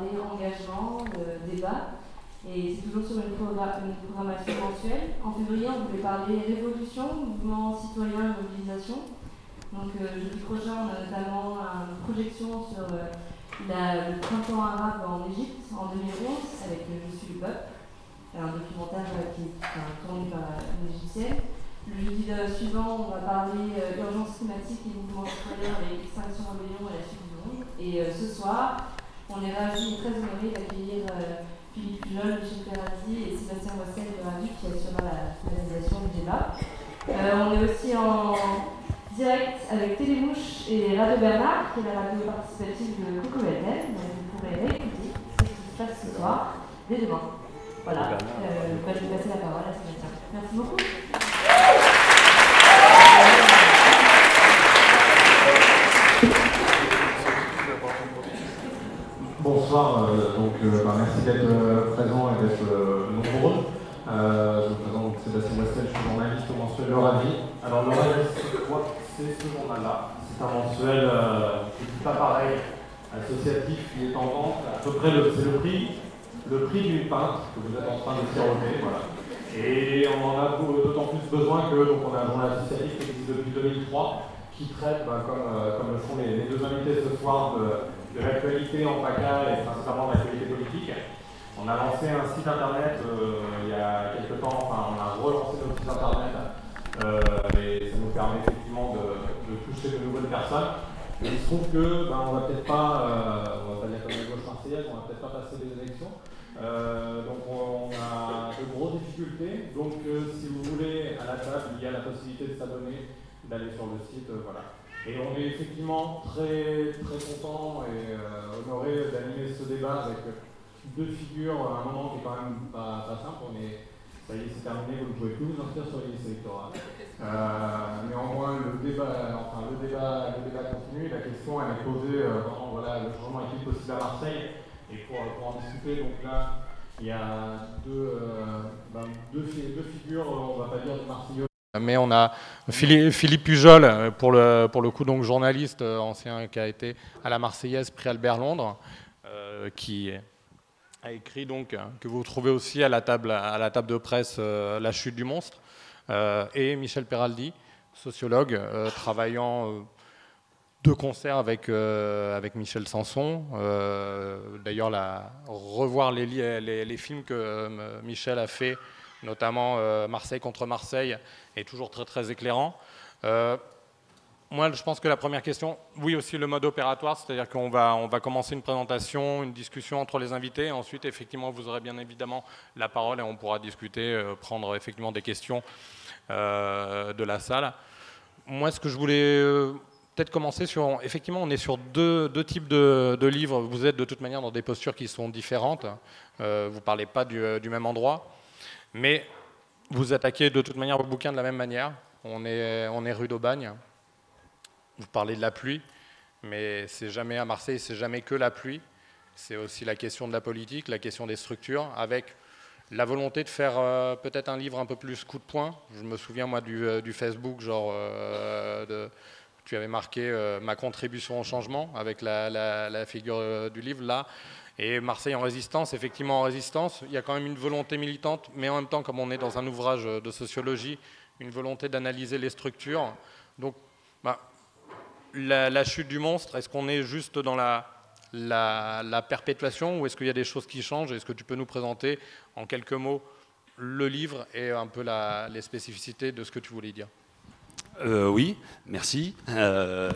engagement, débat. Et c'est toujours sur une, programmation mensuelle. En février, on voulait parler révolution, mouvement citoyen, mobilisation. Donc jeudi prochain, on a notamment une projection sur le printemps arabe en Égypte en 2011 avec Je suis le peuple, un documentaire qui est tourné par une égyptienne. Le jeudi suivant, on va parler euh, urgence climatique et mouvement citoyen avec Extinction Rebellion à la suite du monde. Et euh, ce soir, on est ravis et très honorés d'accueillir euh, Philippe Pujol, Michel Perrazzi et Sébastien Mossel de Radio qui assurera la réalisation du débat. on est aussi en direct avec Télémouche et Radio Bernard, qui est la radio participative de Coco Donc vous pourrez réécouter ce qui se passe ce soir dès demain. Voilà, euh, bah, je vais passer la parole à Sébastien. Merci beaucoup. Bonsoir, euh, donc euh, bah, merci d'être euh, présent et d'être nombreux. je me présente Sébastien Westel, je suis journaliste au mensuel Le Ravi. Alors Le Ravi, c'est ce journal-là. C'est un mensuel qui n'est pas pareil, associatif, qui est en vente. À peu près, c'est le prix, le prix d'une pinte que vous êtes en train de siroter. Voilà. Et on en a d'autant plus besoin que donc on a un journal associatif qui existe depuis 2003 qui traite, ben, comme, le font les, deux invités ce soir, de de l'actualité en PACA et principalement de l'actualité politique. On a lancé un site internet euh, il y a quelques temps, enfin on a relancé notre site internet euh, et ça nous permet effectivement de, toucher de nouvelles personnes. Il se trouve que ben, on va peut-être pas, euh, on va pas dire gauches marseillaises, on va peut-être pas passer les élections. donc on a de grosses difficultés. Donc si vous voulez à la table, il y a la possibilité de s'abonner, d'aller sur le site, voilà. Et on est effectivement très, très content et euh, honoré d'animer ce débat avec deux figures à un moment qui est quand même pas, simple. On est, ça y est, c'est terminé, vous ne pouvez plus vous inscrire sur les listes électorales. Euh, néanmoins, le débat, enfin, le, débat, le débat continue. La question, elle est posée euh, voilà, le changement est-il possible à Marseille Et pour, en discuter, donc là, il y a deux, ben, deux, deux, figures, on ne va pas dire de Marseillais. Mais on a Philippe Pujol, euh, pour le, coup donc journaliste euh, ancien qui a été à la Marseillaise, prix Albert Londres, euh, qui a écrit donc, que vous trouvez aussi à la table, à la table de presse La chute du monstre, et Michel Peraldi, sociologue, travaillant de concert avec, Michel Sanson. D'ailleurs, revoir les, les, les, films que Michel a fait notamment euh, Marseille contre Marseille, est toujours très très éclairant. Euh, moi, je pense que la première question, oui aussi le mode opératoire, c'est-à-dire qu'on va, on va commencer une présentation, une discussion entre les invités. Ensuite, effectivement, vous aurez bien évidemment la parole et on pourra discuter, euh, prendre effectivement des questions de la salle. Moi, ce que je voulais peut-être commencer sur, effectivement, on est sur deux, deux types de, livres. Vous êtes de toute manière dans des postures qui sont différentes. vous ne parlez pas du même endroit. Mais vous attaquez de toute manière vos bouquins de la même manière. On est, on est rue d'Aubagne. Vous parlez de la pluie, mais c'est jamais à Marseille, c'est jamais que la pluie. C'est aussi la question de la politique, la question des structures, avec la volonté de faire euh, peut-être un livre un peu plus coup de poing. Je me souviens moi du, euh, Facebook, genre euh, tu avais marqué ma contribution au changement avec la figure du livre. Là, et Marseille en résistance, effectivement en résistance, il y a quand même une volonté militante, mais en même temps, comme on est dans un ouvrage de sociologie, une volonté d'analyser les structures. Donc, bah, la, chute du monstre, est-ce qu'on est juste dans la, la, perpétuation ou est-ce qu'il y a des choses qui changent? Est-ce que tu peux nous présenter en quelques mots le livre et un peu les spécificités de ce que tu voulais dire? Euh, Oui, merci. Euh,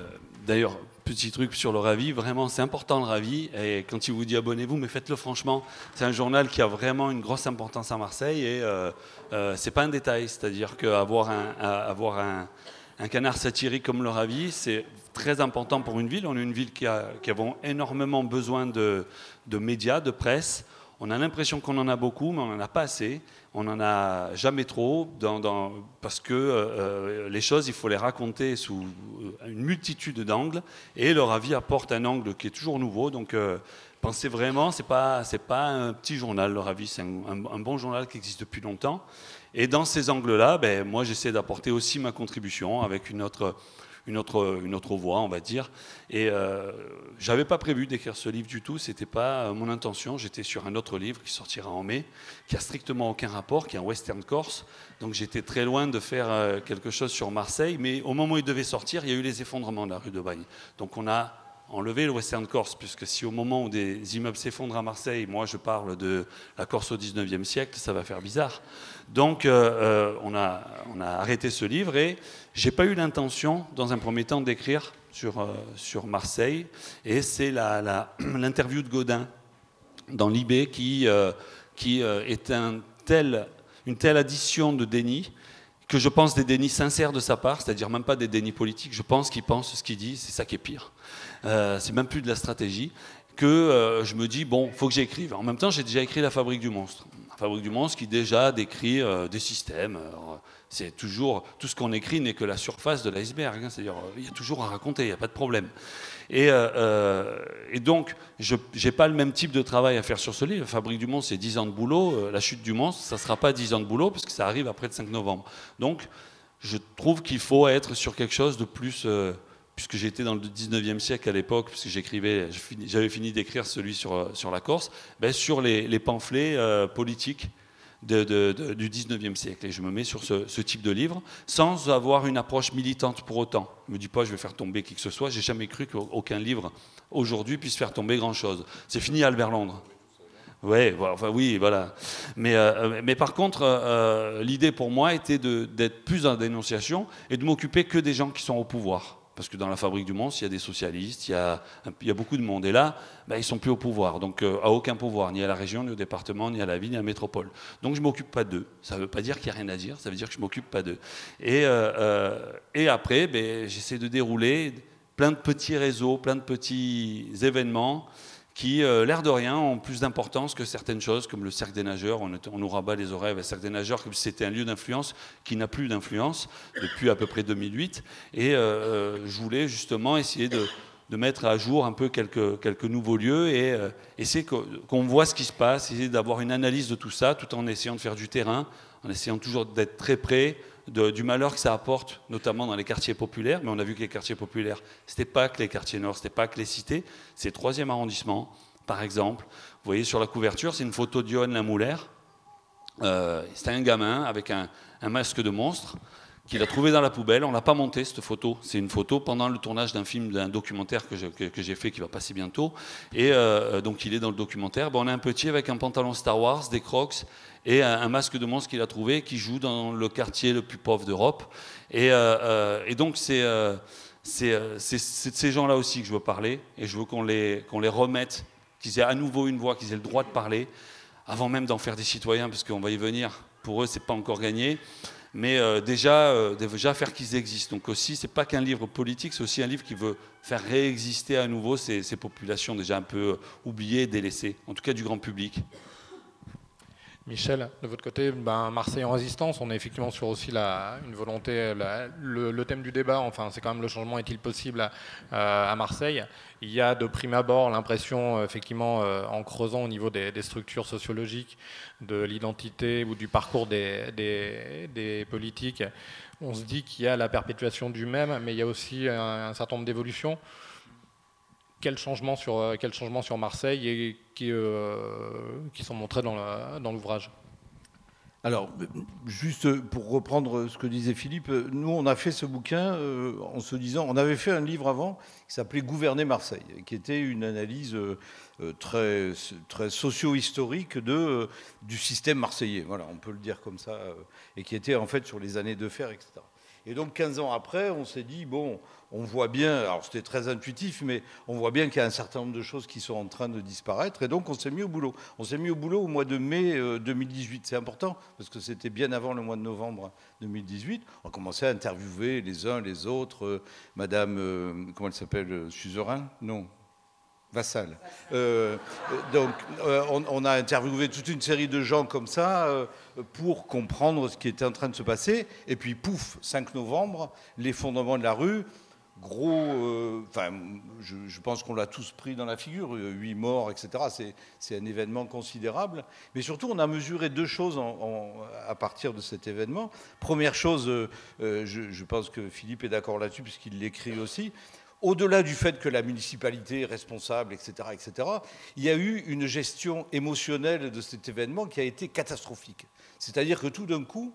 d'ailleurs, petit truc sur le Ravi, vraiment c'est important le Ravi, et quand il vous dit abonnez-vous, mais faites-le franchement, c'est un journal qui a vraiment une grosse importance à Marseille, et euh, euh c'est pas un détail, c'est-à-dire qu'avoir un, canard satirique comme le Ravi, c'est très important pour une ville, on est une ville qui a, qui avons énormément besoin de, de médias, de presse, on a l'impression qu'on en a beaucoup, mais on n'en a pas assez. On n'en a jamais trop, parce que euh, euh, les choses, il faut les raconter sous euh, une multitude d'angles. Et leur avis apporte un angle qui est toujours nouveau. Donc, pensez vraiment, pas c'est pas un petit journal. Leur avis, c'est un, bon journal qui existe depuis longtemps. Et dans ces angles-là, ben, moi, j'essaie d'apporter aussi ma contribution avec une autre une autre, une autre voie, on va dire. Et euh, j'avais pas prévu d'écrire ce livre du tout, c'était pas mon intention. J'étais sur un autre livre qui sortira en mai, qui a strictement aucun rapport, qui est un western corse. Donc j'étais très loin de faire euh, quelque chose sur Marseille, mais au moment où il devait sortir, il y a eu les effondrements de la rue de Bagne. Donc on a enlevé le Western Corse, puisque si au moment où des immeubles s'effondrent à Marseille, moi je parle de la Corse au 19e siècle, ça va faire bizarre. Donc euh, on, a, on, a, arrêté ce livre et j'ai pas eu l'intention, dans un premier temps, d'écrire sur, euh, sur Marseille. Et c'est l'interview de Godin dans l'IB qui, euh, qui est un une telle addition de déni que je pense des dénis sincères de sa part, c'est-à-dire même pas des dénis politiques, je pense qu'il pense ce qu'il dit, c'est ça qui est pire. Euh, c'est même plus de la stratégie, que euh, je me dis, bon, faut que j'écrive. En même temps, j'ai déjà écrit La Fabrique du Monstre. La Fabrique du Monstre qui déjà décrit euh, des systèmes. c'est toujours, tout ce qu'on écrit n'est que la surface de l'iceberg, hein. c'est-à-dire, il y a toujours à raconter, il n'y a pas de problème. Et, et donc, je n'ai pas le même type de travail à faire sur ce livre. La Fabrique du Monstre, c'est 10 ans de boulot. La chute du monstre, ça ne sera pas 10 ans de boulot, parce que ça arrive après le 5 novembre. Donc, je trouve qu'il faut être sur quelque chose de plus puisque j'étais dans le 19e siècle à l'époque, puisque j'écrivais, j'avais fini d'écrire celui sur, euh, sur la Corse, ben sur les, pamphlets euh, politiques du 19e siècle. Et je me mets sur ce, type de livre, sans avoir une approche militante pour autant. Je ne me dis pas, je vais faire tomber qui que ce soit. J'ai jamais cru qu'aucun livre aujourd'hui puisse faire tomber grand-chose. C'est fini Albert Londres. Ouais, enfin, oui, voilà. Mais, euh, mais par contre, l'idée pour moi était d'être plus en dénonciation et de m'occuper que des gens qui sont au pouvoir parce que dans la fabrique du monstre, il y a des socialistes, il y a, beaucoup de monde. Et là, bah, ils sont plus au pouvoir, donc euh, à aucun pouvoir, ni à la région, ni au département, ni à la ville, ni à la métropole. Donc je m'occupe pas d'eux. Ça ne veut pas dire qu'il n'y a rien à dire, ça veut dire que je m'occupe pas d'eux. Et, euh, euh, après, ben, j'essaie de dérouler plein de petits réseaux, plein de petits événements qui, euh, l'air de rien, ont plus d'importance que certaines choses, comme le cercle des nageurs. On, nous rabat les oreilles avec le cercle des nageurs, comme c'était un lieu d'influence qui n'a plus d'influence depuis à peu près 2008. Et euh, euh, je voulais justement essayer de, mettre à jour un peu quelques nouveaux lieux et essayer qu'on voit ce qui se passe, essayer d'avoir une analyse de tout ça, tout en essayant de faire du terrain, en essayant toujours d'être très près, du malheur que ça apporte, notamment dans les quartiers populaires. Mais on a vu que les quartiers populaires, ce n'était pas que les quartiers nord, ce n'était pas que les cités, c'est le troisième arrondissement, par exemple. Vous voyez sur la couverture, c'est une photo Johan Lamoulaire. Euh, C'était un gamin avec un, masque de monstre qu'il a trouvé dans la poubelle. On l'a pas monté cette photo. C'est une photo pendant le tournage d'un film, d'un documentaire que j'ai fait qui va passer bientôt. Et euh, donc il est dans le documentaire. Bon, on a un petit avec un pantalon Star Wars, des Crocs et un, masque de monstre qu'il a trouvé qui joue dans le quartier le plus pauvre d'Europe. Et, euh, euh, donc c'est de ces gens-là aussi que je veux parler et je veux qu'on les, qu'on les remette, qu'ils aient à nouveau une voix, qu'ils aient le droit de parler, avant même d'en faire des citoyens, parce qu'on va y venir. Pour eux, c'est pas encore gagné mais euh, déjà, déjà faire qu'ils existent. Donc aussi, c'est pas qu'un livre politique, c'est aussi un livre qui veut faire réexister à nouveau ces, ces populations déjà un peu oubliées, délaissées, en tout cas du grand public. Michel, de votre côté, ben, Marseille en résistance, on est effectivement sur aussi la, une volonté, le, thème du débat, enfin c'est quand même le changement est-il possible à, Marseille? Il y a de prime abord l'impression, effectivement, euh, en creusant au niveau des, structures sociologiques, de l'identité ou du parcours des, politiques, on se dit qu'il y a la perpétuation du même, mais il y a aussi un certain nombre d'évolutions quels changements sur, euh, quel changement sur Marseille et qui, euh, sont montrés dans l'ouvrage? Alors, juste pour reprendre ce que disait Philippe, nous, on a fait ce bouquin euh, en se disant, on avait fait un livre avant qui s'appelait Gouverner Marseille, qui était une analyse très, très socio-historique de, du système marseillais, voilà, on peut le dire comme ça, et qui était en fait sur les années de fer, etc. Et donc 15 ans après, on s'est dit, bon, on voit bien, alors c'était très intuitif, mais on voit bien qu'il y a un certain nombre de choses qui sont en train de disparaître, et donc on s'est mis au boulot. On s'est mis au boulot au mois de mai 2018. Euh, C'est important, parce que c'était bien avant le mois de novembre 2018. On a commencé à interviewer les uns les autres. Euh, Madame, euh, comment elle s'appelle Suzerain? Non, Vassal. donc, on, a interviewé toute une série de gens comme ça pour comprendre ce qui était en train de se passer. Et puis, pouf, 5 novembre, l'effondrement de la rue gros. euh, Enfin, je, pense qu'on l'a tous pris dans la figure. euh, Huit morts, etc. C'est- un événement considérable. Mais surtout, on a mesuré deux choses à partir de cet événement. Première chose, euh, je, pense que Philippe est d'accord là-dessus, puisqu'il l'écrit aussi. Au-delà du fait que la municipalité est responsable, etc., etc., il y a eu une gestion émotionnelle de cet événement qui a été catastrophique. C'est-à-dire que tout d'un coup,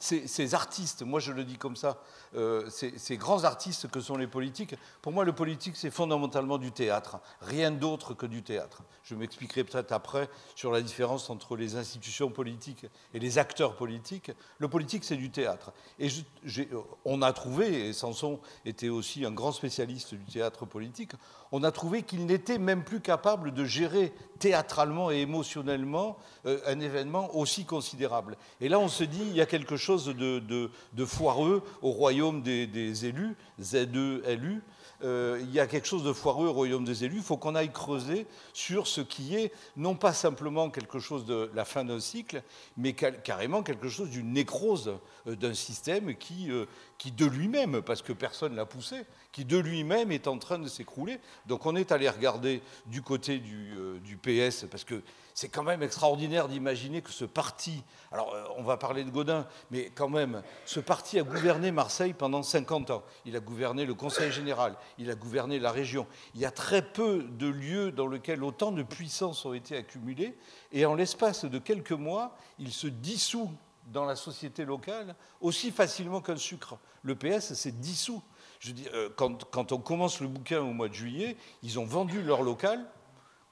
ces artistes, moi je le dis comme ça, euh, ces, grands artistes que sont les politiques, pour moi le politique c'est fondamentalement du théâtre, rien d'autre que du théâtre. Je m'expliquerai peut-être après sur la différence entre les institutions politiques et les acteurs politiques. Le politique c'est du théâtre. Et j'ai- on a trouvé, et Samson était aussi un grand spécialiste du théâtre politique, on a trouvé qu'il n'était même plus capable de gérer théâtralement et émotionnellement euh, un événement aussi considérable. Et là, on se dit, il y a quelque chose de foireux au royaume des, des élus, ZE-LU. Euh, il y a quelque chose de foireux au royaume des élus. Il faut qu'on aille creuser sur ce qui est non pas simplement quelque chose de la fin d'un cycle, mais carrément quelque chose d'une nécrose euh, d'un système qui, euh, qui de lui-même, parce que personne l'a poussé, qui de lui-même est en train de s'écrouler. Donc on est allé regarder du côté du, euh, PS, parce que c'est quand même extraordinaire d'imaginer que ce parti, alors euh, on va parler de Godin, mais quand même, ce parti a gouverné Marseille pendant 50 ans. Il a gouverné le Conseil général, il a gouverné la région. Il y a très peu de lieux dans lesquels autant de puissances ont été accumulées, et en l'espace de quelques mois, il se dissout dans la société locale aussi facilement qu'un sucre. Le PS s'est dissous. Je dis, euh, quand, quand on commence le bouquin au mois de juillet, ils ont vendu leur local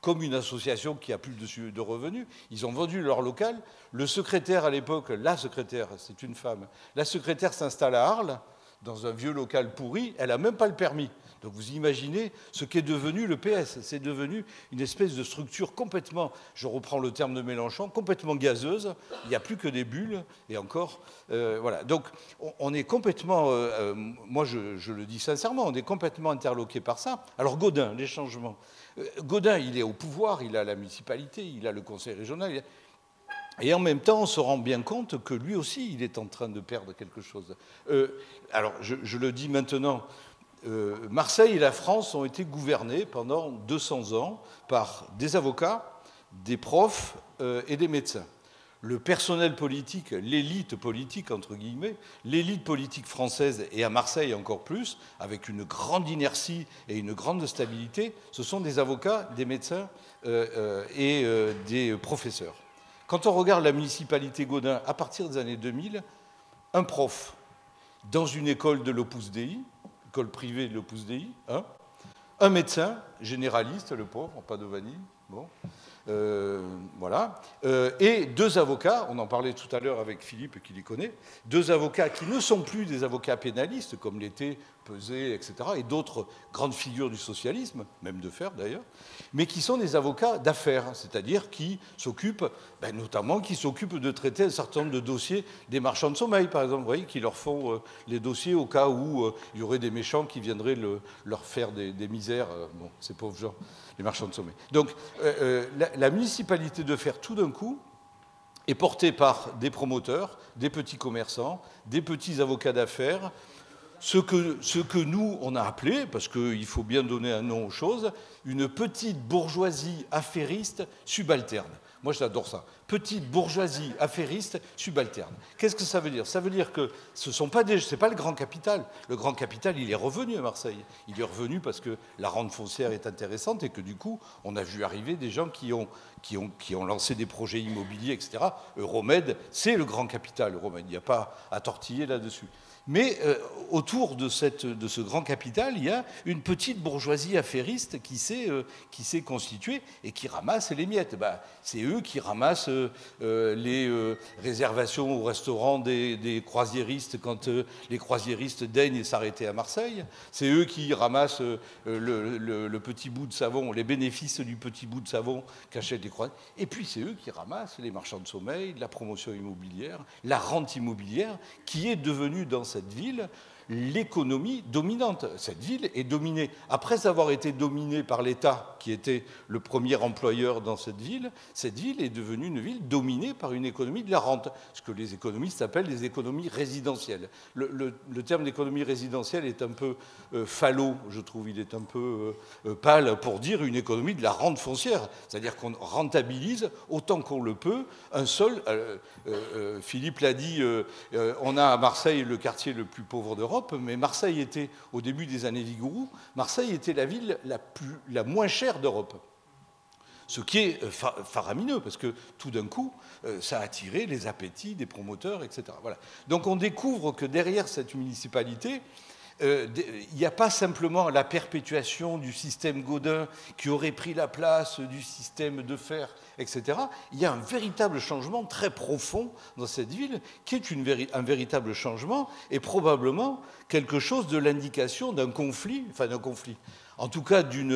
comme une association qui a plus de, de revenus. Ils ont vendu leur local. Le secrétaire à l'époque, la secrétaire, c'est une femme, la secrétaire s'installe à Arles, dans un vieux local pourri, elle n'a même pas le permis. Donc vous imaginez ce qu'est devenu le PS. C'est devenu une espèce de structure complètement, je reprends le terme de Mélenchon, complètement gazeuse. Il n'y a plus que des bulles, et encore, euh, voilà. Donc on, est complètement, euh, euh, moi je, le dis sincèrement, on est complètement interloqué par ça. Alors Godin, les changements. Godin, il est au pouvoir, il a la municipalité, il a le conseil régional. et en même temps, on se rend bien compte que lui aussi, il est en train de perdre quelque chose. Alors, je le dis maintenant, euh, Marseille et la France ont été gouvernés pendant 200 ans par des avocats, des profs euh, et des médecins. Le personnel politique, l'élite politique, entre guillemets, l'élite politique française, et à Marseille encore plus, avec une grande inertie et une grande stabilité, ce sont des avocats, des médecins euh, et des professeurs. Quand on regarde la municipalité Gaudin à partir des années 2000, un prof dans une école de l'Opus Dei, école de l'Opus Dei, hein, un médecin généraliste, le pauvre, vanille, bon, euh, voilà, euh, et deux avocats, on en parlait tout à l'heure avec Philippe qui les connaît, deux avocats qui ne sont plus des avocats pénalistes comme l'étaient Pesé, etc., et d'autres grandes figures du socialisme, même de fer d'ailleurs, mais qui sont des avocats d'affaires, c'est-à-dire qui s'occupent, ben, notamment qui s'occupent de traiter un certain nombre de dossiers des marchands de sommeil, par exemple, qui leur font euh, les dossiers au cas où euh, il y aurait des méchants qui viendraient le- leur faire des, misères, euh, bon, ces pauvres gens, les marchands de sommeil. Donc, la, la municipalité de Fer, tout d'un coup, est portée par des promoteurs, des petits commerçants, des petits avocats d'affaires, ce que, nous, on a appelé, parce qu'il faut bien donner un nom aux choses, une petite bourgeoisie affairiste subalterne. Moi, j'adore ça. Petite bourgeoisie affairiste subalterne. Qu'est-ce que ça veut dire? Ça veut dire que ce sont pas des, pas le grand capital. Le grand capital, il est revenu à Marseille. Il est revenu parce que la rente foncière est intéressante et que du coup, on a vu arriver des gens qui ont, qui ont, qui ont lancé des projets immobiliers, etc. Euromed, c'est le grand capital. Euromed, il n'y a pas à tortiller là-dessus. Mais euh, autour de, ce grand capital, il y a une petite bourgeoisie affairiste qui s'est euh, constituée et qui ramasse les miettes. Ben, c'est eux qui ramassent euh, les réservations au restaurant des, croisiéristes quand les croisiéristes daignent s'arrêter à Marseille. C'est eux qui ramassent le, petit bout de savon, les bénéfices du petit bout de savon qu'achètent les croisiéristes. Et puis c'est eux qui ramassent les marchands de sommeil, la promotion immobilière, la rente immobilière, qui est devenue dans cette ville l'économie dominante. Cette ville est dominée. Après avoir été dominée par l'État, qui était le premier employeur dans cette ville, cette ville est devenue une ville dominée par une économie de la rente, ce que les économistes appellent les économies résidentielles. Le, terme d'économie résidentielle est un peu euh, je trouve. Il est un peu euh, pâle pour dire une économie de la rente foncière, c'est-à-dire qu'on rentabilise autant qu'on le peut un seul. Euh, euh, Philippe l'a dit, on a à Marseille le quartier le plus pauvre d'Europe, mais Marseille était, au début des années Vigouroux, Marseille était la ville la, moins chère d'Europe. Ce qui est faramineux, parce que tout d'un coup, ça a attiré les appétits des promoteurs, etc. Donc on découvre que derrière cette municipalité, euh, il n'y a pas simplement la perpétuation du système Godin qui aurait pris la place du système de fer, etc. Il y a un véritable changement très profond dans cette ville, qui est un véritable changement et probablement quelque chose de l'indication d'un conflit, enfin d'un conflit, en tout cas d'une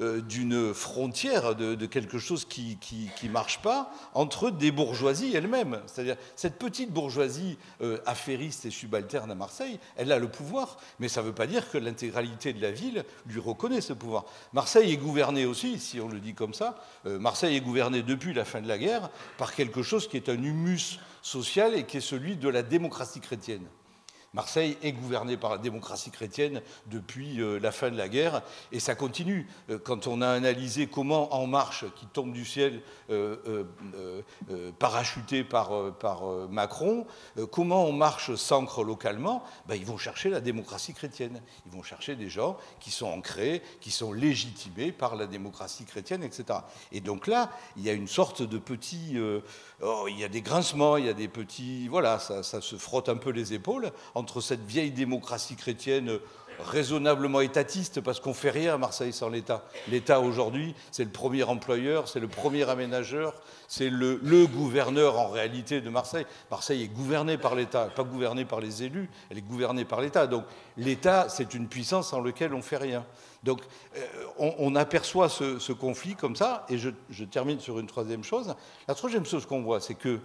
euh, frontière, de, quelque chose qui ne marche pas, entre des bourgeoisies elles-mêmes. C'est-à-dire, cette petite bourgeoisie euh, affairiste et subalterne à Marseille, elle a le pouvoir, mais ça ne veut pas dire que l'intégralité de la ville lui reconnaît ce pouvoir. Marseille est gouvernée aussi, si on le dit comme ça, euh, Marseille est gouvernée depuis la fin de la guerre par quelque chose qui est un humus social et qui est celui de la démocratie chrétienne. Marseille est gouvernée par la démocratie chrétienne depuis euh, la fin de la guerre, et ça continue. Euh, quand on a analysé comment En Marche, qui tombe du ciel, euh, parachuté par, Macron, comment En Marche s'ancre localement, ben, ils vont chercher la démocratie chrétienne. Ils vont chercher des gens qui sont ancrés, qui sont légitimés par la démocratie chrétienne, etc. Et donc là, il y a une sorte de petit... Oh, il y a des grincements, il y a des petits... Voilà, ça se frotte un peu les épaules entre cette vieille démocratie chrétienne raisonnablement étatiste, parce qu'on ne fait rien à Marseille sans l'État. L'État aujourd'hui, c'est le premier employeur, c'est le premier aménageur, c'est le, gouverneur en réalité de Marseille. Marseille est gouvernée par l'État, pas gouvernée par les élus, elle est gouvernée par l'État. Donc l'État, c'est une puissance sans laquelle on ne fait rien. Donc euh, on, aperçoit ce, conflit comme ça, et je termine sur une troisième chose. La troisième chose qu'on voit, c'est que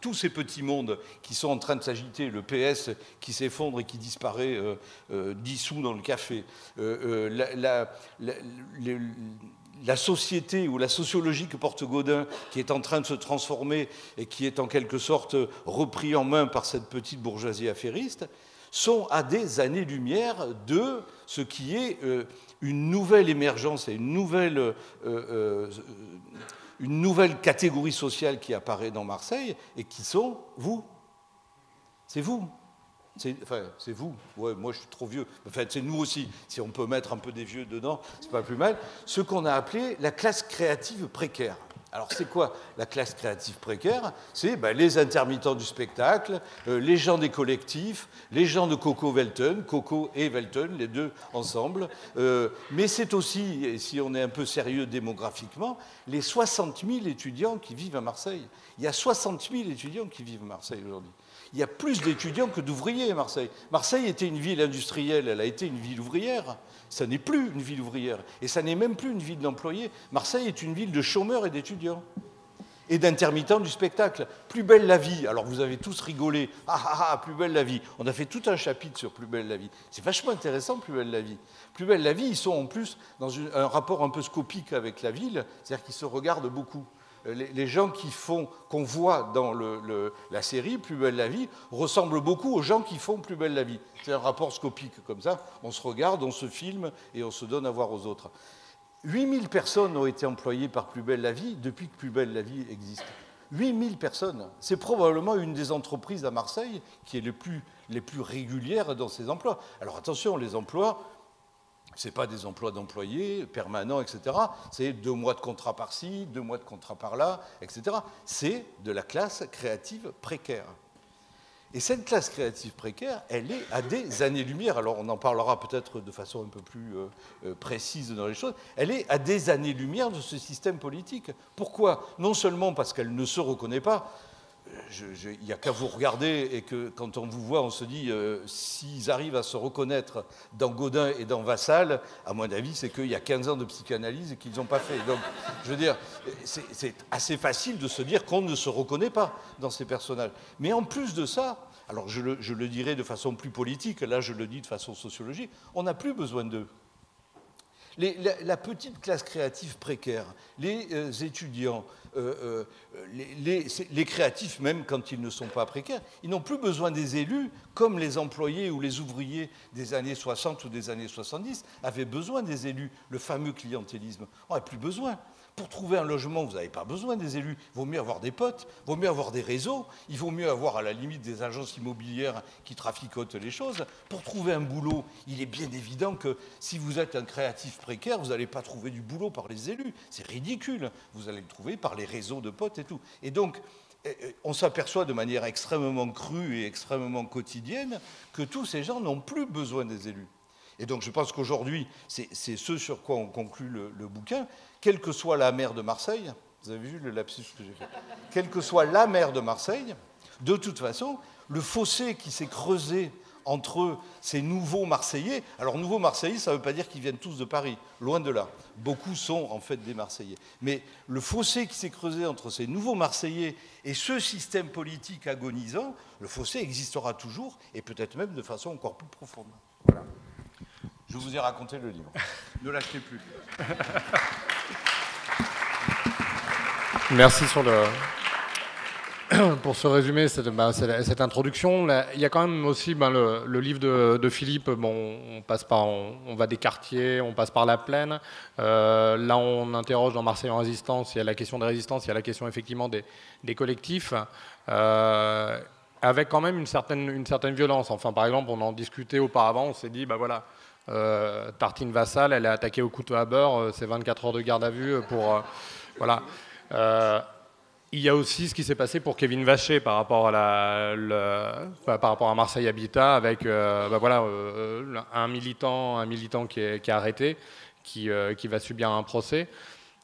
tous ces petits mondes qui sont en train de s'agiter, le PS qui s'effondre et qui disparaît euh, euh, dissous dans le café, euh, la, société ou la sociologie que porte Godin, qui est en train de se transformer et qui est en quelque sorte repris en main par cette petite bourgeoisie affairiste, sont à des années-lumière de ce qui est une nouvelle émergence et une nouvelle une nouvelle catégorie sociale qui apparaît dans Marseille et qui sont vous. C'est vous. Enfin, c'est vous. Ouais, moi, je suis trop vieux. En fait, c'est nous aussi. Si on peut mettre un peu des vieux dedans, c'est pas plus mal. Ce qu'on a appelé la classe créative précaire. Alors c'est quoi la classe créative précaire? C'est ben, les intermittents du spectacle, euh, les gens des collectifs, les gens de Coco Welton, Coco et Welton, les deux ensemble. Euh, mais c'est aussi, si on est un peu sérieux démographiquement, les 60 000 étudiants qui vivent à Marseille. Il y a 60 000 étudiants qui vivent à Marseille aujourd'hui il y a plus d'étudiants que d'ouvriers à Marseille. Marseille était une ville industrielle, elle a été une ville ouvrière. Ça n'est plus une ville ouvrière. Et ça n'est même plus une ville d'employés. Marseille est une ville de chômeurs et d'étudiants. Et d'intermittents du spectacle. Plus belle la vie. Alors vous avez tous rigolé. Ah ah ah, plus belle la vie. On a fait tout un chapitre sur Plus belle la vie. C'est vachement intéressant, Plus belle la vie. Plus belle la vie, ils sont en plus dans un rapport un peu scopique avec la ville, c'est-à-dire qu'ils se regardent beaucoup. Les, gens qui font, qu'on voit dans la série Plus belle la vie, ressemblent beaucoup aux gens qui font Plus belle la vie. C'est un rapport scopique comme ça. On se regarde, on se filme et on se donne à voir aux autres. 8000 personnes ont été employées par Plus belle la vie depuis que Plus belle la vie existe. 8000 personnes. C'est probablement une des entreprises à Marseille qui est les plus, les plus régulières dans ses emplois. Alors attention, les emplois, ce pas des emplois d'employés permanents, etc. C'est deux mois de contrat par-ci, deux mois de contrat par-là, etc. C'est de la classe créative précaire. Et cette classe créative précaire, elle est à des années-lumière, alors on en parlera peut-être de façon un peu plus euh, euh, précise dans les choses, elle est à des années-lumière de ce système politique. Pourquoi? Non seulement parce qu'elle ne se reconnaît pas, il n'y a qu'à vous regarder et que quand on vous voit, on se dit euh, s'ils arrivent à se reconnaître dans Godin et dans Vassal, à mon avis, c'est qu'il y a 15 ans de psychanalyse et qu'ils n'ont pas fait. Donc, je veux dire, c'est assez facile de se dire qu'on ne se reconnaît pas dans ces personnages. Mais en plus de ça, alors je le, je le dirais de façon plus politique, là je le dis de façon sociologique, on n'a plus besoin d'eux la, petite classe créative précaire, les euh, étudiants, euh, euh, les, créatifs même quand ils ne sont pas précaires, ils n'ont plus besoin des élus comme les employés ou les ouvriers des années 60 ou des années 70 avaient besoin des élus, le fameux clientélisme. On n'a plus besoin. Pour trouver un logement, vous n'avez pas besoin des élus. Il vaut mieux avoir des potes, il vaut mieux avoir des réseaux, il vaut mieux avoir à la limite des agences immobilières qui traficotent les choses. Pour trouver un boulot, il est bien évident que si vous êtes un créatif précaire, vous n'allez pas trouver du boulot par les élus. C'est ridicule. Vous allez le trouver par les réseaux de potes et tout. Et donc, eh, eh, on s'aperçoit de manière extrêmement crue et extrêmement quotidienne que tous ces gens n'ont plus besoin des élus. Et donc je pense qu'aujourd'hui, c'est ce sur quoi on conclut le, bouquin, quelle que soit la mer de Marseille, vous avez vu le lapsus que j'ai fait, quelle que soit la mer de Marseille, de toute façon, le fossé qui s'est creusé entre ces nouveaux Marseillais, alors nouveaux Marseillais, ça ne veut pas dire qu'ils viennent tous de Paris, loin de là. Beaucoup sont en fait des Marseillais. Mais le fossé qui s'est creusé entre ces nouveaux Marseillais et ce système politique agonisant, le fossé existera toujours et peut-être même de façon encore plus profonde. Voilà. Je vous ai raconté le livre. ne l'achetez plus. Merci sur le, pour ce résumé, cette, bah, cette, introduction, il y a quand même aussi ben, le, livre de, Philippe. Bon, on passe par, on, va des quartiers, on passe par la plaine. Euh, là, on interroge dans Marseille en résistance. Il y a la question des résistances, il y a la question effectivement des, des collectifs, euh, avec quand même une certaine, une certaine violence. Enfin, par exemple, on en discutait auparavant. On s'est dit, bah voilà, euh, Tartine Vassal, elle est attaquée au couteau à beurre, euh, c'est 24 heures de garde à vue pour. Euh, voilà. il y a aussi ce qui s'est passé pour Kevin Vacher par rapport à, la, par rapport à Marseille Habitat, avec bah voilà, un militant, un militant qui est, arrêté, qui, qui, va subir un procès.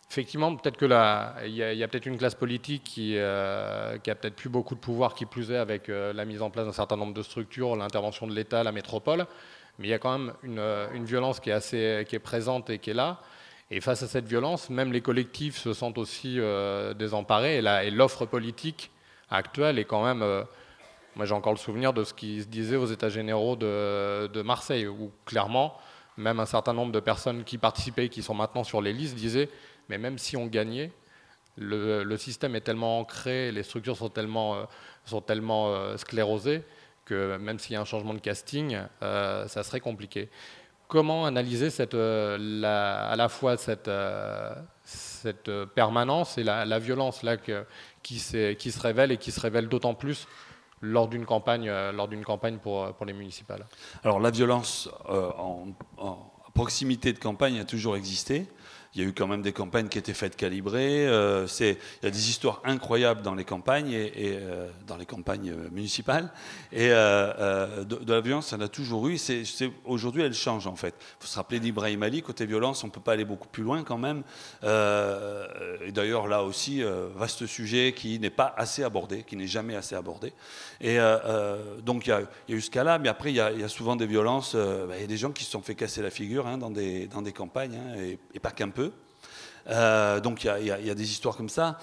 Effectivement, peut-être que là, il y a, peut-être une classe politique qui, qui a peut-être plus beaucoup de pouvoir, qui plus est avec la mise en place d'un certain nombre de structures, l'intervention de l'État, la métropole mais il y a quand même euh, une, violence qui est, assez, qui est présente et qui est là. Et face à cette violence, même les collectifs se sentent aussi euh, désemparés. Et l'offre politique actuelle est quand même. Euh, moi, j'ai encore le souvenir de ce qui se disait aux États généraux de, Marseille, où clairement, même un certain nombre de personnes qui participaient, qui sont maintenant sur les listes, disaient Mais même si on gagnait, le, système est tellement ancré, les structures sont tellement, sont tellement sclérosées même s'il y a un changement de casting, euh, ça serait compliqué. Comment analyser euh, à la fois cette, euh, permanence et la, violence là, qui, se révèle et qui se révèle d'autant plus lors d'une campagne, pour les municipales? Alors la violence en, en, proximité de campagne a toujours existé il y a eu quand même des campagnes qui étaient faites calibrer. Euh, il y a des histoires incroyables dans les campagnes et, euh, dans les campagnes euh, municipales. Et de, la violence, en a toujours eu. Aujourd'hui, elle change en fait. Il faut se rappeler d'Ibrahim Ali côté violence, on ne peut pas aller beaucoup plus loin quand même. et d'ailleurs, là aussi, vaste sujet qui n'est pas assez abordé, qui n'est jamais assez abordé. Et donc, il y, a, eu ce cas-là, mais après, il y a, souvent des violences. Bah, il y a des gens qui se sont fait casser la figure hein, dans, des, campagnes, hein, et pas qu'un peu. Euh, donc il y, a des histoires comme ça.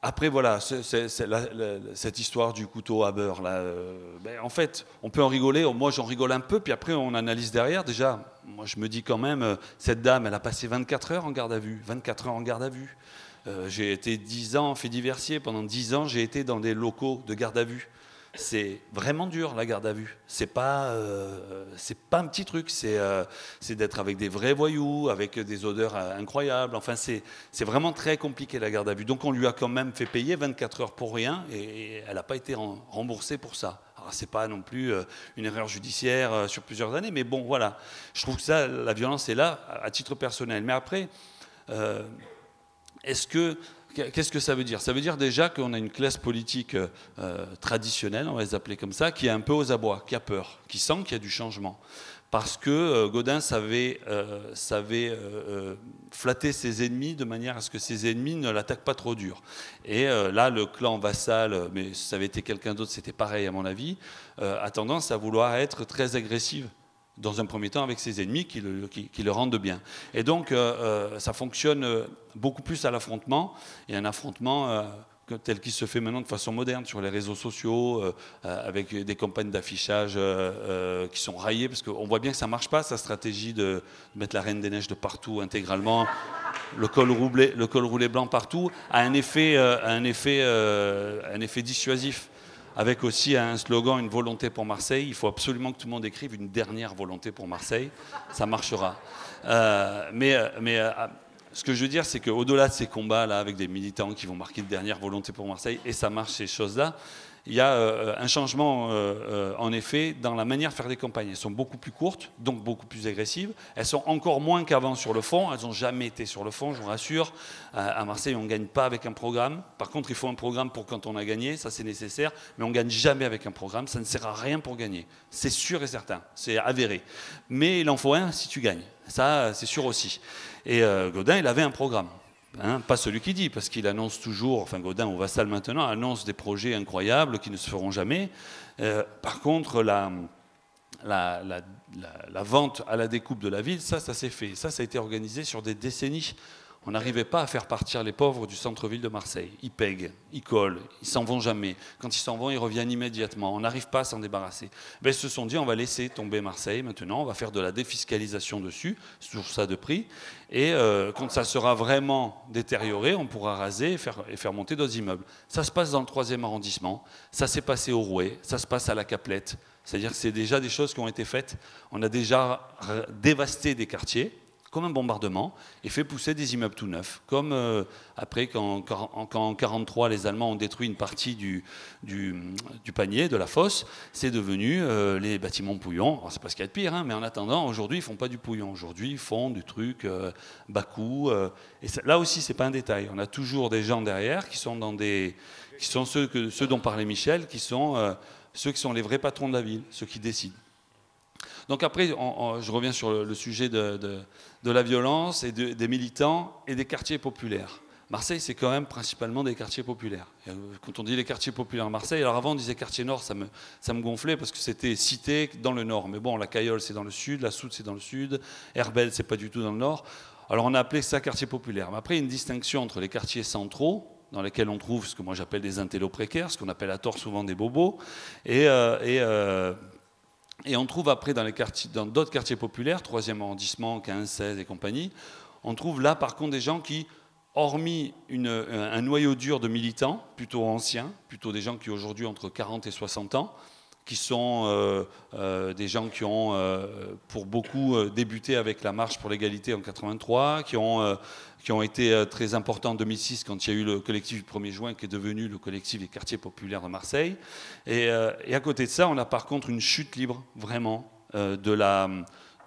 Après, voilà, cette histoire du couteau à beurre, là, euh, ben, en fait, on peut en rigoler. Moi, j'en rigole un peu, puis après, on analyse derrière. Déjà, moi, je me dis quand même, euh, cette dame, elle a passé 24 heures en garde à vue. 24 heures en garde à vue. j'ai été 10 ans fait diversier. Pendant 10 ans, j'ai été dans des locaux de garde à vue c'est vraiment dur la garde à vue. C'est pas, euh, c'est pas un petit truc. C'est, euh, c'est d'être avec des vrais voyous, avec des odeurs euh, incroyables. Enfin, c'est, c'est vraiment très compliqué la garde à vue. Donc, on lui a quand même fait payer 24 heures pour rien, et, elle n'a pas été remboursée pour ça. Alors, c'est pas non plus une erreur judiciaire sur plusieurs années, mais bon, voilà. Je trouve que ça, la violence est là à titre personnel. Mais après, est-ce que Qu'est-ce que ça veut dire? Ça veut dire déjà qu'on a une classe politique euh, traditionnelle, on va les appeler comme ça, qui est un peu aux abois, qui a peur, qui sent qu'il y a du changement. Parce que euh, Godin savait, euh, savait flatter ses ennemis de manière à ce que ses ennemis ne l'attaquent pas trop dur. Et là, le clan vassal, mais ça avait été quelqu'un d'autre, c'était pareil à mon avis, a tendance à vouloir être très agressive dans un premier temps avec ses ennemis qui le, rendent bien. Et donc, euh, euh, ça fonctionne euh, beaucoup plus à l'affrontement, et un affrontement tel qu'il se fait maintenant de façon moderne sur les réseaux sociaux, avec des campagnes d'affichage qui sont raillées, parce qu'on voit bien que ça ne marche pas, sa stratégie de, mettre la Reine des Neiges de partout intégralement, le col roulé, le col roulé blanc partout, a un effet, un effet, un effet dissuasif avec aussi un slogan, une volonté pour Marseille. Il faut absolument que tout le monde écrive une dernière volonté pour Marseille. Ça marchera. mais mais ce que je veux dire, c'est qu'au-delà de ces combats-là, avec des militants qui vont marquer une dernière volonté pour Marseille, et ça marche ces choses-là, il y a euh, un changement, euh, euh, en effet, dans la manière de faire des campagnes. Elles sont beaucoup plus courtes, donc beaucoup plus agressives. Elles sont encore moins qu'avant sur le fond. Elles n'ont jamais été sur le fond, je vous rassure. à Marseille, on ne gagne pas avec un programme. Par contre, il faut un programme pour quand on a gagné, ça c'est nécessaire. Mais on ne gagne jamais avec un programme. Ça ne sert à rien pour gagner. C'est sûr et certain. C'est avéré. Mais il en faut un si tu gagnes. Ça, c'est sûr aussi. Et Godin, il avait un programme. Hein, pas celui qui dit, parce qu'il annonce toujours, enfin Godin au Vassal maintenant, annonce des projets incroyables qui ne se feront jamais. Euh, par contre, la, la, vente à la découpe de la ville, ça, ça s'est fait. Ça, ça a été organisé sur des décennies. On n'arrivait pas à faire partir les pauvres du centre-ville de Marseille. Ils pèguent, ils collent, ils s'en vont jamais. Quand ils s'en vont, ils reviennent immédiatement. On n'arrive pas à s'en débarrasser. Ben, ils se sont dit, on va laisser tomber Marseille maintenant, on va faire de la défiscalisation dessus, c'est toujours ça de prix. Et euh, quand ça sera vraiment détérioré, on pourra raser et faire, et faire monter d'autres immeubles. Ça se passe dans le troisième arrondissement, ça s'est passé au Rouet, ça se passe à la Caplette. C'est-à-dire que c'est déjà des choses qui ont été faites. On a déjà dévasté des quartiers comme un bombardement, et fait pousser des immeubles tout neufs. Comme euh, après, quand, en 1943, les Allemands ont détruit une partie du, panier, de la fosse, c'est devenu euh, les bâtiments pouillons. C'est pas ce qu'il y a de pire, hein, mais en attendant, aujourd'hui, ils font pas du pouillon. Aujourd'hui, ils font du truc euh, bas coût. et là aussi, c'est pas un détail. On a toujours des gens derrière qui sont, dans des, qui sont ceux, ceux dont parlait Michel, qui sont ceux qui sont les vrais patrons de la ville, ceux qui décident. Donc après, je reviens sur le, sujet de, la violence et des militants et des quartiers populaires. Marseille, c'est quand même principalement des quartiers populaires. Euh, quand on dit les quartiers populaires à Marseille, alors avant on disait quartier nord, ça me, gonflait parce que c'était cité dans le nord. Mais bon, la Cayolle, c'est dans le sud, la Soude, c'est dans le sud, Herbel, c'est pas du tout dans le nord. Alors on a appelé ça quartier populaire. Mais après, il y a une distinction entre les quartiers centraux, dans lesquels on trouve ce que moi j'appelle des intellos précaires, ce qu'on appelle à tort souvent des bobos, et, euh, euh, et on trouve après dans, d'autres quartiers populaires, 3e arrondissement, 15, 16 et compagnie, on trouve là par contre des gens qui, hormis un noyau dur de militants, plutôt anciens, plutôt des gens qui aujourd'hui entre 40 et 60 ans, qui sont euh, euh, des gens qui ont, euh, pour beaucoup, débuté avec la marche pour l'égalité en 83, qui ont, qui ont été très importants en 2006 quand il y a eu le collectif du 1er juin qui est devenu le collectif des quartiers populaires de Marseille. Et, et à côté de ça, on a par contre une chute libre, vraiment,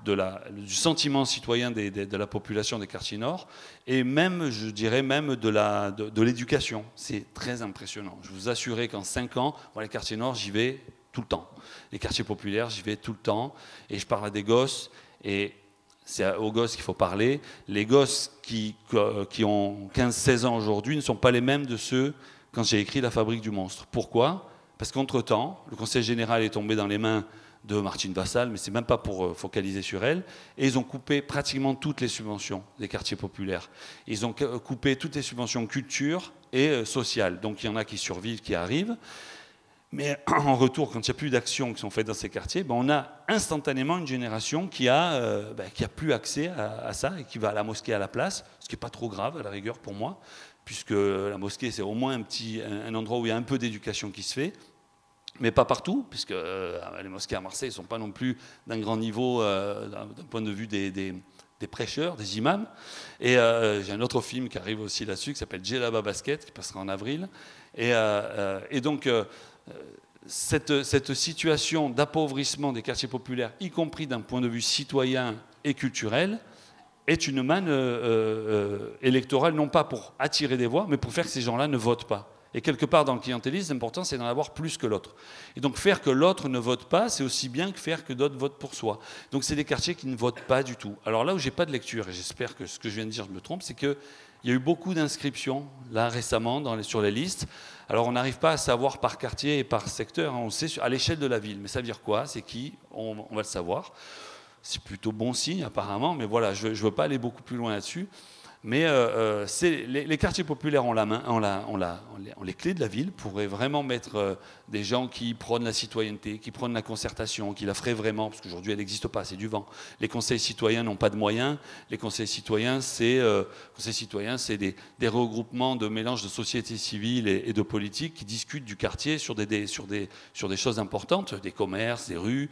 la, du sentiment citoyen de la population des quartiers nord et même, je dirais, même de, l'éducation. C'est très impressionnant. Je vous assurer qu'en 5 ans, les quartiers nord, j'y vais tout le temps. Les quartiers populaires, j'y vais tout le temps et je parle à des gosses et c'est aux gosses qu'il faut parler. Les gosses qui, qui ont 15-16 ans aujourd'hui ne sont pas les mêmes de ceux quand j'ai écrit La fabrique du monstre. Pourquoi? Parce qu'entre-temps, le conseil général est tombé dans les mains de Martine Vassal, mais c'est même pas pour euh, focaliser sur elle, et ils ont coupé pratiquement toutes les subventions des quartiers populaires. Ils ont coupé toutes les subventions culture et euh, sociales. Donc il y en a qui survivent, qui arrivent, mais en retour, quand il n'y a plus d'actions qui sont faites dans ces quartiers, ben on a instantanément une génération qui a, euh, ben, plus accès à, ça et qui va à la mosquée à la place, ce qui n'est pas trop grave à la rigueur pour moi, puisque la mosquée c'est au moins un, petit, un endroit où il y a un peu d'éducation qui se fait, mais pas partout, puisque euh, les mosquées à Marseille ne sont pas non plus d'un grand niveau euh, d'un point de vue des, des, prêcheurs, des imams. Et j'ai un autre film qui arrive aussi là-dessus qui s'appelle Djellaba Basket, qui passera en avril. Et, et donc cette, situation d'appauvrissement des quartiers populaires, y compris d'un point de vue citoyen et culturel, est une manne euh, euh, électorale, non pas pour attirer des voix, mais pour faire que ces gens-là ne votent pas. Et quelque part, dans le clientélisme, l'important, c'est d'en avoir plus que l'autre. Et donc, faire que l'autre ne vote pas, c'est aussi bien que faire que d'autres votent pour soi. Donc, c'est des quartiers qui ne votent pas du tout. Alors là où j'ai pas de lecture, et j'espère que ce que je viens de dire, je me trompe, c'est qu'il y a eu beaucoup d'inscriptions, là, récemment, sur les listes, alors on n'arrive pas à savoir par quartier et par secteur, hein. on sait à l'échelle de la ville. Mais ça veut dire quoi? C'est qui? On, va le savoir. C'est plutôt bon signe apparemment, mais voilà, je ne veux pas aller beaucoup plus loin là-dessus. Mais euh, euh, les, quartiers populaires ont, la main, les, clés de la ville, pourraient vraiment mettre euh, des gens qui prônent la citoyenneté, qui prônent la concertation, qui la feraient vraiment, parce qu'aujourd'hui elle n'existe pas, c'est du vent. Les conseils citoyens n'ont pas de moyens. Les conseils citoyens, c'est des, regroupements de mélange de société civile et, de politique qui discutent du quartier sur des choses importantes, des commerces, des rues.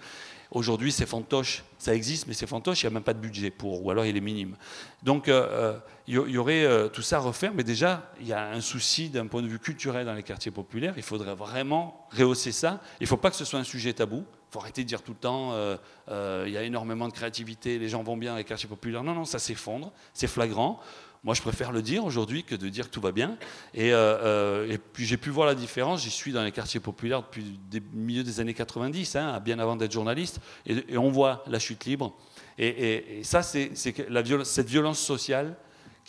Aujourd'hui, c'est fantoche. Ça existe, mais c'est fantoche, il n'y a même pas de budget pour, ou alors il est minime. Donc, il euh, euh, y, aurait euh, tout ça à refaire, mais déjà, il y a un souci d'un point de vue culturel dans les quartiers populaires. Il faudrait vraiment rehausser ça. Il ne faut pas que ce soit un sujet tabou. Il faut arrêter de dire tout le temps, il y a énormément de créativité, les gens vont bien dans les quartiers populaires. Non, non, ça s'effondre, c'est flagrant. Moi, je préfère le dire aujourd'hui que de dire que tout va bien. Et, euh, euh, puis, j'ai pu voir la différence. J'y suis dans les quartiers populaires depuis le milieu des années 90, hein, bien avant d'être journaliste. Et, on voit la chute libre. Et, ça, c'est cette violence sociale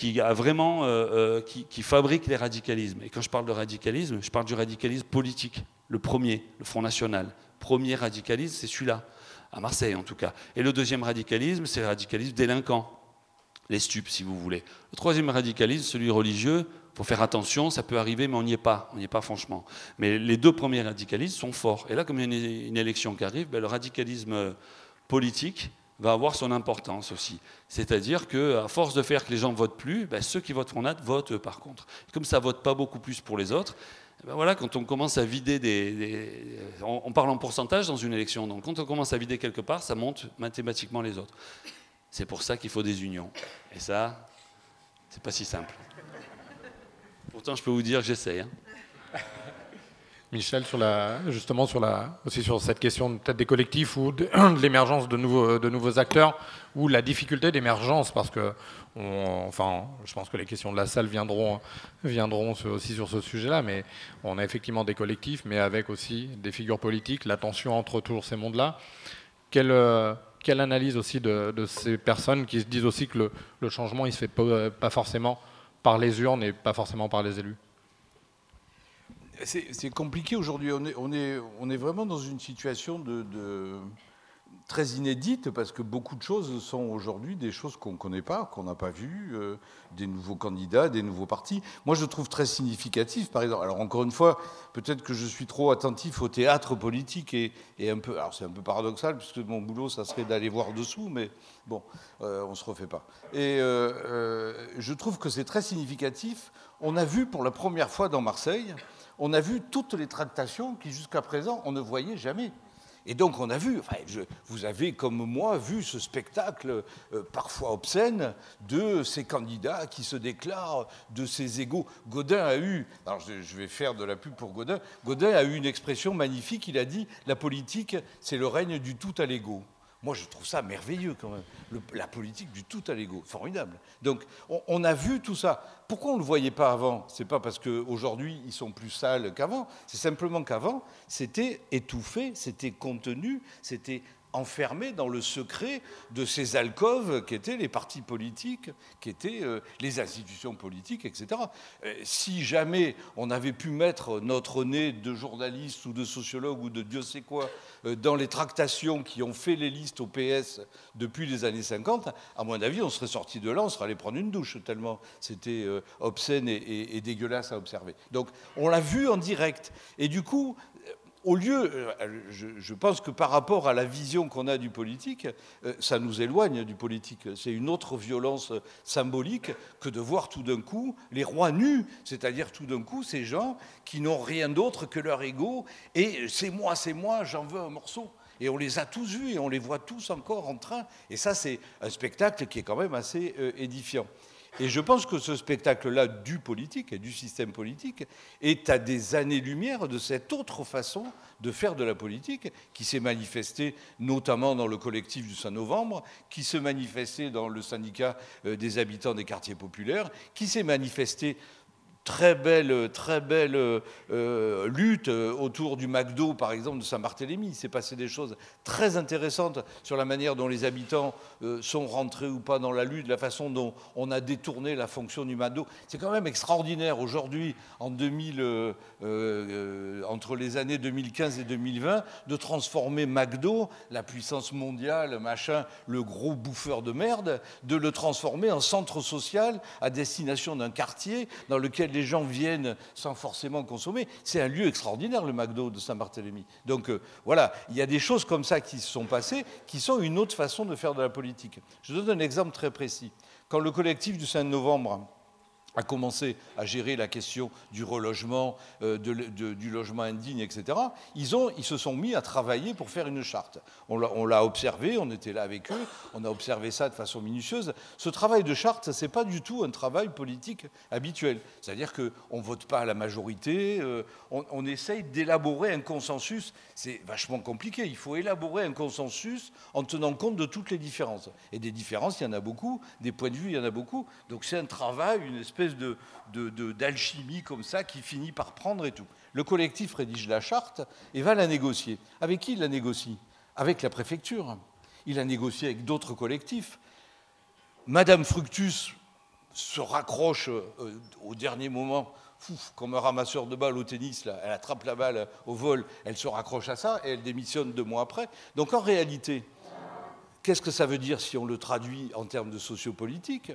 euh, qui, fabrique les radicalismes. Et quand je parle de radicalisme, je parle du radicalisme politique, le premier, le Front National. Premier radicalisme, c'est celui-là, à Marseille en tout cas. Et le deuxième radicalisme, c'est le radicalisme délinquant les stupes, si vous voulez. Le troisième radicalisme, celui religieux, faut faire attention, ça peut arriver, mais on n'y est pas, on n'y est pas franchement. Mais les deux premiers radicalismes sont forts. Et là, comme il y a une, élection qui arrive, ben, le radicalisme politique va avoir son importance aussi. C'est-à-dire qu'à force de faire que les gens votent plus, ben, ceux qui votent Front votent par contre. comme ça vote pas beaucoup plus pour les autres, ben voilà, quand on commence à vider des, on, parle en pourcentage dans une élection, donc quand on commence à vider quelque part, ça monte mathématiquement les autres. C'est pour ça qu'il faut des unions. Et ça, c'est pas si simple. Pourtant, je peux vous dire que j'essaye. Hein. Michel, sur la, justement la, aussi sur cette question des collectifs ou de, l'émergence de nouveaux, de nouveaux acteurs ou la difficulté d'émergence, parce que, enfin, je pense que les questions de la salle viendront, viendront aussi sur ce sujet-là, mais on a effectivement des collectifs, mais avec aussi des figures politiques, la tension entre tous ces mondes-là. Quelle, euh, quelle analyse aussi de, ces personnes qui se disent aussi que le, changement, il ne se fait pas, forcément par les urnes et pas forcément par les élus? C'est compliqué aujourd'hui. On est, vraiment dans une situation de très inédite parce que beaucoup de choses sont aujourd'hui des choses qu'on ne connaît pas, qu'on n'a pas vues, euh, des nouveaux candidats, des nouveaux partis. Moi, je trouve très significatif, par exemple. Alors, encore une fois, peut-être que je suis trop attentif au théâtre politique et, un peu. Alors, c'est un peu paradoxal puisque mon boulot, ça serait d'aller voir dessous, mais bon, euh, on ne se refait pas. Et euh, je trouve que c'est très significatif. On a vu pour la première fois dans Marseille, on a vu toutes les tractations qui jusqu'à présent on ne voyait jamais. Et donc on a vu, vous avez comme moi vu ce spectacle euh, parfois obscène de ces candidats qui se déclarent de ces égaux. Godin a eu, alors je, vais faire de la pub pour Godin, Godin a eu une expression magnifique, il a dit la politique c'est le règne du tout à l'ego. Moi, je trouve ça merveilleux quand même. la politique du tout à l'ego, formidable. Donc, on, a vu tout ça. Pourquoi on ne le voyait pas avant? C'est pas parce qu'aujourd'hui, ils sont plus sales qu'avant. C'est simplement qu'avant, c'était étouffé, c'était contenu, c'était enfermés dans le secret de ces alcôves qui étaient les partis politiques, qui étaient euh, les institutions politiques, etc. Euh, si jamais on avait pu mettre notre nez de journaliste ou de sociologue ou de Dieu sait quoi euh, dans les tractations qui ont fait les listes au PS depuis les années 50, à mon avis, on serait sorti de là, on serait allé prendre une douche, tellement c'était obscène et, et dégueulasse à observer. Donc on l'a vu en direct. Et du coup, au lieu, euh, je, pense que par rapport à la vision qu'on a du politique, euh, ça nous éloigne du politique. C'est une autre violence symbolique que de voir tout d'un coup les rois nus, c'est-à-dire tout d'un coup ces gens qui n'ont rien d'autre que leur ego, et c'est moi, c'est moi, j'en veux un morceau. Et on les a tous vus et on les voit tous encore en train. Et ça, c'est un spectacle qui est quand même assez euh, édifiant. Et je pense que ce spectacle-là du politique et du système politique est à des années-lumière de cette autre façon de faire de la politique qui s'est manifestée notamment dans le collectif du 5 novembre, qui s'est manifestée dans le syndicat euh, des habitants des quartiers populaires, qui s'est manifestée très belle, très belle euh, lutte autour du McDo, par exemple, de Saint-Barthélemy. Il s'est passé des choses très intéressantes sur la manière dont les habitants sont rentrés ou pas dans la lutte, la façon dont on a détourné la fonction du McDo. C'est quand même extraordinaire aujourd'hui, en 2000, entre les années 2015 et 2020, de transformer McDo, la puissance mondiale, machin, le gros bouffeur de merde, de le transformer en centre social à destination d'un quartier dans lequel les gens viennent sans forcément consommer. C'est un lieu extraordinaire, le McDo de Saint-Barthélemy. Donc euh, voilà, il y a des choses comme ça qui se sont passées, qui sont une autre façon de faire de la politique. Je donne un exemple très précis. Quand le collectif du 5 novembre a commencé à gérer la question du relogement, euh, du logement indigne, etc., ils se sont mis à travailler pour faire une charte. On l'a observé, on était là avec eux, on a observé ça de façon minutieuse. Ce travail de charte, ce n'est pas du tout un travail politique habituel. C'est-à-dire qu'on ne vote pas à la majorité, euh, on, on essaye d'élaborer un consensus. C'est vachement compliqué. Il faut élaborer un consensus en tenant compte de toutes les différences. Et des différences, il y en a beaucoup, des points de vue, il y en a beaucoup. Donc c'est un travail, une espèce d'alchimie comme ça qui finit par prendre et tout. Le collectif rédige la charte et va la négocier. Avec qui il la négocie? Avec la préfecture. Il a négocié avec d'autres collectifs. Madame Fructus se raccroche euh, au dernier moment, comme un ramasseur de balles au tennis, là, elle attrape la balle au vol, elle se raccroche à ça et elle démissionne deux mois après. Donc en réalité, qu'est-ce que ça veut dire si on le traduit en termes de sociopolitique?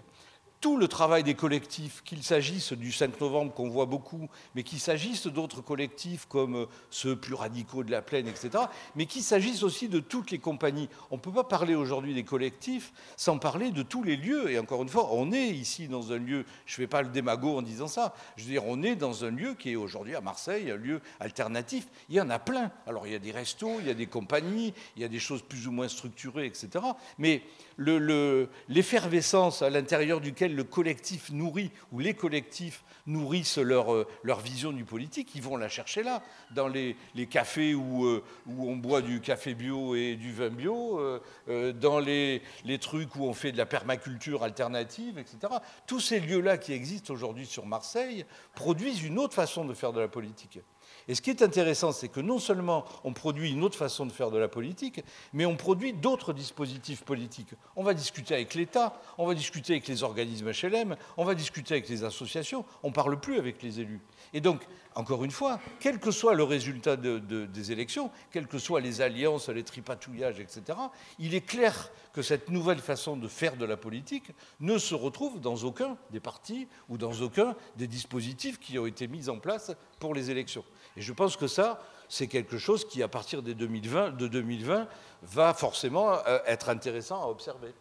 Tout le travail des collectifs, qu'il s'agisse du 5 novembre qu'on voit beaucoup, mais qu'il s'agisse d'autres collectifs comme euh, ceux plus radicaux de la plaine, etc., mais qu'il s'agisse aussi de toutes les compagnies. On ne peut pas parler aujourd'hui des collectifs sans parler de tous les lieux. Et encore une fois, on est ici dans un lieu, je ne fais pas le démago en disant ça, je veux dire, on est dans un lieu qui est aujourd'hui à Marseille, un lieu alternatif. Il y en a plein. Alors il y a des restos, il y a des compagnies, il y a des choses plus ou moins structurées, etc. Mais l'effervescence à l'intérieur duquel le collectif nourrit, ou les collectifs nourrissent leur, euh, leur vision du politique, ils vont la chercher là, dans les, cafés où, euh, où, on boit du café bio et du vin bio, euh, dans les, les, trucs où on fait de la permaculture alternative, etc. Tous ces lieux-là qui existent aujourd'hui sur Marseille produisent une autre façon de faire de la politique. Et ce qui est intéressant, c'est que non seulement on produit une autre façon de faire de la politique, mais on produit d'autres dispositifs politiques. On va discuter avec l'État, on va discuter avec les organismes HLM, on va discuter avec les associations, on ne parle plus avec les élus. Et donc, encore une fois, quel que soit le résultat des élections, quelles que soient les alliances, les tripatouillages, etc., il est clair que cette nouvelle façon de faire de la politique ne se retrouve dans aucun des partis ou dans aucun des dispositifs qui ont été mis en place pour les élections. Et je pense que ça, c'est quelque chose qui, à partir de 2020, de 2020 va forcément euh, être intéressant à observer.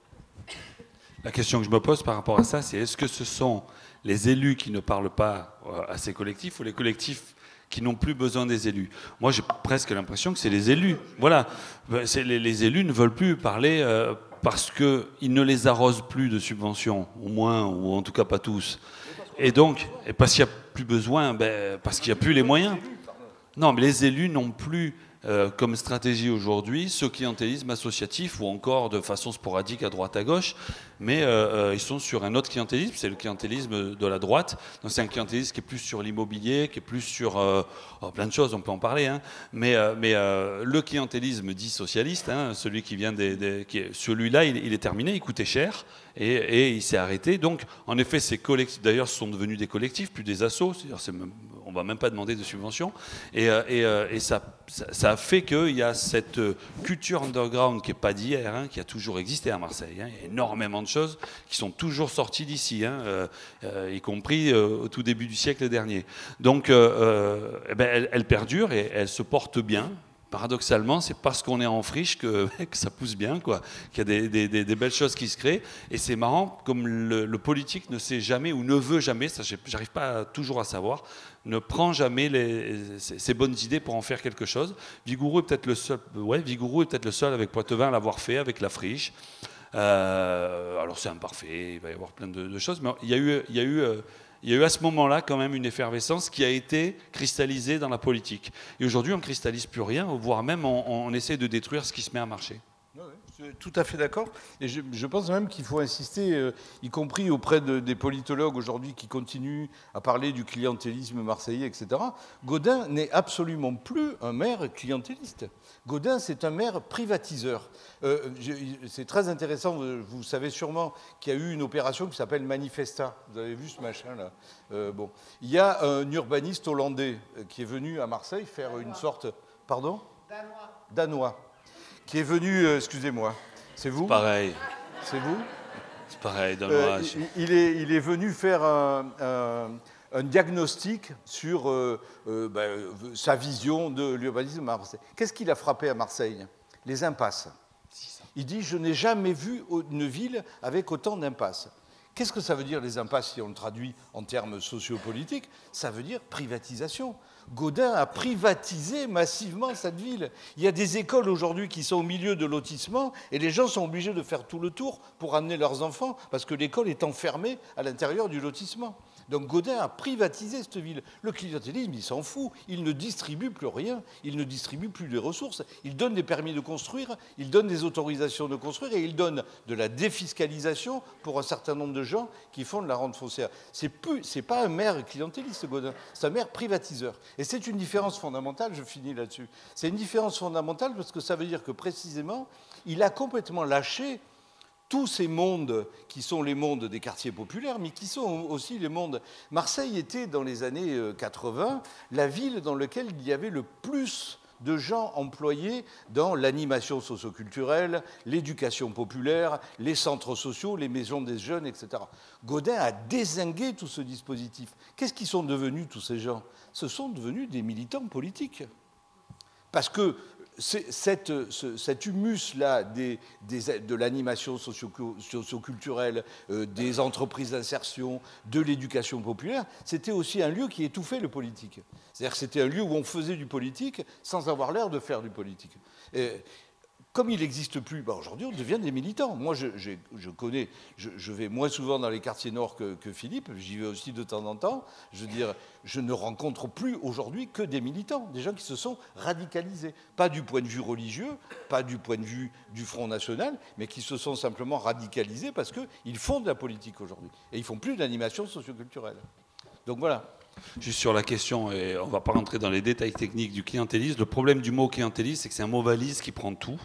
La question que je me pose par rapport à ça, c'est est-ce que ce sont les élus qui ne parlent pas euh, à ces collectifs ou les collectifs qui n'ont plus besoin des élus? Moi, j'ai presque l'impression que c'est les élus. Voilà, ben, les, les, élus ne veulent plus parler euh, parce qu'ils ne les arrosent plus de subventions, au moins, ou en tout cas pas tous. Et donc, et parce qu'il n'y a plus besoin, ben, parce qu'il n'y a plus les moyens. Non, mais les élus n'ont plus euh, comme stratégie aujourd'hui ce clientélisme associatif ou encore de façon sporadique à droite à gauche, mais euh, euh, ils sont sur un autre clientélisme, c'est le clientélisme de la droite. Donc c'est un clientélisme qui est plus sur l'immobilier, qui est plus sur oh, plein de choses, on peut en parler, hein. mais, le clientélisme dit socialiste, hein, celui qui vient des, celui-là, il, est terminé, il coûtait cher et, il s'est arrêté. Donc en effet, ces collectifs, d'ailleurs, sont devenus des collectifs, plus des assos. C'est on va même pas demander de subvention. Et, euh, euh, et, ça, ça, a fait qu'il y a cette culture underground qui n'est pas d'hier, hein, qui a toujours existé à Marseille. Hein. Il y a énormément de choses qui sont toujours sorties d'ici, hein, euh, y compris au tout début du siècle dernier. Donc, eh ben, elle perdure et elle se porte bien paradoxalement, c'est parce qu'on est en friche que, ça pousse bien, quoi, qu'il y a des, belles choses qui se créent. Et c'est marrant, comme le, politique ne sait jamais ou ne veut jamais, ça j'arrive pas toujours à savoir, ne prend jamais les, ses, bonnes idées pour en faire quelque chose. Vigoureux est peut-être le seul, ouais, Vigoureux est peut-être le seul avec Poitevin à l'avoir fait, avec la friche. Euh, alors c'est imparfait, il va y avoir plein de, choses, mais il y a eu, il y a eu euh, il y a eu à ce moment-là quand même une effervescence qui a été cristallisée dans la politique. Et aujourd'hui, on ne cristallise plus rien, voire même on, essaie de détruire ce qui se met à marcher. Tout à fait d'accord. Et je, pense même qu'il faut insister, euh, y compris auprès des politologues aujourd'hui qui continuent à parler du clientélisme marseillais, etc. Godin n'est absolument plus un maire clientéliste. Godin, c'est un maire privatiseur. Euh, c'est très intéressant, vous, savez sûrement qu'il y a eu une opération qui s'appelle Manifesta. Vous avez vu ce machin-là euh, bon. Il y a un urbaniste hollandais qui est venu à Marseille faire une sorte... Pardon? Danois. Danois qui est venu, euh, excusez-moi, c'est vous Pareil. C'est vous C'est pareil, dans euh, il, est, il est venu faire un, diagnostic sur euh, bah, sa vision de l'urbanisme à Marseille. Qu'est-ce qu'il a frappé à Marseille? Les impasses. Il dit Je n'ai jamais vu une ville avec autant d'impasses. Qu'est-ce que ça veut dire les impasses si on le traduit en termes sociopolitiques? Ça veut dire privatisation. Godin a privatisé massivement cette ville. Il y a des écoles aujourd'hui qui sont au milieu de lotissement et les gens sont obligés de faire tout le tour pour amener leurs enfants parce que l'école est enfermée à l'intérieur du lotissement. Donc Godin a privatisé cette ville. Le clientélisme, il s'en fout. Il ne distribue plus rien. Il ne distribue plus les ressources. Il donne des permis de construire, il donne des autorisations de construire et il donne de la défiscalisation pour un certain nombre de gens qui font de la rente foncière. C'est n'est pas un maire clientéliste, Godin. C'est un maire privatiseur. Et c'est une différence fondamentale, je finis là-dessus. C'est une différence fondamentale parce que ça veut dire que précisément, il a complètement lâché tous ces mondes qui sont les mondes des quartiers populaires, mais qui sont aussi les mondes. Marseille était, dans les années 80, euh, la ville dans laquelle il y avait le plus de gens employés dans l'animation socioculturelle, l'éducation populaire, les centres sociaux, les maisons des jeunes, etc. Godin a désingué tout ce dispositif. Qu'est-ce qu'ils sont devenus tous ces gens? Ce sont devenus des militants politiques. Parce que cet humus-là de l'animation socioculturelle, euh, des entreprises d'insertion, de l'éducation populaire, c'était aussi un lieu qui étouffait le politique. C'est-à-dire que c'était un lieu où on faisait du politique sans avoir l'air de faire du politique. Comme il n'existe plus, bah, aujourd'hui, on devient des militants. Moi, je, connais, je, vais moins souvent dans les quartiers nord que, Philippe, j'y vais aussi de temps en temps. Je veux dire, je ne rencontre plus aujourd'hui que des militants, des gens qui se sont radicalisés. Pas du point de vue religieux, pas du point de vue du Front National, mais qui se sont simplement radicalisés parce qu'ils font de la politique aujourd'hui. Et ils font plus d'animation socioculturelle. Donc voilà. Juste sur la question, et on ne va pas rentrer dans les détails techniques du clientélisme, le problème du mot clientélisme, c'est que c'est un mot valise qui prend tout,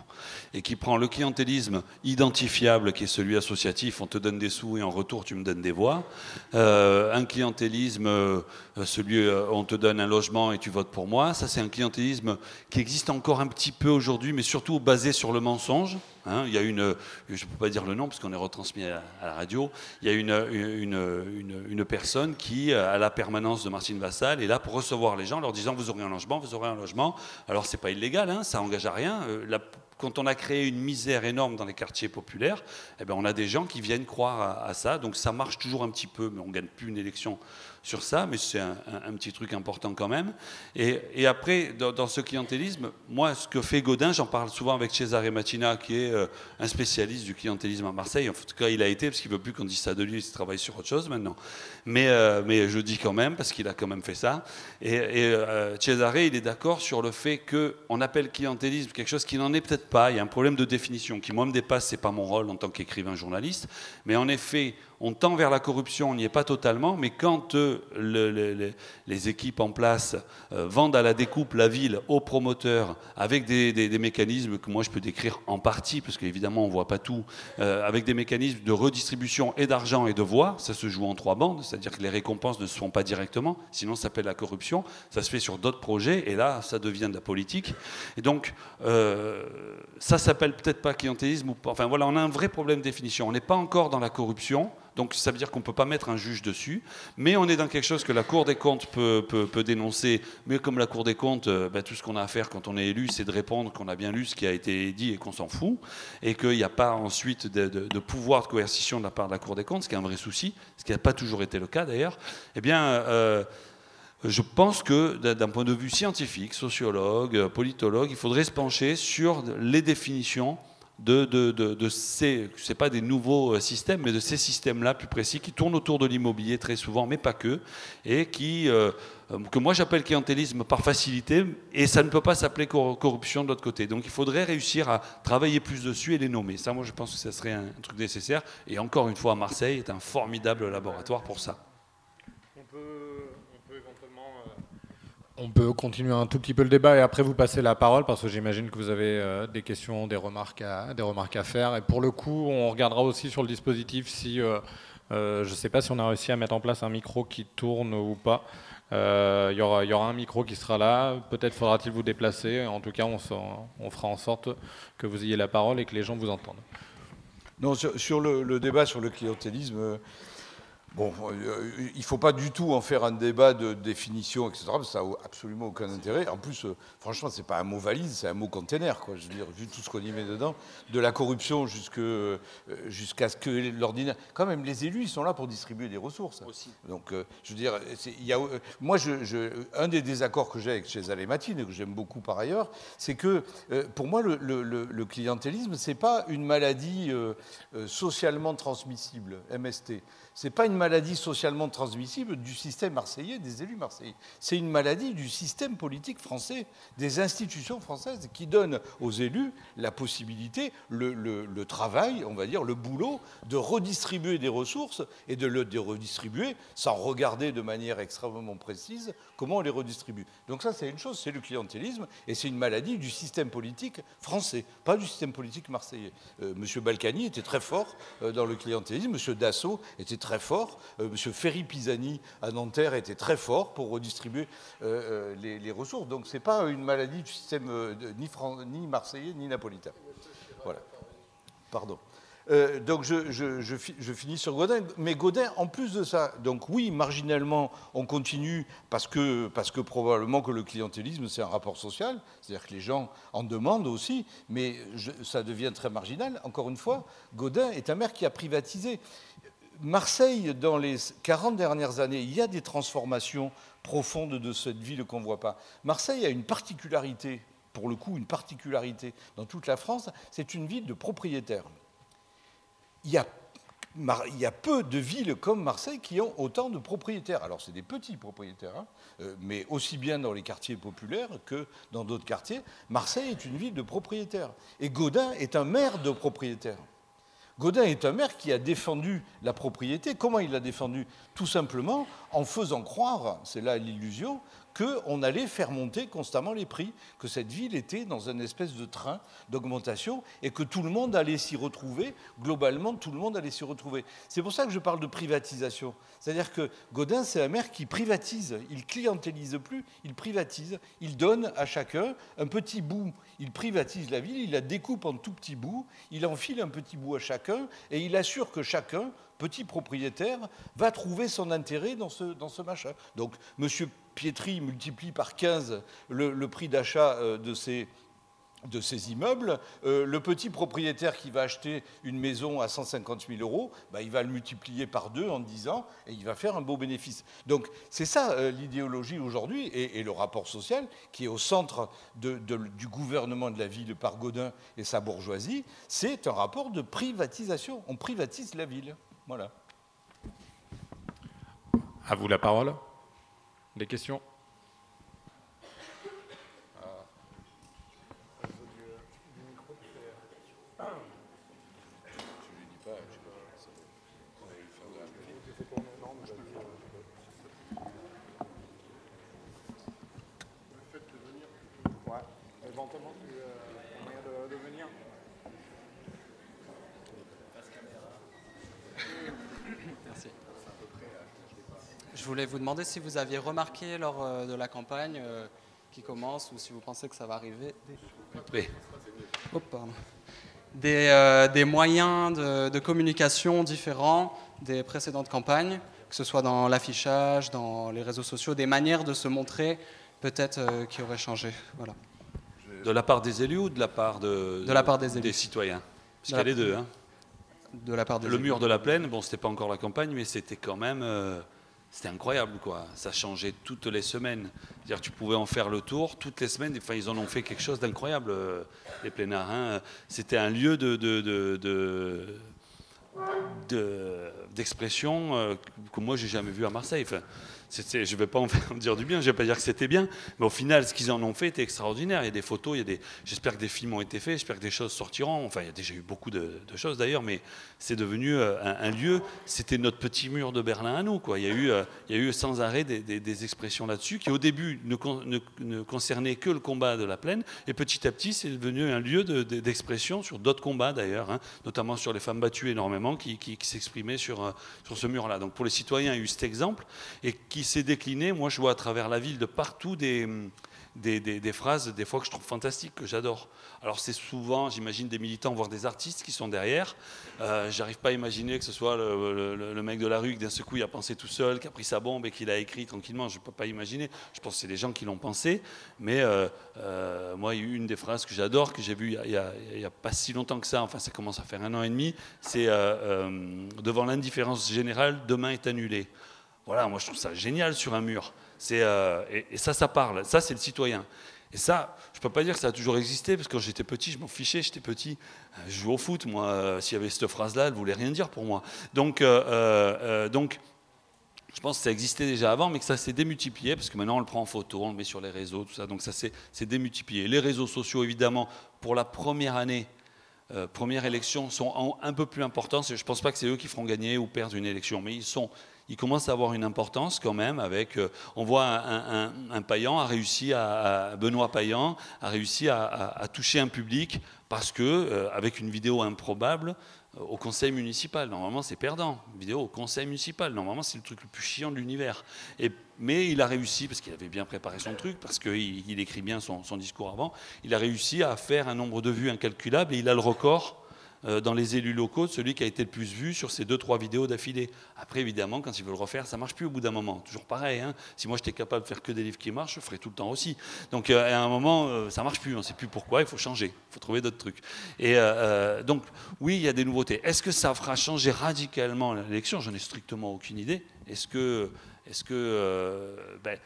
et qui prend le clientélisme identifiable, qui est celui associatif, on te donne des sous et en retour tu me donnes des voix, euh, un clientélisme, euh, celui euh, on te donne un logement et tu votes pour moi, ça c'est un clientélisme qui existe encore un petit peu aujourd'hui, mais surtout basé sur le mensonge. Hein, il y a une, je ne peux pas dire le nom parce qu'on est retransmis à, la radio, il y a une, une, une, personne qui, à la permanence de Martine Vassal, est là pour recevoir les gens, leur disant vous aurez un logement, vous aurez un logement. Alors c'est pas illégal, hein, ça engage à rien. Euh, quand on a créé une misère énorme dans les quartiers populaires, eh ben on a des gens qui viennent croire à, ça. Donc ça marche toujours un petit peu, mais on ne gagne plus une élection sur ça, mais c'est un, petit truc important quand même. Et, après, dans, ce clientélisme, moi, ce que fait Godin, j'en parle souvent avec Cesare Matina, qui est euh, un spécialiste du clientélisme à Marseille. En tout cas, il a été, parce qu'il ne veut plus qu'on dise ça de lui, il travaille sur autre chose maintenant. Mais, euh, mais je dis quand même, parce qu'il a quand même fait ça. Et, euh, Cesare, il est d'accord sur le fait qu'on appelle clientélisme quelque chose qui n'en est peut-être pas. Il y a un problème de définition qui, moi, me dépasse. Ce n'est pas mon rôle en tant qu'écrivain journaliste. Mais en effet, on tend vers la corruption, on n'y est pas totalement, mais quand euh, les équipes en place euh, vendent à la découpe la ville aux promoteurs avec des, mécanismes que moi je peux décrire en partie, parce qu'évidemment on ne voit pas tout, euh, avec des mécanismes de redistribution et d'argent et de voix, ça se joue en trois bandes, c'est-à-dire que les récompenses ne se font pas directement, sinon ça s'appelle la corruption, ça se fait sur d'autres projets, et là ça devient de la politique. Et donc ça s'appelle peut-être pas clientélisme, ou enfin voilà, on a un vrai problème de définition, on n'est pas encore dans la corruption, donc ça veut dire qu'on ne peut pas mettre un juge dessus, mais on est dans quelque chose que la Cour des comptes peut, dénoncer. Mais comme la Cour des comptes, euh, bah, tout ce qu'on a à faire quand on est élu, c'est de répondre qu'on a bien lu ce qui a été dit et qu'on s'en fout, et qu'il n'y a pas ensuite de, pouvoir de coercition de la part de la Cour des comptes, ce qui est un vrai souci, ce qui n'a pas toujours été le cas d'ailleurs. Eh bien, euh, je pense que d'un point de vue scientifique, sociologue, politologue, il faudrait se pencher sur les définitions de, de, de, ces, c'est pas des nouveaux euh, systèmes, mais de ces systèmes-là plus précis qui tournent autour de l'immobilier très souvent, mais pas que, et qui, euh, euh, que moi j'appelle clientélisme par facilité, et ça ne peut pas s'appeler corruption de l'autre côté. Donc il faudrait réussir à travailler plus dessus et les nommer. Ça, moi je pense que ce serait un, truc nécessaire. Et encore une fois, Marseille est un formidable laboratoire pour ça. On peut on peut continuer un tout petit peu le débat et après vous passer la parole parce que j'imagine que vous avez euh, des questions, des remarques, à, faire. Et pour le coup, on regardera aussi sur le dispositif si, euh, euh, je ne sais pas si on a réussi à mettre en place un micro qui tourne ou pas. Il y, aura, un micro qui sera là. Peut-être faudra-t-il vous déplacer. En tout cas, on, fera en sorte que vous ayez la parole et que les gens vous entendent. Non, sur, le, débat sur le clientélisme, Bon, euh, il ne faut pas du tout en faire un débat de définition, etc. ça n'a absolument aucun intérêt. En plus, euh, franchement, ce n'est pas un mot valise, c'est un mot container. Quoi. Je veux dire, vu tout ce qu'on y met dedans, de la corruption euh, jusqu'à ce que l'ordinaire. Quand même, les élus, ils sont là pour distribuer des ressources. Aussi. Donc, je veux dire, y a, moi, je, un des désaccords que j'ai avec chez Matine, et que j'aime beaucoup par ailleurs, c'est que pour moi, le, le, le clientélisme, ce n'est pas une maladie socialement transmissible, MST. Ce n'est pas une maladie socialement transmissible du système marseillais, des élus marseillais. C'est une maladie du système politique français, des institutions françaises qui donnent aux élus la possibilité, le, travail, on va dire, le boulot, de redistribuer des ressources et de le redistribuer sans regarder de manière extrêmement précise comment on les redistribue. Donc ça, c'est une chose, c'est le clientélisme et c'est une maladie du système politique français, pas du système politique marseillais. Euh, Monsieur Balkany était très fort euh, dans le clientélisme, Monsieur Dassault était très très fort. Euh, Monsieur Ferry Pisani à Nanterre était très fort pour redistribuer euh, euh, les, ressources. Donc ce n'est pas une maladie du système ni, ni marseillais ni napolitain. Voilà. Pardon. donc je, finis sur Godin. Mais Godin, en plus de ça, donc oui, marginalement, on continue parce que, parce que probablement que le clientélisme, c'est un rapport social, c'est-à-dire que les gens en demandent aussi, mais ça devient très marginal. Encore une fois, Godin est un maire qui a privatisé. Marseille, dans les 40 dernières années, il y a des transformations profondes de cette ville qu'on ne voit pas. Marseille a une particularité, pour le coup, une particularité dans toute la France, c'est une ville de propriétaires. Il y a peu de villes comme Marseille qui ont autant de propriétaires. Alors c'est des petits propriétaires, hein, euh, mais aussi bien dans les quartiers populaires que dans d'autres quartiers. Marseille est une ville de propriétaires. Et Gaudin est un maire de propriétaires. Godin est un maire qui a défendu la propriété. Comment il l'a défendu? Tout simplement en faisant croire, c'est là l'illusion, qu'on allait faire monter constamment les prix, que cette ville était dans un espèce de train d'augmentation et que tout le monde allait s'y retrouver, globalement tout le monde allait s'y retrouver. C'est pour ça que je parle de privatisation. C'est-à-dire que Godin, c'est un maire qui privatise, il clientélise plus, il privatise, il donne à chacun un petit bout, il privatise la ville, il la découpe en tout petits bouts, il enfile un petit bout à chacun et il assure que chacun petit propriétaire, va trouver son intérêt dans ce, dans ce machin. Donc, M. Pietri multiplie par 15 le, prix d'achat euh, de ces, de ces immeubles, euh, le petit propriétaire qui va acheter une maison à 150 000 euros, bah, il va le multiplier par deux en 10 ans et il va faire un beau bénéfice. Donc c'est ça euh, l'idéologie aujourd'hui et, le rapport social qui est au centre du gouvernement de la ville par Godin et sa bourgeoisie, c'est un rapport de privatisation. On privatise la ville. Voilà. À vous la parole. Des questions? Voulais vous demander si vous aviez remarqué lors euh, de la campagne euh, qui commence ou si vous pensez que ça va arriver. Oui. Oh, des, euh, des, moyens de, communication différents des précédentes campagnes, que ce soit dans l'affichage, dans les réseaux sociaux, des manières de se montrer peut-être qui auraient changé. Voilà. De la part des élus ou de la part de, de la part des, élus. des citoyens? Parce qu'il y a les deux. Hein. De la part des Le mur de la plaine, bon, c'était pas encore la campagne, mais c'était quand même c'était incroyable, quoi. Ça changeait toutes les semaines. C'est-à-dire, tu pouvais en faire le tour toutes les semaines. Enfin, ils en ont fait quelque chose d'incroyable, euh, les plénaires. Hein. C'était un lieu de, de, de, d'expression euh, que moi j'ai jamais vu à Marseille. Enfin, je ne vais pas en, dire du bien, je ne vais pas dire que c'était bien, mais au final, ce qu'ils en ont fait était extraordinaire. Il y a des photos, il y a des, j'espère que des films ont été faits, j'espère que des choses sortiront. Enfin, il y a déjà eu beaucoup de, choses d'ailleurs, mais c'est devenu euh, un, lieu. C'était notre petit mur de Berlin à nous. Quoi. Il, y a eu, euh, sans arrêt des, expressions là-dessus qui, au début, ne, concernaient que le combat de la plaine, et petit à petit, c'est devenu un lieu d'expression sur d'autres combats d'ailleurs, hein, notamment sur les femmes battues énormément, qui, qui, s'exprimaient sur, euh, sur ce mur-là. Donc pour les citoyens, il y a eu cet exemple, et qui qui s'est décliné. Moi, je vois à travers la ville de partout des, des, phrases, des fois que je trouve fantastiques, que j'adore. Alors, c'est souvent, j'imagine, des militants, voire des artistes qui sont derrière. Euh, J'arrive pas à imaginer que ce soit le, mec de la rue qui, d'un seul coup, a pensé tout seul, qui a pris sa bombe et qui l'a écrit tranquillement. Je peux pas imaginer. Je pense que c'est des gens qui l'ont pensé. Mais euh, euh, moi, y a une des phrases que j'adore, que j'ai vue il n'y a, a, pas si longtemps que ça, enfin, ça commence à faire un an et demi, c'est euh, Devant l'indifférence générale, demain est annulé. Voilà, moi je trouve ça génial sur un mur. Euh, et, ça, ça parle. Ça, c'est le citoyen. Et ça, je ne peux pas dire que ça a toujours existé, parce que quand j'étais petit, je m'en fichais, j'étais petit. Euh, je jouais au foot, moi. Euh, s'il y avait cette phrase-là, elle ne voulait rien dire pour moi. Donc, donc, je pense que ça existait déjà avant, mais que ça s'est démultiplié, parce que maintenant on le prend en photo, on le met sur les réseaux, tout ça. Donc ça s'est démultiplié. Les réseaux sociaux, évidemment, pour la première année, première élection, sont un peu plus importants. Je ne pense pas que c'est eux qui feront gagner ou perdre une élection, mais ils sont il commence à avoir une importance quand même. Avec, euh, on voit un, un, a réussi à, Benoît Payan a réussi à, toucher un public parce que euh, avec une vidéo improbable euh, au conseil municipal. Normalement, c'est perdant. Une vidéo au conseil municipal. Normalement, c'est le truc le plus chiant de l'univers. mais il a réussi, parce qu'il avait bien préparé son truc, parce qu'il il écrit bien son, son, discours avant, il a réussi à faire un nombre de vues incalculable et il a le record dans les élus locaux celui qui a été le plus vu sur ces deux, trois vidéos d'affilée. Après, évidemment, quand ils veulent refaire, ça marche plus au bout d'un moment. Toujours pareil. Hein. Si moi j'étais capable de faire que des livres qui marchent, je ferais tout le temps aussi. Donc euh, à un moment, euh, ça marche plus. On ne sait plus pourquoi. Il faut changer. Il faut trouver d'autres trucs. Et donc oui, il y a des nouveautés. Est-ce que ça fera changer radicalement l'élection J'en ai strictement aucune idée. Est-ce que, est-ce que ben,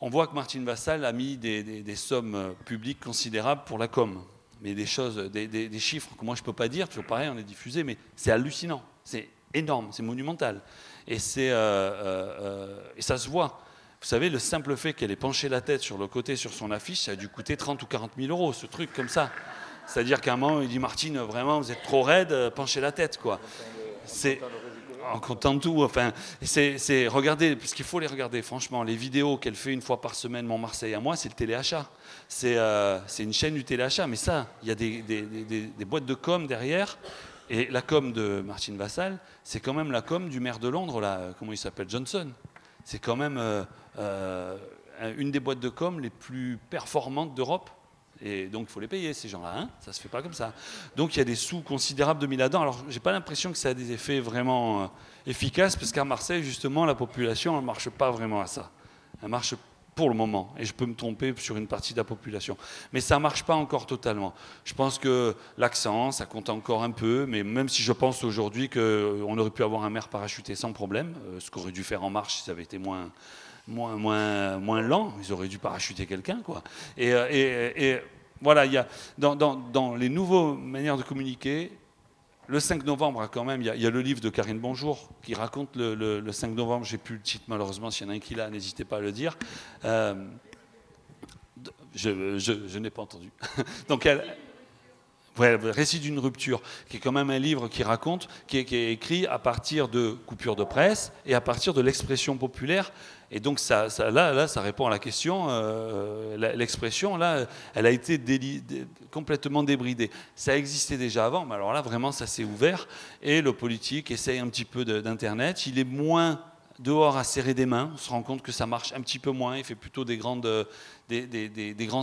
on voit que Martine Vassal a mis des sommes publiques considérables pour la com mais des choses, des, chiffres que moi je ne peux pas dire, toujours pareil, on est diffusé, mais c'est hallucinant, c'est énorme, c'est monumental. Et, euh, euh, euh, et ça se voit. Vous savez, le simple fait qu'elle ait penché la tête sur le côté, sur son affiche, ça a dû coûter 30 ou 40 000 euros, ce truc comme ça. C'est-à-dire qu'à un moment, il dit Martine, vraiment, vous êtes trop raide, penchez la tête, quoi. C'est en comptant tout. Enfin, c'est, regardez, parce qu'il faut les regarder, franchement, les vidéos qu'elle fait une fois par semaine, Mon Marseille à moi, c'est le téléachat. C'est, euh, une chaîne du téléachat. Mais ça, il y a des, des, boîtes de com derrière. Et la com de Martine Vassal, c'est quand même la com du maire de Londres, là, comment il s'appelle Johnson. C'est quand même euh, euh, une des boîtes de com les plus performantes d'Europe. Et donc, il faut les payer, ces gens-là. Hein ça ne se fait pas comme ça. Donc, il y a des sous considérables de mis là-dedans. Alors, je n'ai pas l'impression que ça a des effets vraiment euh, efficaces, parce qu'à Marseille, justement, la population, ne marche pas vraiment à ça. Elle marche pour le moment. Et je peux me tromper sur une partie de la population. Mais ça ne marche pas encore totalement. Je pense que l'accent, ça compte encore un peu. Mais même si je pense aujourd'hui qu'on aurait pu avoir un maire parachuté sans problème, euh, ce qu'aurait dû faire En Marche si ça avait été moins moins, moins, moins lent. Ils auraient dû parachuter quelqu'un, euh, et, voilà, il y a, dans, les nouvelles manières de communiquer, le 5 novembre, quand même, il y, a, le livre de Karine Bonjour qui raconte le, le, 5 novembre. J'ai plus le titre malheureusement. S'il y en a un qui l'a, n'hésitez pas à le dire. Euh, je, n'ai pas entendu. Donc elle, récit d'une rupture, qui est quand même un livre qui raconte, qui est, écrit à partir de coupures de presse et à partir de l'expression populaire. Et donc ça, là, ça répond à la question. Euh, l'expression, là, elle a été complètement débridée. Ça existait déjà avant, mais alors là, vraiment, ça s'est ouvert. Et le politique essaye un petit peu d'Internet. Il est moins dehors à serrer des mains. On se rend compte que ça marche un petit peu moins. Il fait plutôt des, grands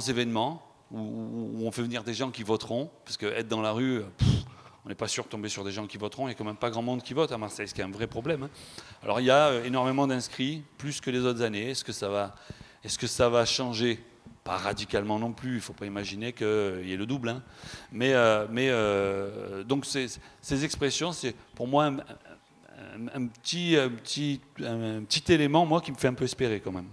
événements où, on fait venir des gens qui voteront, parce qu'être dans la rue, on n'est pas sûr de tomber sur des gens qui voteront, il n'y a quand même pas grand monde qui vote à Marseille, ce qui est un vrai problème. Hein. Alors il y a euh, énormément d'inscrits, plus que les autres années. Est-ce que ça va, est-ce que ça va changer? Pas radicalement non plus, il ne faut pas imaginer qu'il y ait le double. Hein. Mais, euh, euh, donc ces, expressions, c'est pour moi un, petit, petit, un petit élément, moi, qui me fait un peu espérer quand même.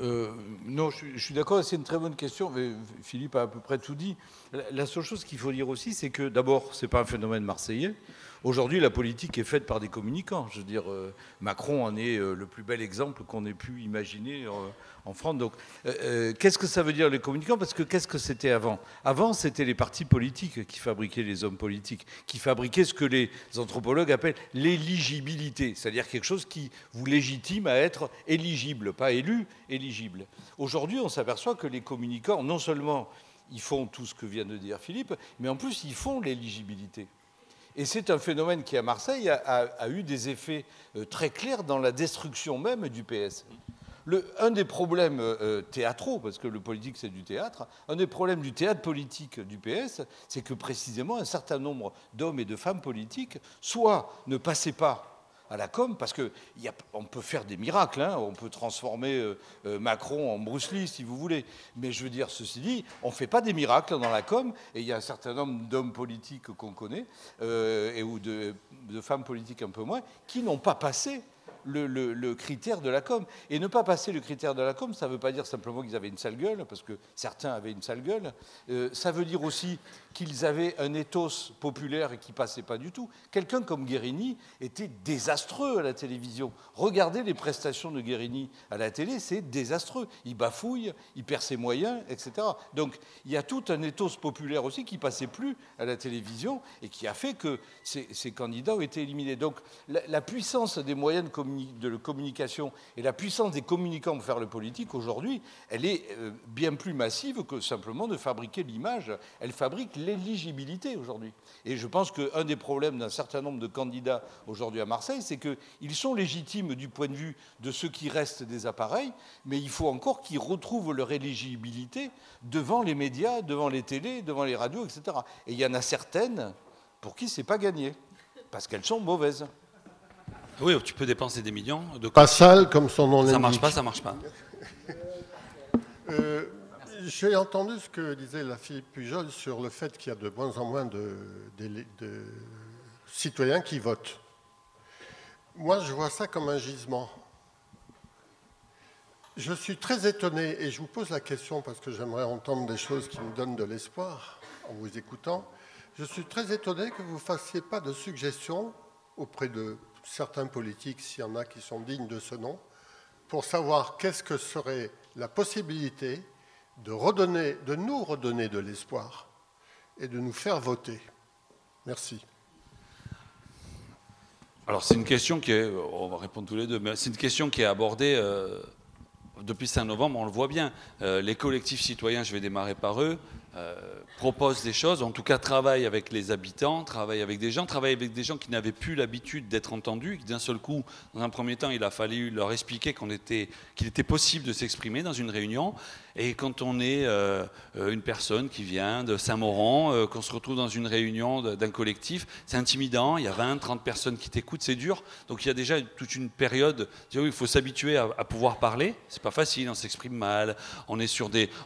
Euh, non, je, suis d'accord, c'est une très bonne question. Mais Philippe a à peu près tout dit. La, seule chose qu'il faut dire aussi, c'est que d'abord, ce n'est pas un phénomène marseillais. Aujourd'hui, la politique est faite par des communicants. Je veux dire, euh, Macron en est euh, le plus bel exemple qu'on ait pu imaginer euh, en France. Donc, qu'est-ce que ça veut dire les communicants? Parce que qu'est-ce que c'était avant? Avant, c'était les partis politiques qui fabriquaient les hommes politiques, qui fabriquaient ce que les anthropologues appellent l'éligibilité, c'est-à-dire quelque chose qui vous légitime à être éligible, pas élu, éligible. Aujourd'hui, on s'aperçoit que les communicants, non seulement ils font tout ce que vient de dire Philippe, mais en plus, ils font l'éligibilité. Et c'est un phénomène qui, à Marseille, a, eu des effets euh, très clairs dans la destruction même du PS. un des problèmes euh, théâtraux, parce que le politique c'est du théâtre, un des problèmes du théâtre politique du PS, c'est que précisément un certain nombre d'hommes et de femmes politiques, soit ne passaient pas à la com, parce qu'on peut faire des miracles, hein. on peut transformer euh, euh, Macron en Bruce Lee si vous voulez, mais je veux dire, ceci dit, on ne fait pas des miracles dans la com, et il y a un certain nombre d'hommes politiques qu'on connaît, euh, et, ou de, femmes politiques un peu moins, qui n'ont pas passé le, critère de la com. Et ne pas passer le critère de la com, ça ne veut pas dire simplement qu'ils avaient une sale gueule, parce que certains avaient une sale gueule. Ça veut dire aussi qu'ils avaient un ethos populaire et qui passait pas du tout. Quelqu'un comme Guérini était désastreux à la télévision. Regardez les prestations de Guérini à la télé, c'est désastreux. Il bafouille, il perd ses moyens, etc. Donc il y a tout un ethos populaire aussi qui passait plus à la télévision et qui a fait que ces, candidats ont été éliminés. Donc la, puissance des moyens de communication de communication et la puissance des communicants pour faire le politique, aujourd'hui, elle est euh, bien plus massive que simplement de fabriquer l'image. Elle fabrique l'éligibilité aujourd'hui. Et je pense qu'un des problèmes d'un certain nombre de candidats aujourd'hui à Marseille, c'est qu'ils sont légitimes du point de vue de ceux qui restent des appareils, mais il faut encore qu'ils retrouvent leur éligibilité devant les médias, devant les télés, devant les radios, etc. Et il y en a certaines pour qui c'est pas gagné, parce qu'elles sont mauvaises. Oui, tu peux dépenser des millions. De... Pas sale comme son nom l'indique. Ça marche pas, ça marche pas. Euh, j'ai entendu ce que disait la Philippe Pujol sur le fait qu'il y a de moins en moins de, citoyens qui votent. Moi, je vois ça comme un gisement. Je suis très étonné, et je vous pose la question parce que j'aimerais entendre des choses qui me donnent de l'espoir en vous écoutant. Je suis très étonné que vous ne fassiez pas de suggestions auprès de certains politiques, s'il y en a qui sont dignes de ce nom, pour savoir qu'est-ce que serait la possibilité de, redonner, de nous redonner de l'espoir et de nous faire voter. Merci. Alors c'est une question qui est, on va répondre tous les deux, mais c'est une question qui est abordée euh, depuis 5 novembre, on le voit bien. Euh, les collectifs citoyens, je vais démarrer par eux, propose des choses, en tout cas travaille avec les habitants, travaille avec des gens, travaille avec des gens qui n'avaient plus l'habitude d'être entendus, d'un seul coup, dans un premier temps, il a fallu leur expliquer qu'il était, était possible de s'exprimer dans une réunion. Et quand on est euh, euh, une personne qui vient de Saint-Mauron, qu'on se retrouve dans une réunion d'un collectif, c'est intimidant, il y a 20, 30 personnes qui t'écoutent, c'est dur. Donc il y a déjà toute une période où il faut s'habituer à, pouvoir parler. C'est pas facile, on s'exprime mal, on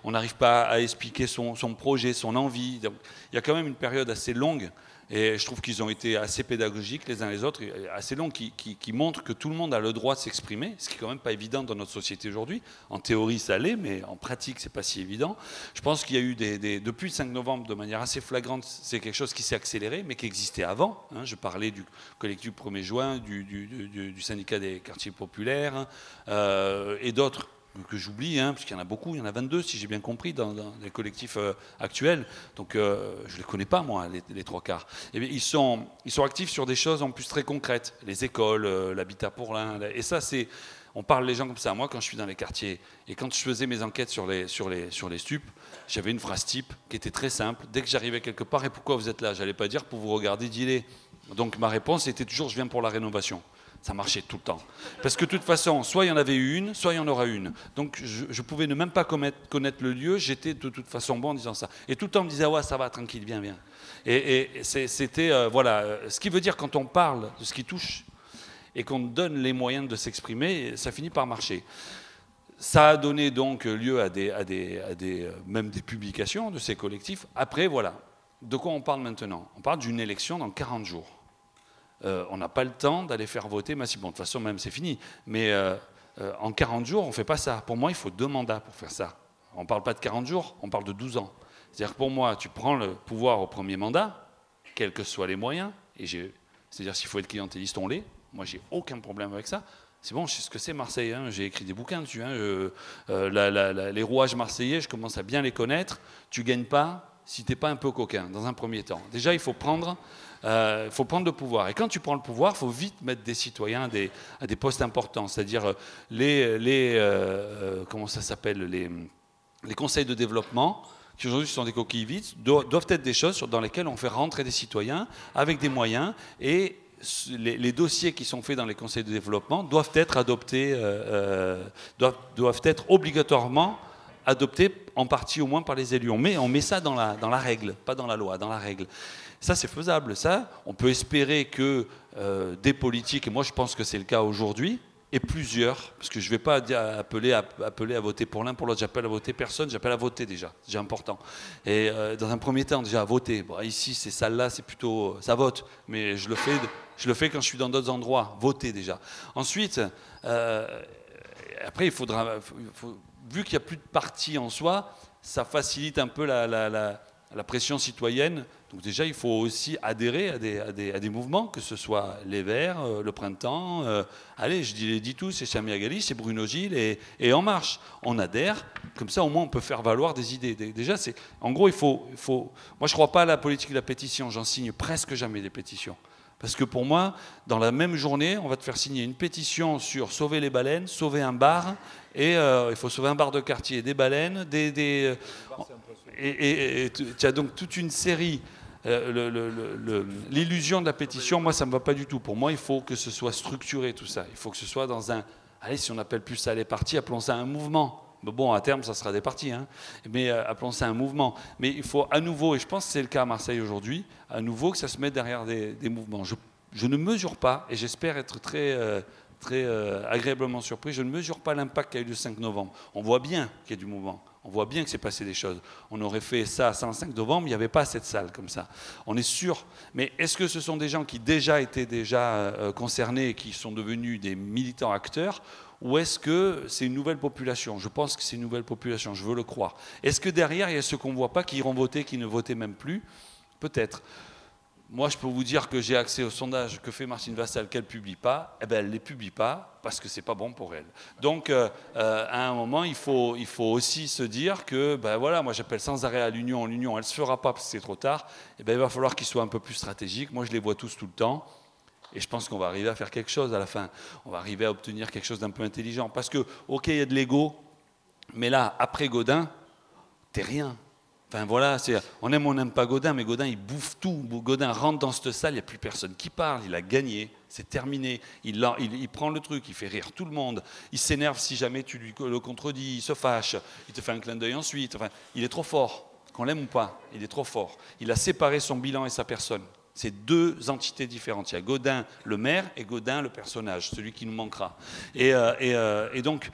on n'arrive pas à expliquer son, son projet, son envie. il y a quand même une période assez longue, et je trouve qu'ils ont été assez pédagogiques les uns les autres, assez longs, qui, qui, montrent que tout le monde a le droit de s'exprimer, ce qui est quand même pas évident dans notre société aujourd'hui. En théorie, ça l'est, mais en pratique, c'est pas si évident. Je pense qu'il y a eu des, depuis le 5 novembre, de manière assez flagrante, c'est quelque chose qui s'est accéléré, mais qui existait avant. Hein. Je parlais du collectif 1er juin, du, syndicat des quartiers populaires euh, et d'autres que j'oublie, hein, parce y en a beaucoup, il y en a 22 si j'ai bien compris dans, les collectifs euh, actuels. Donc euh, je ne les connais pas, moi, les, trois quarts. Et eh ils, sont, ils sont actifs sur des choses en plus très concrètes, les écoles, euh, l'habitat pour l'un. Et ça, c'est. On parle les gens comme ça. Moi, quand je suis dans les quartiers et quand je faisais mes enquêtes sur les, sur les, sur les stupes, j'avais une phrase type qui était très simple. Dès que j'arrivais quelque part, et pourquoi vous êtes là? J'allais pas dire pour vous regarder dealer. Donc ma réponse était toujours je viens pour la rénovation ça marchait tout le temps. Parce que de toute façon, soit il y en avait une, soit il y en aura une. Donc je, pouvais ne même pas connaître le lieu, j'étais de toute façon bon en disant ça. Et tout le temps on me disait, ouais, ça va, tranquille, viens, viens. Et, c'était, euh, voilà, ce qui veut dire quand on parle de ce qui touche et qu'on donne les moyens de s'exprimer, ça finit par marcher. Ça a donné donc lieu à des, à des, à des, euh, même des publications de ces collectifs. Après, voilà, de quoi on parle maintenant? On parle d'une élection dans 40 jours. Euh, on n'a pas le temps d'aller faire voter massivement. De toute façon, même, c'est fini. Mais euh, euh, en 40 jours, on ne fait pas ça. Pour moi, il faut deux mandats pour faire ça. On ne parle pas de 40 jours, on parle de 12 ans. C'est-à-dire que pour moi, tu prends le pouvoir au premier mandat, quels que soient les moyens, et c'est-à-dire s'il faut être clientéliste, on l'est. Moi, j'ai aucun problème avec ça. C'est bon, je sais ce que c'est Marseille. Hein. J'ai écrit des bouquins dessus. Hein. les rouages marseillais, je commence à bien les connaître. Tu gagnes pas si tu n'es pas un peu coquin, dans un premier temps. Déjà, il faut prendre euh, il faut prendre le pouvoir. Et quand tu prends le pouvoir, il faut vite mettre des citoyens à des, postes importants, c'est-à-dire euh, les, les euh, comment ça s'appelle, les, conseils de développement qui aujourd'hui sont des coquilles vides, doivent être des choses dans lesquelles on fait rentrer des citoyens avec des moyens et les, dossiers qui sont faits dans les conseils de développement doivent être adoptés, doivent, être obligatoirement adoptés en partie au moins par les élus. On met, on met ça dans la, dans la règle, pas dans la loi, dans la règle. Ça, c'est faisable. Ça, on peut espérer que euh, des politiques, et moi je pense que c'est le cas aujourd'hui, et plusieurs, parce que je ne vais pas appeler à, voter pour l'un, pour l'autre, j'appelle à voter personne, j'appelle à voter déjà, c'est important. Et euh, dans un premier temps, déjà à voter. ici, ces salles-là, c'est plutôt, ça vote, mais je le fais, je le fais quand je suis dans d'autres endroits, voter déjà. Ensuite, euh, après, il faudra, vu qu'il n'y a plus de parti en soi, ça facilite un peu la pression citoyenne donc déjà, il faut aussi adhérer à des, à des, mouvements, que ce soit les Verts, euh, le Printemps, euh, allez, je les dis tous, c'est Samia Gali, c'est Bruno Gilles, et, En Marche. On adhère, comme ça au moins on peut faire valoir des idées. Déjà, c'est, en gros, il faut, il faut... Moi, je ne crois pas à la politique de la pétition, j'en signe presque jamais des pétitions. Parce que pour moi, dans la même journée, on va te faire signer une pétition sur sauver les baleines, sauver un bar, et euh, il faut sauver un bar de quartier, des baleines, des... des... Et tu as donc toute une série euh, l'illusion de la pétition, moi, ça ne me va pas du tout. Pour moi, il faut que ce soit structuré, tout ça. Il faut que ce soit dans un... Allez, si on appelle plus ça les partis, appelons ça un mouvement. Bon, à terme, ça sera des partis, hein. mais euh, appelons ça un mouvement. Mais il faut à nouveau, et je pense que c'est le cas à Marseille aujourd'hui, à nouveau que ça se mette derrière des, mouvements. Je, ne mesure pas, et j'espère être très, euh, très agréablement surpris, je ne mesure pas l'impact qu'a eu le 5 novembre. On voit bien qu'il y a du mouvement. On voit bien que c'est passé des choses. On aurait fait ça à 5 novembre, il n'y avait pas cette salle comme ça. On est sûr. Mais est-ce que ce sont des gens qui déjà étaient déjà euh, concernés et qui sont devenus des militants acteurs ou est-ce que c'est une nouvelle population? Je pense que c'est une nouvelle population, je veux le croire. Est-ce que derrière, il y a ceux qu'on ne voit pas qui iront voter, qui ne votaient même plus? Peut-être. Moi, je peux vous dire que j'ai accès aux sondages que fait Martine Vassal qu'elle ne publie pas. Eh ben, elle ne les publie pas parce que ce n'est pas bon pour elle. Donc, euh, euh, à un moment, il faut, il faut aussi se dire que, ben voilà, moi j'appelle sans arrêt à l'union. L'union, elle ne se fera pas parce que c'est trop tard. Eh ben, il va falloir qu'ils soient un peu plus stratégiques. Moi, je les vois tous tout le temps. Et je pense qu'on va arriver à faire quelque chose à la fin. On va arriver à obtenir quelque chose d'un peu intelligent. Parce que, OK, il y a de l'ego, mais là, après Godin, t'es rien. Enfin voilà, on aime ou on n'aime pas Godin, mais Godin il bouffe tout. Godin rentre dans cette salle, il n'y a plus personne qui parle, il a gagné, c'est terminé. Il, prend le truc, il fait rire tout le monde. Il s'énerve si jamais tu lui le contredis, il se fâche, il te fait un clin d'œil ensuite. Enfin, il est trop fort, qu'on l'aime ou pas, il est trop fort. Il a séparé son bilan et sa personne. C'est deux entités différentes. Il y a Godin le maire et Godin le personnage, celui qui nous manquera. Et, euh, euh, et donc,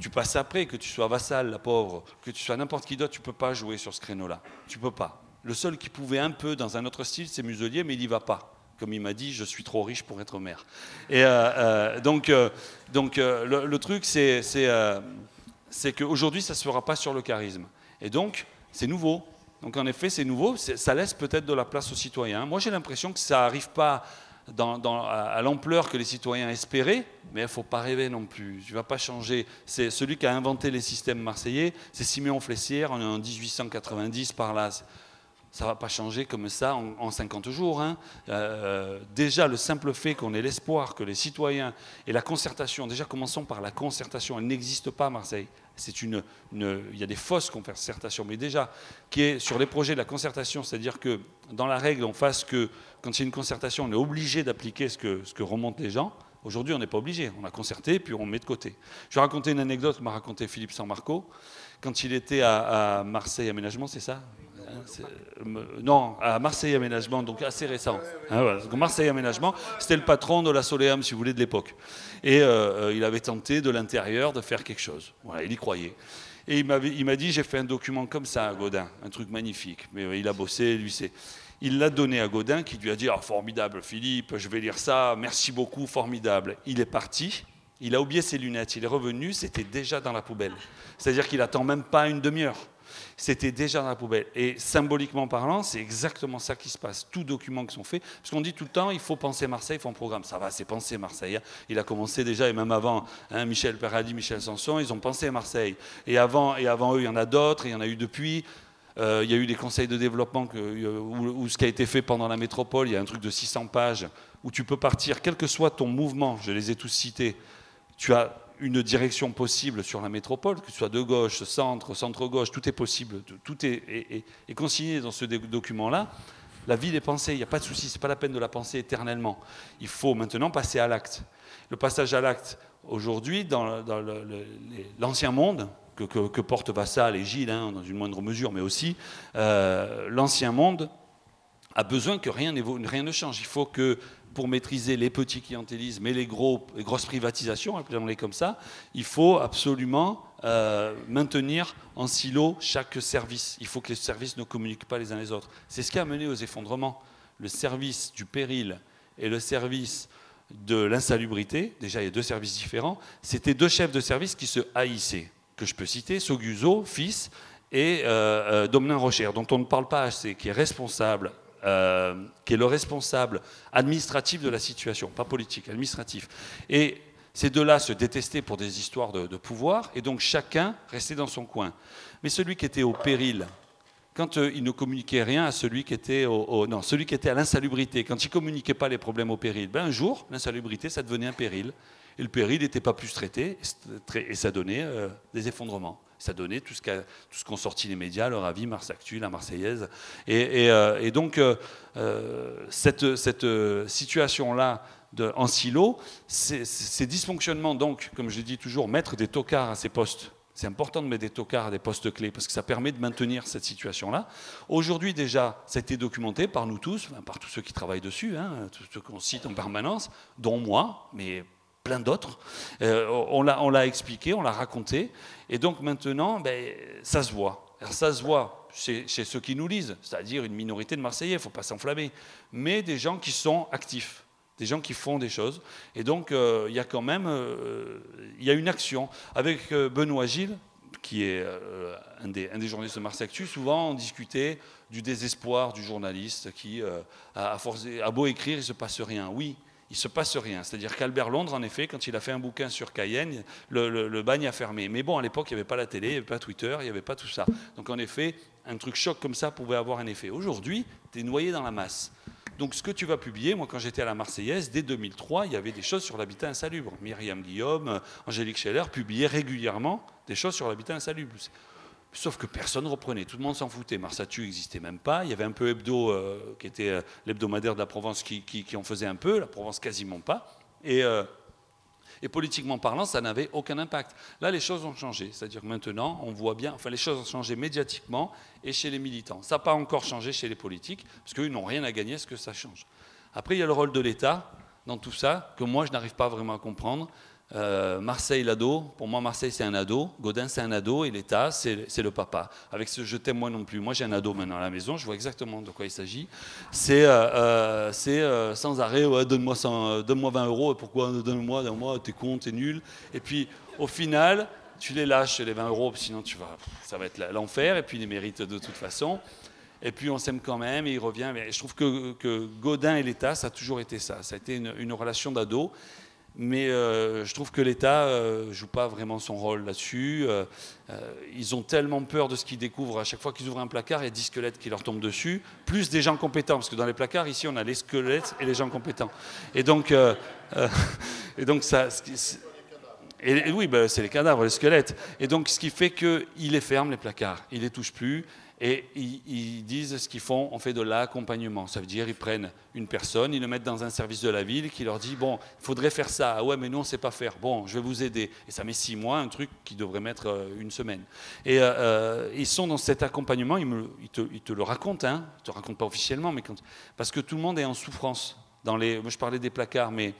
tu passes après, que tu sois vassal, la pauvre, que tu sois n'importe qui d'autre, tu peux pas jouer sur ce créneau-là. Tu peux pas. Le seul qui pouvait un peu dans un autre style, c'est Muselier, mais il n'y va pas. Comme il m'a dit, je suis trop riche pour être maire. Et euh, euh, donc, euh, donc le, truc, c'est, c'est, qu'aujourd'hui, ça ne se fera pas sur le charisme. Et donc, c'est nouveau. Donc en effet, c'est nouveau. Ça laisse peut-être de la place aux citoyens. Moi, j'ai l'impression que ça n'arrive pas à l'ampleur que les citoyens espéraient, mais il ne faut pas rêver non plus. Tu ne vas pas changer. C'est celui qui a inventé les systèmes marseillais, c'est Siméon Flessière, en 1890 par là. Ça ne va pas changer comme ça en, 50 jours. Hein. Euh, déjà, le simple fait qu'on ait l'espoir que les citoyens et la concertation, déjà commençons par la concertation, elle n'existe pas à Marseille. C'est une, il y a des fausses concertations, mais déjà, qui est sur les projets de la concertation, c'est-à-dire que dans la règle, on fasse que quand a une concertation, on est obligé d'appliquer ce que, ce remontent les gens. Aujourd'hui, on n'est pas obligé. On a concerté, puis on met de côté. Je vais raconter une anecdote que m'a raconté Philippe San Marco. Quand il était à, Marseille Aménagement, c'est ça? Non, à Marseille Aménagement, donc assez récent. Hein, Marseille Aménagement, c'était le patron de la Soleam, si vous voulez, de l'époque. Et il avait tenté de l'intérieur de faire quelque chose. Voilà, il y croyait. Et il m'a dit, j'ai fait un document comme ça à Godin, un truc magnifique. Mais il a bossé, lui, c'est... Il l'a donné à Godin qui lui a dit, oh, formidable Philippe, je vais lire ça, merci beaucoup, formidable. Il est parti, il a oublié ses lunettes, il est revenu, c'était déjà dans la poubelle. C'est-à-dire qu'il attend même pas une demi-heure. C'était déjà dans la poubelle. Et symboliquement parlant, c'est exactement ça qui se passe. Tous documents qui sont faits, parce qu'on dit tout le temps, il faut penser Marseille, il faut un programme. Ça va, c'est penser Marseille. Hein. Il a commencé déjà, et même avant, hein, Michel Paradis, Michel Sanson, ils ont pensé Marseille. Et avant, et avant eux, il y en a d'autres, il y en a eu depuis. Euh, il y a eu des conseils de développement que, euh, où, ce qui a été fait pendant la métropole, il y a un truc de 600 pages où tu peux partir, quel que soit ton mouvement, je les ai tous cités, tu as une direction possible sur la métropole, que ce soit de gauche, centre, centre-gauche, tout est possible, tout est, consigné dans ce document-là. La ville est pensée, il n'y a pas de souci, ce n'est pas la peine de la penser éternellement. Il faut maintenant passer à l'acte. Le passage à l'acte, aujourd'hui, dans, l'ancien monde, que, que, portent Vassal et Gilles, hein, dans une moindre mesure, mais aussi, euh, l'ancien monde a besoin que rien, rien ne change. Il faut que pour maîtriser les petits clientélismes et les, gros, grosses privatisations, appelons-les comme ça, il faut absolument euh, maintenir en silo chaque service. Il faut que les services ne communiquent pas les uns les autres. C'est ce qui a mené aux effondrements. Le service du péril et le service de l'insalubrité, déjà il y a deux services différents, c'était deux chefs de service qui se haïssaient, que je peux citer, Soguzo, fils, et euh, euh Rocher, dont on ne parle pas assez, qui est responsable euh, qui est le responsable administratif de la situation, pas politique, administratif. Et ces deux-là se détestaient pour des histoires de, pouvoir, et donc chacun restait dans son coin. Mais celui qui était au péril, quand euh, il ne communiquait rien à celui qui était au, non, celui qui était à l'insalubrité, quand il communiquait pas les problèmes au péril, ben un jour l'insalubrité ça devenait un péril, et le péril n'était pas plus traité, et ça donnait euh, des effondrements ça donnait tout ce qu'ont sorti les médias, leur avis, Mars Actu, la Marseillaise. Et, euh, donc, euh, euh, cette, situation-là en silo, ces dysfonctionnements, donc, comme je dis toujours, mettre des tocards à ces postes. C'est important de mettre des tocards à des postes clés parce que ça permet de maintenir cette situation-là. Aujourd'hui déjà, ça a été documenté par nous tous, par tous ceux qui travaillent dessus, hein, tous ceux qu'on cite en permanence, dont moi, mais plein d'autres. Euh, on l'a expliqué, on l'a raconté. Et donc maintenant, ben, ça se voit. Ça se voit chez, ceux qui nous lisent, c'est-à-dire une minorité de Marseillais, il ne faut pas s'enflammer, mais des gens qui sont actifs, des gens qui font des choses. Et donc, euh, il y a quand même euh, y a une action. Avec Benoît Gilles, qui est un des, un, des, journalistes de Marseille Actu, souvent on discutait du désespoir du journaliste qui, a, forcé, a beau écrire, il ne se passe rien. Oui, il ne se passe rien. C'est-à-dire qu'Albert Londres, en effet, quand il a fait un bouquin sur Cayenne, le, bagne a fermé. Mais bon, à l'époque, il n'y avait pas la télé, il n'y avait pas Twitter, il n'y avait pas tout ça. Donc en effet, un truc choc comme ça pouvait avoir un effet. Aujourd'hui, tu es noyé dans la masse. Donc ce que tu vas publier, moi quand j'étais à la Marseillaise, dès 2003, il y avait des choses sur l'habitat insalubre. Myriam Guillaume, Angélique Scheller publiaient régulièrement des choses sur l'habitat insalubre. Sauf que personne ne reprenait, tout le monde s'en foutait. Marsatu n'existait même pas. Il y avait un peu Hebdo, euh, qui était euh, l'hebdomadaire de la Provence, qui, en faisait un peu, la Provence quasiment pas. Et, euh, et politiquement parlant, ça n'avait aucun impact. Là, les choses ont changé. C'est-à-dire maintenant, on voit bien, enfin, les choses ont changé médiatiquement et chez les militants. Ça n'a pas encore changé chez les politiques, parce qu'eux n'ont rien à gagner à ce que ça change. Après, il y a le rôle de l'État dans tout ça, que moi, je n'arrive pas vraiment à comprendre. Euh, Marseille, l'ado. Pour moi, Marseille, c'est un ado. Godin, c'est un ado. Et l'État, c'est le papa. Avec ce je t'aime moi non plus. Moi, j'ai un ado maintenant à la maison. Je vois exactement de quoi il s'agit. C'est euh, euh, sans arrêt donne-moi donne 20 euros. Pourquoi Donne-moi, donne-moi, t'es con, t'es nul. Et puis, au final, tu les lâches, les 20 euros, sinon ça va être l'enfer. Et puis, les mérite de toute façon. Et puis on s'aime quand même et il revient. Mais je trouve que, Godin et l'État, ça a toujours été ça. Ça a été une, une relation d'ado. Mais euh, je trouve que l'État ne euh, joue pas vraiment son rôle là-dessus. Euh, ils ont tellement peur de ce qu'ils découvrent. À chaque fois qu'ils ouvrent un placard, il y a 10 squelettes qui leur tombent dessus, plus des gens compétents. Parce que dans les placards, ici, on a les squelettes et les gens compétents. Et donc, et donc ça, oui, bah, c'est les cadavres, les squelettes. Et donc, ce qui fait qu'il les ferme, les placards. Il les touche plus. Et ils, disent ce qu'ils font, on fait de l'accompagnement. Ça veut dire ils prennent une personne, ils le mettent dans un service de la ville qui leur dit bon, il faudrait faire ça. Ah ouais, mais nous on ne sait pas faire. Bon, je vais vous aider. Et ça met six mois, un truc qui devrait mettre euh, une semaine. Et euh, euh, ils sont dans cet accompagnement. Ils, te, te, le racontent, hein. Ils te le racontent pas officiellement, mais parce que tout le monde est en souffrance. Dans les, moi je parlais des placards, mais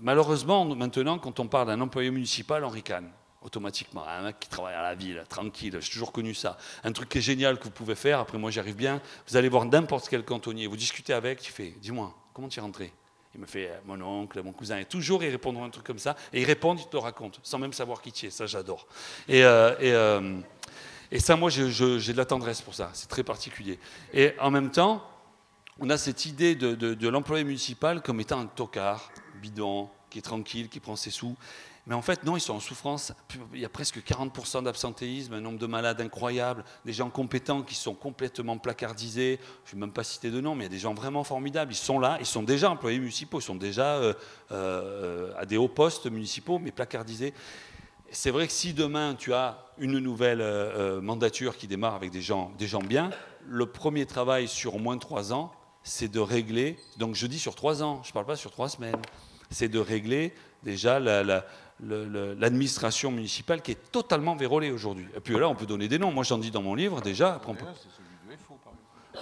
malheureusement maintenant, quand on parle d'un employé municipal, on ricane automatiquement. Un mec qui travaille à la ville, tranquille, j'ai toujours connu ça. Un truc qui est génial que vous pouvez faire, après moi j'y arrive bien, vous allez voir n'importe quel cantonnier, vous discutez avec, tu fais, dis-moi, comment tu es rentré? Il me fait, euh, mon oncle, mon cousin, et toujours ils répondront un truc comme ça, et ils répondent, ils te racontent, sans même savoir qui tu es, ça j'adore. Et, euh, euh, ça, moi j'ai de la tendresse pour ça, c'est très particulier. Et en même temps, on a cette idée de, de l'employé municipal comme étant un tocard, bidon, qui est tranquille, qui prend ses sous. Mais en fait, non, ils sont en souffrance. Il y a presque 40% d'absentéisme, un nombre de malades incroyable, des gens compétents qui sont complètement placardisés. Je ne vais même pas citer de nom, mais il y a des gens vraiment formidables. Ils sont là, ils sont déjà employés municipaux, ils sont déjà euh, euh, à des hauts postes municipaux, mais placardisés. C'est vrai que si demain tu as une nouvelle euh, mandature qui démarre avec des gens, des gens bien, le premier travail sur au moins trois ans, c'est de régler, donc je dis sur trois ans, je ne parle pas sur trois semaines, c'est de régler déjà la, la, l'administration municipale qui est totalement vérolée aujourd'hui. Et puis là, on peut donner des noms. Moi, j'en dis dans mon livre déjà.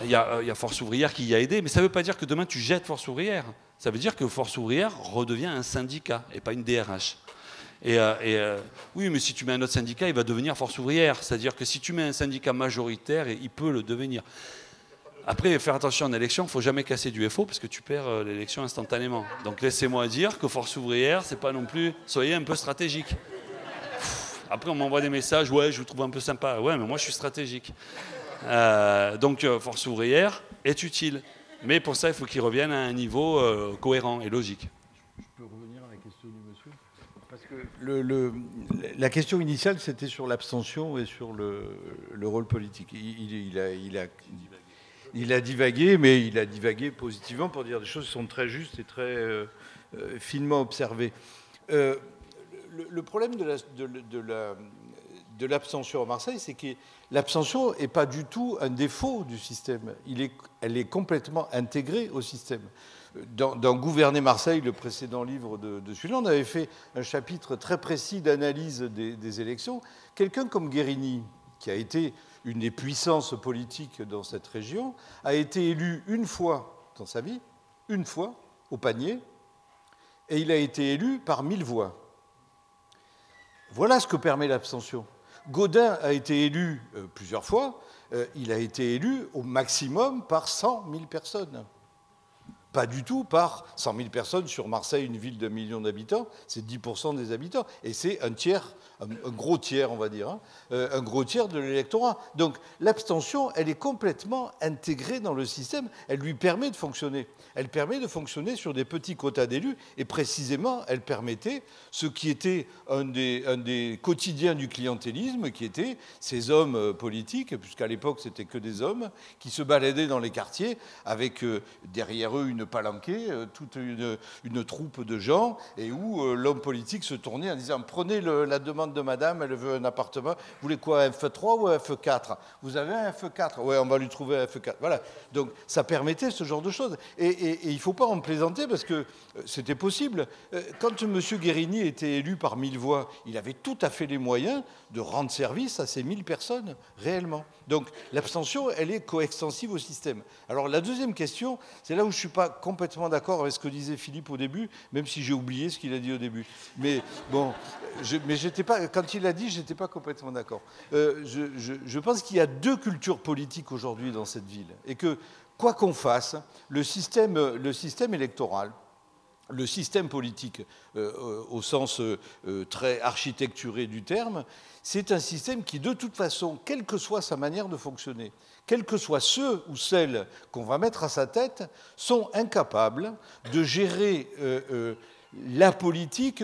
il y, a, euh, il y, a, Force ouvrière qui y a aidé, mais ça ne veut pas dire que demain tu jettes Force ouvrière. Ça veut dire que Force ouvrière redevient un syndicat et pas une DRH. Et, euh, et euh, oui, mais si tu mets un autre syndicat, il va devenir Force ouvrière. C'est-à-dire que si tu mets un syndicat majoritaire, il peut le devenir. Après, faire attention en élection, il ne faut jamais casser du FO parce que tu perds euh, l'élection instantanément. Donc laissez-moi dire que Force ouvrière, c'est pas non plus. Soyez un peu stratégique. Après, on m'envoie des messages, ouais, je vous trouve un peu sympa. Ouais, mais moi, je suis stratégique. Euh, donc, euh, Force ouvrière est utile. Mais pour ça, il faut qu'il revienne à un niveau cohérent et logique. Je peux revenir à la question du monsieur Parce que la question initiale, c'était sur l'abstention et sur le, rôle politique. Il a il a divagué, mais il a divagué positivement pour dire des choses qui sont très justes et très euh, euh, finement observées. Euh, le, problème de l'abstention à Marseille, c'est que l'abstention n'est pas du tout un défaut du système. elle est complètement intégrée au système. Dans, Gouverner Marseille, le précédent livre de, de celui-là, on avait fait un chapitre très précis d'analyse des, des élections. Quelqu'un comme Guérini, qui a été une des puissances politiques dans cette région, a été élu une fois dans sa vie, une fois au panier, et il a été élu par mille voix. Voilà ce que permet l'abstention. Gaudin a été élu euh, plusieurs fois, euh, il a été élu au maximum par 100 000 personnes. Pas du tout par 100 000 personnes sur Marseille, une ville de millions d'habitants, c'est 10% des habitants. Et c'est un tiers un, gros tiers, on va dire, hein, euh, un gros tiers de l'électorat. Donc l'abstention, elle est complètement intégrée dans le système, elle lui permet de fonctionner. Elle permet de fonctionner sur des petits quotas d'élus, et précisément, elle permettait ce qui était un des, quotidiens du clientélisme, qui était ces hommes euh, politiques, puisqu'à l'époque c'était que des hommes, qui se baladaient dans les quartiers avec euh, derrière eux une palanquée, toute une, troupe de gens, et où l'homme politique se tournait en disant prenez la demande de madame, elle veut un appartement. Vous voulez quoi, un F3 ou un F4 Vous avez un F4 Oui, on va lui trouver un F4. Voilà. Donc ça permettait ce genre de choses. Et, il ne faut pas en plaisanter parce que euh, c'était possible. Euh, quand M. Guérini était élu par mille voix, il avait tout à fait les moyens de rendre service à ces mille personnes, réellement. Donc l'abstention, elle est coextensive au système. Alors la deuxième question, c'est là où je ne suis pas complètement d'accord avec ce que disait Philippe au début, même si j'ai oublié ce qu'il a dit au début. Mais bon, mais j'étais pas, quand il a dit, je n'étais pas complètement d'accord. Euh, je, je pense qu'il y a deux cultures politiques aujourd'hui dans cette ville, et que quoi qu'on fasse, le système, le système électoral, le système politique euh, euh, au sens très architecturé du terme, c'est un système qui, de toute façon, quelle que soit sa manière de fonctionner, quels que soient ceux ou celles qu'on va mettre à sa tête, sont incapables de gérer euh, euh, la politique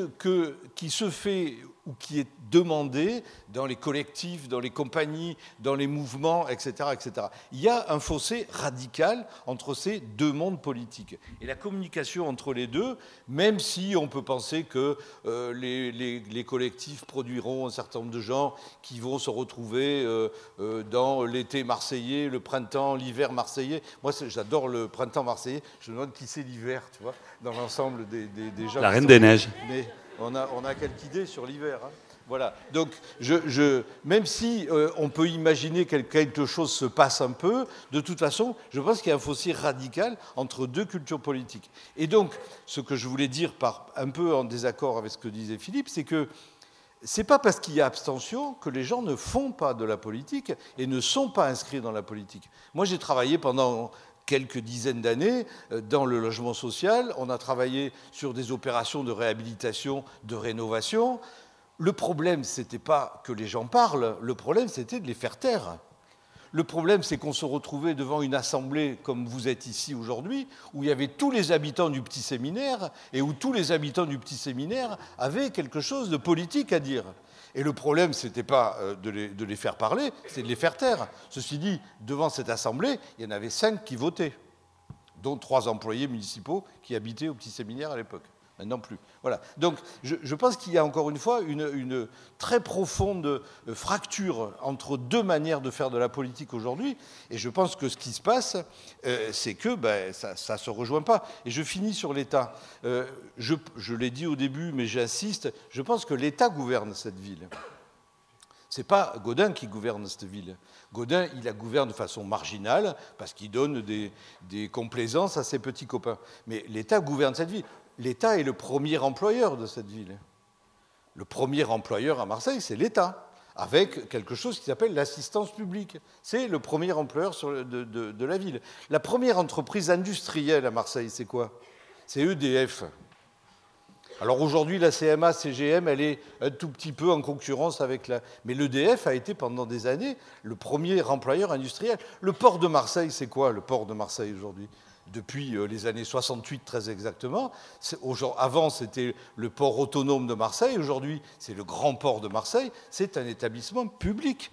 qui se fait ou qui est demandé dans les collectifs, dans les compagnies, dans les mouvements, etc., etc. Il y a un fossé radical entre ces deux mondes politiques. Et la communication entre les deux, même si on peut penser que euh, les, collectifs produiront un certain nombre de gens qui vont se retrouver euh, euh, dans l'été marseillais, le printemps, l'hiver marseillais. Moi, j'adore le printemps marseillais. Je me demande qui c'est l'hiver, tu vois, dans l'ensemble des, gens. La Reine des Neiges on a, on a quelques idées sur l'hiver. Hein. Voilà. Donc, je, même si euh, on peut imaginer que quelque chose se passe un peu, de toute façon, je pense qu'il y a un fossé radical entre deux cultures politiques. Et donc, ce que je voulais dire, par, un peu en désaccord avec ce que disait Philippe, c'est que c'est pas parce qu'il y a abstention que les gens ne font pas de la politique et ne sont pas inscrits dans la politique. Moi, j'ai travaillé pendant quelques dizaines d'années euh, dans le logement social. On a travaillé sur des opérations de réhabilitation, de rénovation. Le problème, ce n'était pas que les gens parlent, le problème, c'était de les faire taire. Le problème, c'est qu'on se retrouvait devant une assemblée comme vous êtes ici aujourd'hui, où il y avait tous les habitants du petit séminaire, et où tous les habitants du petit séminaire avaient quelque chose de politique à dire. Et le problème, ce n'était pas euh, de les, faire parler, c'était de les faire taire. Ceci dit, devant cette assemblée, il y en avait cinq qui votaient, dont trois employés municipaux qui habitaient au petit séminaire à l'époque. Maintenant plus. Voilà. Donc je, pense qu'il y a encore une fois une, très profonde euh, fracture entre deux manières de faire de la politique aujourd'hui. Et je pense que ce qui se passe, euh, c'est que ben, ça ne se rejoint pas. Et je finis sur l'État. Euh, je, l'ai dit au début, mais j'insiste, je pense que l'État gouverne cette ville. Ce n'est pas Godin qui gouverne cette ville. Godin, il la gouverne de façon marginale parce qu'il donne des, complaisances à ses petits copains. Mais l'État gouverne cette ville l'État est le premier employeur de cette ville. Le premier employeur à Marseille, c'est l'État, avec quelque chose qui s'appelle l'assistance publique. C'est le premier employeur de, la ville. La première entreprise industrielle à Marseille, c'est quoi? C'est EDF. Alors aujourd'hui, la CMA, CGM, elle est un tout petit peu en concurrence avec la. Mais l'EDF a été pendant des années le premier employeur industriel. Le port de Marseille, c'est quoi le port de Marseille aujourd'hui? Depuis euh, les années 68 très exactement. Avant, c'était le port autonome de Marseille, aujourd'hui, c'est le grand port de Marseille. C'est un établissement public.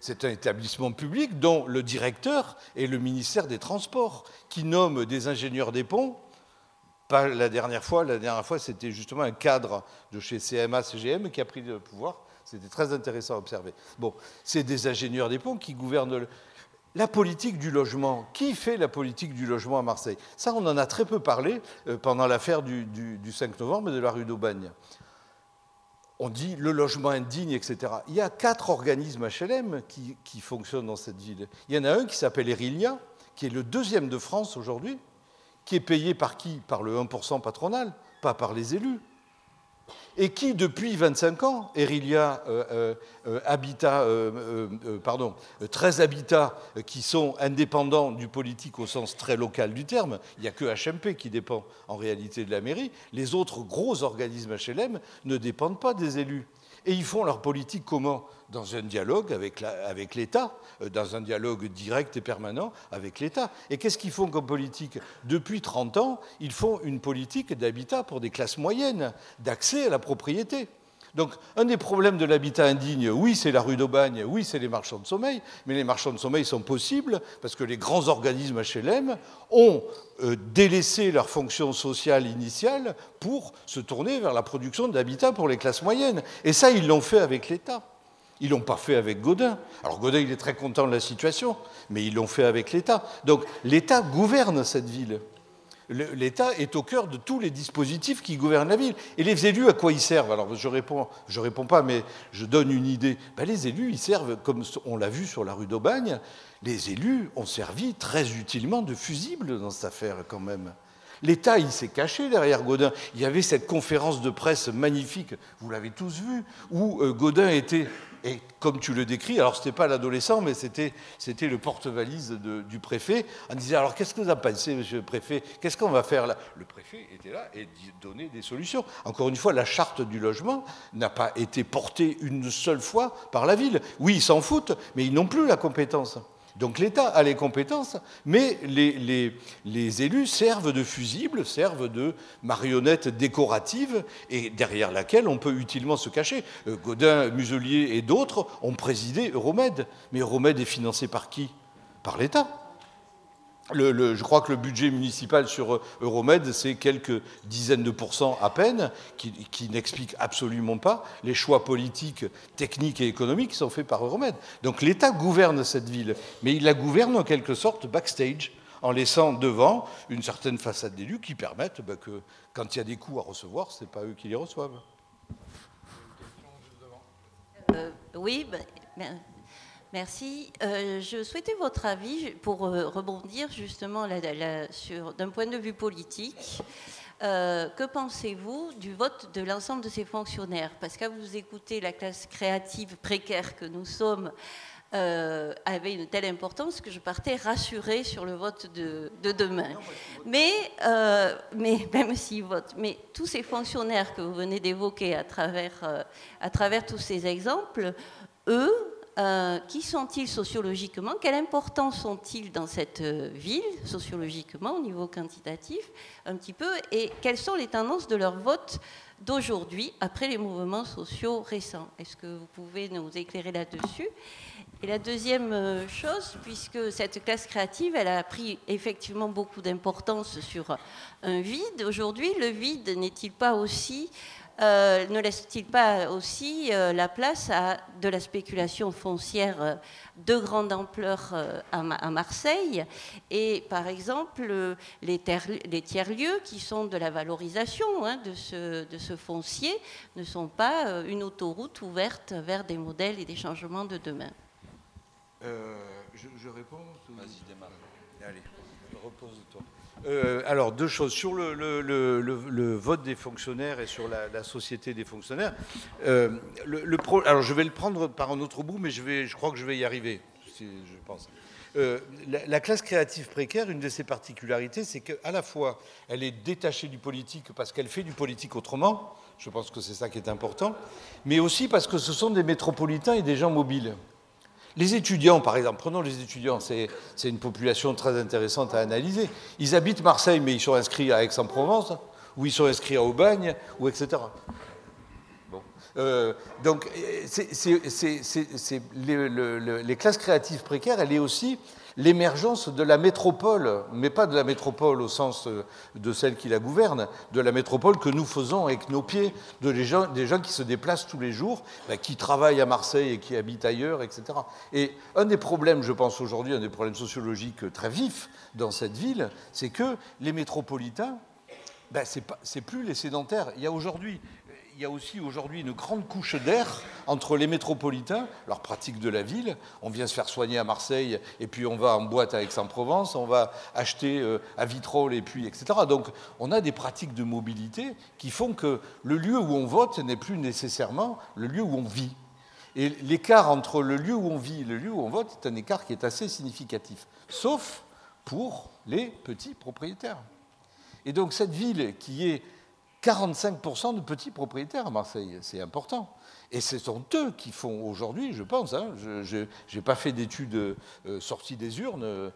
C'est un établissement public dont le directeur est le ministère des Transports, qui nomme des ingénieurs des ponts. Pas la dernière fois, la dernière fois, c'était justement un cadre de chez CMA, CGM qui a pris le pouvoir. C'était très intéressant à observer. Bon, c'est des ingénieurs des ponts qui gouvernent la politique du logement. Qui fait la politique du logement à Marseille? Ça, on en a très peu parlé euh, pendant l'affaire du, 5 novembre de la rue d'Aubagne. On dit le logement indigne, etc. Il y a quatre organismes HLM qui, qui fonctionnent dans cette ville. Il y en a un qui s'appelle Erilia, qui est le deuxième de France aujourd'hui, qui est payé par qui? Par le 1% patronal, pas par les élus et qui, depuis 25 ans, Erilia euh, euh, euh, Habitat, pardon, 13 habitats qui sont indépendants du politique au sens très local du terme, il n'y a que HMP qui dépend en réalité de la mairie, les autres gros organismes HLM ne dépendent pas des élus. Et ils font leur politique comment? Dans un dialogue avec l'État, euh, dans un dialogue direct et permanent avec l'État. Et qu'est-ce qu'ils font comme politique? Depuis 30 ans, ils font une politique d'habitat pour des classes moyennes, d'accès à la propriété. Donc, un des problèmes de l'habitat indigne, oui, c'est la rue d'Aubagne, oui, c'est les marchands de sommeil, mais les marchands de sommeil sont possibles parce que les grands organismes HLM ont euh, délaissé leur fonction sociale initiale pour se tourner vers la production d'habitat pour les classes moyennes. Et ça, ils l'ont fait avec l'État. Ils ne l'ont pas fait avec Godin. Alors Godin, il est très content de la situation, mais ils l'ont fait avec l'État. Donc l'État gouverne cette ville l'État est au cœur de tous les dispositifs qui gouvernent la ville. Et les élus, à quoi ils servent? Alors je réponds, réponds pas, mais je donne une idée. Ben, les élus, ils servent, comme on l'a vu sur la rue d'Aubagne, les élus ont servi très utilement de fusible dans cette affaire quand même. L'État, il s'est caché derrière Godin. Il y avait cette conférence de presse magnifique, vous l'avez tous vu, où euh, Godin était et comme tu le décris, alors ce n'était pas l'adolescent, mais c'était, le porte-valise du préfet. On disait Alors, qu'est-ce que vous avez pensé, monsieur le préfet? Qu'est-ce qu'on va faire là? Le préfet était là et donnait des solutions. Encore une fois, la charte du logement n'a pas été portée une seule fois par la ville. Oui, ils s'en foutent, mais ils n'ont plus la compétence. Donc l'État a les compétences, mais les, élus servent de fusibles, servent de marionnettes décoratives, et derrière laquelle on peut utilement se cacher. Euh, Godin, Muselier et d'autres ont présidé Euromed. Mais Euromed est financé par qui? Par l'État je crois que le budget municipal sur euh, Euromed, c'est quelques dizaines de pourcents à peine, qui, qui n'explique absolument pas les choix politiques, techniques et économiques qui sont faits par Euromed. Donc l'État gouverne cette ville, mais il la gouverne en quelque sorte backstage, en laissant devant une certaine façade d'élus qui permettent bah, que, quand il y a des coûts à recevoir, ce n'est pas eux qui les reçoivent. Euh, oui, Merci. Euh, je souhaitais votre avis pour euh, rebondir justement sur d'un point de vue politique. Euh, que pensez-vous du vote de l'ensemble de ces fonctionnaires? Parce qu'à vous écouter, la classe créative précaire que nous sommes avait une telle importance que je partais rassurée sur le vote de, demain. Mais, mais même s'ils votent, mais tous ces fonctionnaires que vous venez d'évoquer à travers, à travers tous ces exemples, eux, euh, qui sont-ils sociologiquement? Quelle importance ont-ils dans cette euh, ville, sociologiquement, au niveau quantitatif, un petit peu? Et quelles sont les tendances de leur vote d'aujourd'hui, après les mouvements sociaux récents? Est-ce que vous pouvez nous éclairer là-dessus? Et la deuxième euh, chose, puisque cette classe créative, elle a pris effectivement beaucoup d'importance sur un vide, aujourd'hui, le vide n'est-il pas aussi euh, ne laisse-t-il pas aussi euh, la place à de la spéculation foncière euh, de grande ampleur à, Marseille Et par exemple, les, tiers-lieux qui sont de la valorisation hein, de, ce, foncier ne sont pas une autoroute ouverte vers des modèles et des changements de demain. je, réponds Vas-y, démarre. Allez, repose-toi. Euh, alors, deux choses. Sur le, vote des fonctionnaires et sur la, société des fonctionnaires, euh, alors je vais le prendre par un autre bout, mais je, crois que je vais y arriver, je pense. Euh, la, classe créative précaire, une de ses particularités, c'est qu'à la fois, elle est détachée du politique parce qu'elle fait du politique autrement, je pense que c'est ça qui est important, mais aussi parce que ce sont des métropolitains et des gens mobiles. Les étudiants, par exemple, prenons les étudiants, c'est une population très intéressante à analyser. Ils habitent Marseille, mais ils sont inscrits à Aix-en-Provence, ou ils sont inscrits à Aubagne, ou etc. Euh, donc, les, classes créatives précaires, elle est aussi l'émergence de la métropole, mais pas de la métropole au sens euh, de celle qui la gouverne, de la métropole que nous faisons avec nos pieds, de des gens, des gens qui se déplacent tous les jours, bah, qui travaillent à Marseille et qui habitent ailleurs, etc. Et un des problèmes, je pense aujourd'hui, un des problèmes sociologiques très vifs dans cette ville, c'est que les métropolitains, ben, ce n'est plus les sédentaires. Il y a aujourd'hui il y a aussi aujourd'hui une grande couche d'air entre les métropolitains, leur pratique de la ville. On vient se faire soigner à Marseille et puis on va en boîte à Aix-en-Provence, on va acheter euh, à Vitrolles et puis etc. Donc on a des pratiques de mobilité qui font que le lieu où on vote n'est plus nécessairement le lieu où on vit. Et l'écart entre le lieu où on vit et le lieu où on vote est un écart qui est assez significatif, sauf pour les petits propriétaires. Et donc cette ville qui est 45% de petits propriétaires à Marseille, c'est important. Et ce sont eux qui font aujourd'hui, je pense, hein, je n'ai pas fait d'études euh, sorties des urnes, euh,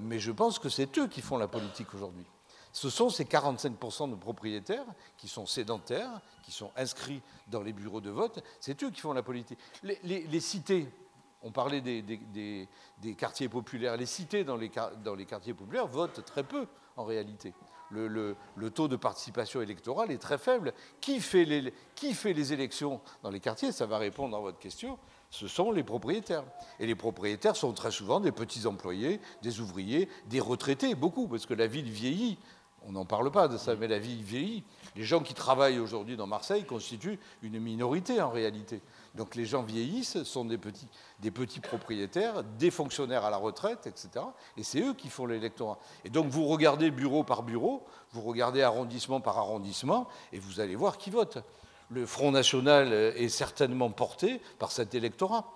mais je pense que c'est eux qui font la politique aujourd'hui. Ce sont ces 45% de propriétaires qui sont sédentaires, qui sont inscrits dans les bureaux de vote, c'est eux qui font la politique. Les, cités, on parlait des, quartiers populaires, les cités dans les quartiers populaires votent très peu en réalité le, taux de participation électorale est très faible. Qui fait, les, élections dans les quartiers? Ça va répondre à votre question. Ce sont les propriétaires. Et les propriétaires sont très souvent des petits employés, des ouvriers, des retraités, beaucoup, parce que la ville vieillit. On n'en parle pas de ça, mais la ville vieillit. Les gens qui travaillent aujourd'hui dans Marseille constituent une minorité en réalité. Donc les gens vieillissent, sont des petits, des petits propriétaires, des fonctionnaires à la retraite, etc. Et c'est eux qui font l'électorat. Et donc vous regardez bureau par bureau, vous regardez arrondissement par arrondissement, et vous allez voir qui vote. Le Front National est certainement porté par cet électorat.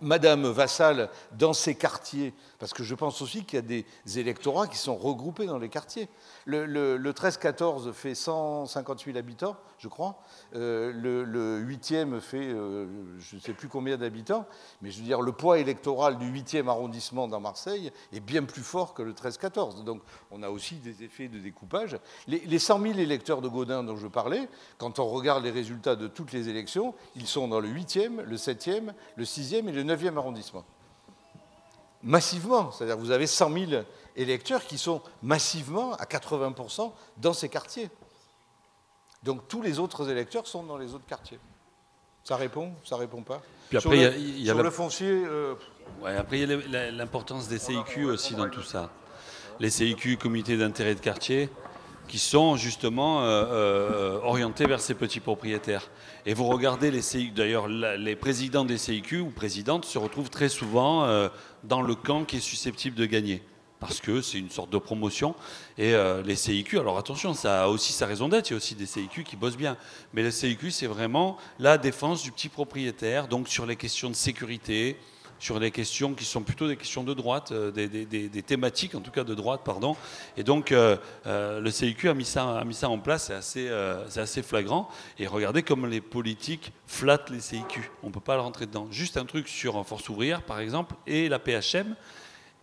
Madame Vassal dans ses quartiers, parce que je pense aussi qu'il y a des électorats qui sont regroupés dans les quartiers. Le, 13-14 fait 150 000 habitants, je crois. Euh, le, 8e fait euh, je ne sais plus combien d'habitants. Mais je veux dire, le poids électoral du 8e arrondissement dans Marseille est bien plus fort que le 13-14. Donc on a aussi des effets de découpage. Les, les 100 000 électeurs de Gaudin dont je parlais, quand on regarde les résultats de toutes les élections, ils sont dans le 8e, le 7e, le 6e et le 9e arrondissement massivement. C'est-à-dire vous avez 100 000 électeurs qui sont massivement à 80% dans ces quartiers. Donc tous les autres électeurs sont dans les autres quartiers. Ça répond Ça répond pas Puis après, Sur le, y a, sur le foncier. euh, Ouais, après, il y a l'importance des CIQ aussi dans tout ça. Les CIQ, comités d'intérêt de quartier, qui sont justement euh, euh, orientés vers ces petits propriétaires. Et vous regardez les CIQ, d'ailleurs, les présidents des CIQ ou présidentes se retrouvent très souvent euh, dans le camp qui est susceptible de gagner. Parce que c'est une sorte de promotion. Et les CIQ, alors attention, ça a aussi sa raison d'être, il y a aussi des CIQ qui bossent bien. Mais les CIQ, c'est vraiment la défense du petit propriétaire, donc sur les questions de sécurité, sur des questions qui sont plutôt des questions de droite, euh, des, thématiques en tout cas de droite, pardon. Et donc euh, euh, le CIQ a mis ça, a mis ça en place, c'est assez, flagrant. Et regardez comme les politiques flattent les CIQ. On ne peut pas le rentrer dedans. Juste un truc sur Force ouvrière, par exemple, et la PHM,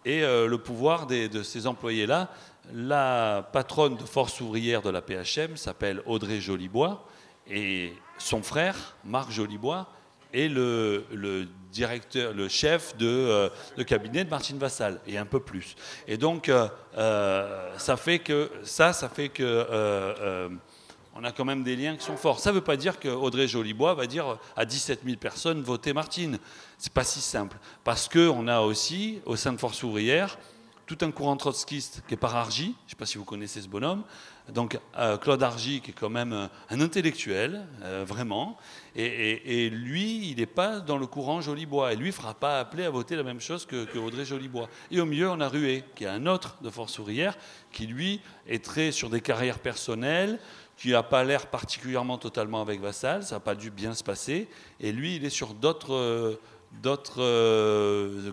et le pouvoir des- de ces employés-là. La patronne de Force ouvrière de la PHM s'appelle Audrey Jolibois, et son frère, Marc Jolibois, est le, directeur, le chef de, euh, cabinet de Martine Vassal, et un peu plus. Et donc, euh, euh, ça fait que ça, ça fait que euh, on a quand même des liens qui sont forts. Ça ne veut pas dire que Audrey Jolibois va dire à 17 000 personnes votez Martine. C'est pas si simple, parce que on a aussi au sein de Force ouvrière tout un courant trotskiste qui est par Argy. Je ne sais pas si vous connaissez ce bonhomme. Donc euh, Claude Argy, qui est quand même euh, un intellectuel, euh, vraiment. Et, lui, il n'est pas dans le courant Jolibois. Et lui ne fera pas appeler à voter la même chose que, Audrey Jolibois. Et au milieu, on a Rué, qui est un autre de Force ouvrière, qui lui est très sur des carrières personnelles, qui n'a pas l'air particulièrement totalement avec Vassal, ça n'a pas dû bien se passer. Et lui, il est sur d'autres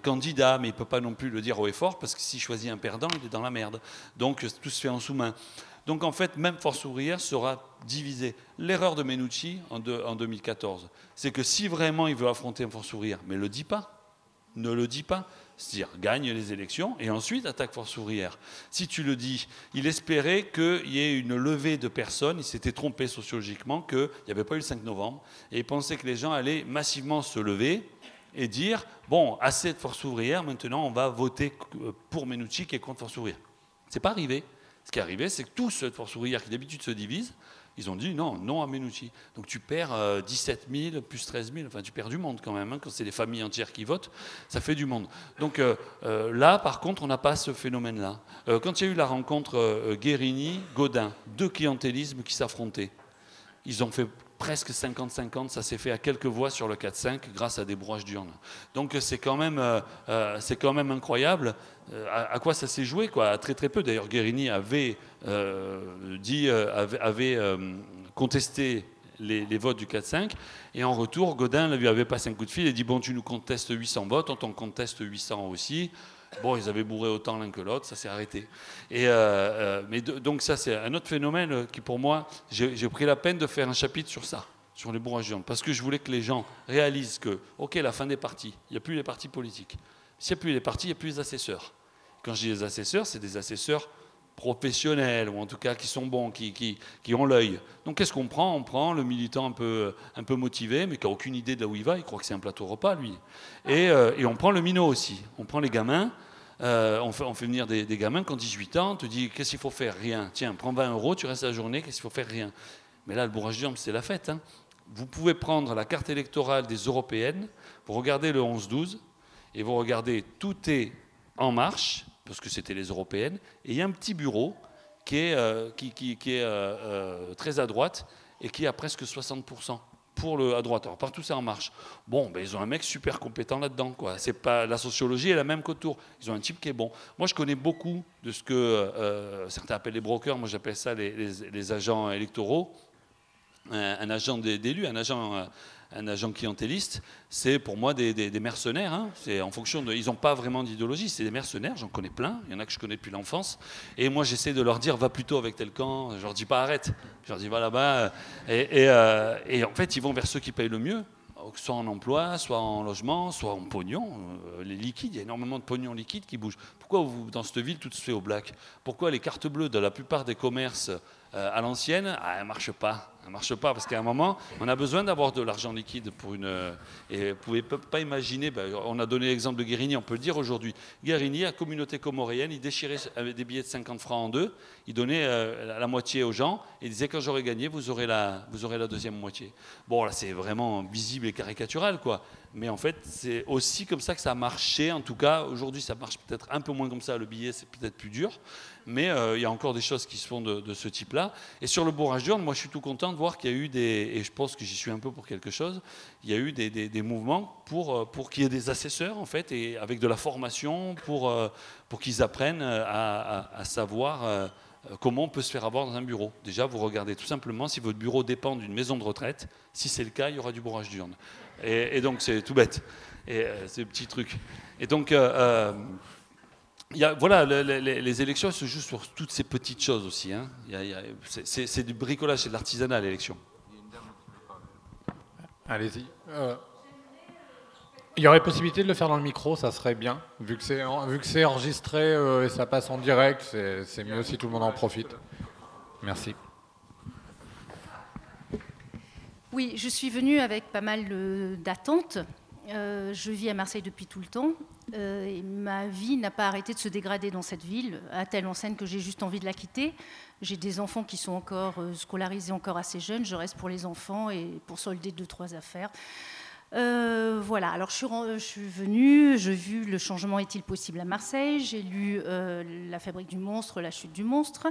candidats, mais il ne peut pas non plus le dire haut et fort, parce que s'il choisit un perdant, il est dans la merde. Donc tout se fait en sous-main. Donc en fait, même Force ouvrière sera divisée. L'erreur de Menucci en, deux- en 2014, c'est que si vraiment il veut affronter Force ouvrière, mais le dit pas, ne le dis pas. C'est-à-dire, gagne les élections et ensuite attaque Force ouvrière. Si tu le dis, il espérait qu'il y ait une levée de personnes, il s'était trompé sociologiquement, qu'il n'y avait pas eu le 5 novembre, et il pensait que les gens allaient massivement se lever et dire, bon, assez de Force ouvrière, maintenant on va voter pour Menucci qui est contre Force ouvrière. C'est pas arrivé. Ce qui est arrivé, c'est que tous ceux de Force ouvrière qui d'habitude se divisent, ils ont dit non, non à Menucci. Donc tu perds euh, 17 000 plus 13 000, enfin tu perds du monde quand même, hein, quand c'est des familles entières qui votent, ça fait du monde. Donc euh, euh, là, par contre, on n'a pas ce phénomène-là. Euh, quand il y a eu la rencontre euh, Guérini-Godin, deux clientélismes qui s'affrontaient, ils ont fait presque 50-50, ça s'est fait à quelques voix sur le 4-5 grâce à des brouages d'urnes. Donc euh, c'est quand même, euh, euh, quand même incroyable euh, à, quoi ça s'est joué, quoi, à très très peu. D'ailleurs, Guérini avait dit, avait, contesté les, votes du 4-5, et en retour, Godin lui avait passé un coup de fil et dit bon, tu nous contestes 800 votes, on t'en conteste 800 aussi. Bon, ils avaient bourré autant l'un que l'autre, ça s'est arrêté. Et, euh, euh, mais donc ça, c'est un autre phénomène euh, qui, pour moi, j'ai pris la peine de faire un chapitre sur ça, sur les bourrages d'urnes, parce que je voulais que les gens réalisent que, ok, la fin des partis, il n'y a plus les partis politiques. S'il n'y a plus les partis, il n'y a plus les assesseurs. Quand je dis les assesseurs, c'est des assesseurs professionnels, ou en tout cas qui sont bons, qui, qui, ont l'œil. Donc qu'est-ce qu'on prend? On prend le militant un peu, un peu motivé, mais qui n'a aucune idée de là où il va, il croit que c'est un plateau repas, lui. Et, et on prend le minot aussi. On prend les gamins, euh, on, fait, venir des, gamins qui ont 18 ans, on te dit qu'est-ce qu'il faut faire? Rien. Tiens, prends 20 euros, tu restes la journée, qu'est-ce qu'il faut faire? Rien. Mais là, le bourrage d'urne, c'est la fête. hein. Vous pouvez prendre la carte électorale des européennes, vous regardez le 11-12, et vous regardez, tout est en marche, parce que c'était les européennes, et il y a un petit bureau qui est euh, euh, très à droite et qui a presque 60% pour le à droite. Alors partout c'est en marche. Bon, ben, ils ont un mec super compétent là-dedans. C'est pas la sociologie est la même qu'autour. Ils ont un type qui est bon. Moi, je connais beaucoup de ce que euh, certains appellent les brokers. Moi, j'appelle ça les, agents électoraux. Un, un agent d'é- d'élu, un agent, euh, un agent clientéliste, c'est pour moi des, mercenaires. Hein. C'est en fonction de, ils n'ont pas vraiment d'idéologie, c'est des mercenaires. J'en connais plein. Il y en a que je connais depuis l'enfance. Et moi, j'essaie de leur dire, va plutôt avec tel camp. Je leur dis pas arrête. Je leur dis va là-bas. Et, euh, en fait, ils vont vers ceux qui payent le mieux soit en emploi, soit en logement, soit en pognon. Euh, les liquides, il y a énormément de pognon liquide qui bouge. Pourquoi dans cette ville tout se fait au black? Pourquoi les cartes bleues de la plupart des commerces euh, à l'ancienne, ah, elles ne marchent pas ne marche pas parce qu'à un moment, on a besoin d'avoir de l'argent liquide pour une. Et vous pouvez pas imaginer, ben, on a donné l'exemple de Guérini, on peut le dire aujourd'hui. Guérini, à communauté comoréenne, il déchirait des billets de 50 francs en deux, il donnait euh, la moitié aux gens et il disait quand j'aurai gagné, vous aurez, la, vous aurez la deuxième moitié. Bon, là, c'est vraiment visible et caricatural, quoi. Mais en fait, c'est aussi comme ça que ça a marché. En tout cas, aujourd'hui, ça marche peut-être un peu moins comme ça. Le billet, c'est peut-être plus dur. Mais euh, il y a encore des choses qui se font de, ce type-là. Et sur le bourrage d'urne, moi, je suis tout content de voir qu'il y a eu des. Et je pense que j'y suis un peu pour quelque chose. Il y a eu des, mouvements pour, euh, pour qu'il y ait des assesseurs, en fait, et avec de la formation pour, euh, pour qu'ils apprennent à, à savoir comment on peut se faire avoir dans un bureau. Déjà, vous regardez tout simplement si votre bureau dépend d'une maison de retraite. Si c'est le cas, il y aura du bourrage d'urne. Et, donc, c'est tout bête. Et euh, c'est petit truc. Et donc, euh, voilà, les, élections se jouent sur toutes ces petites choses aussi. Hein. c'est du bricolage, c'est de l'artisanat, l'élection. Allez-y. il y aurait possibilité de le faire dans le micro, ça serait bien. Vu que c'est enregistré et ça passe en direct, c'est mieux si tout le monde en profite. Merci. Oui, je suis venue avec pas mal d'attentes. Euh, je vis à Marseille depuis tout le temps. Euh, et ma vie n'a pas arrêté de se dégrader dans cette ville, à telle enseigne que j'ai juste envie de la quitter. J'ai des enfants qui sont encore euh, scolarisés encore assez jeunes. Je reste pour les enfants et pour solder deux, trois affaires. voilà, alors je suis, je suis, venue, j'ai vu Le changement est-il possible à Marseille, j'ai lu La fabrique du monstre, La chute du monstre,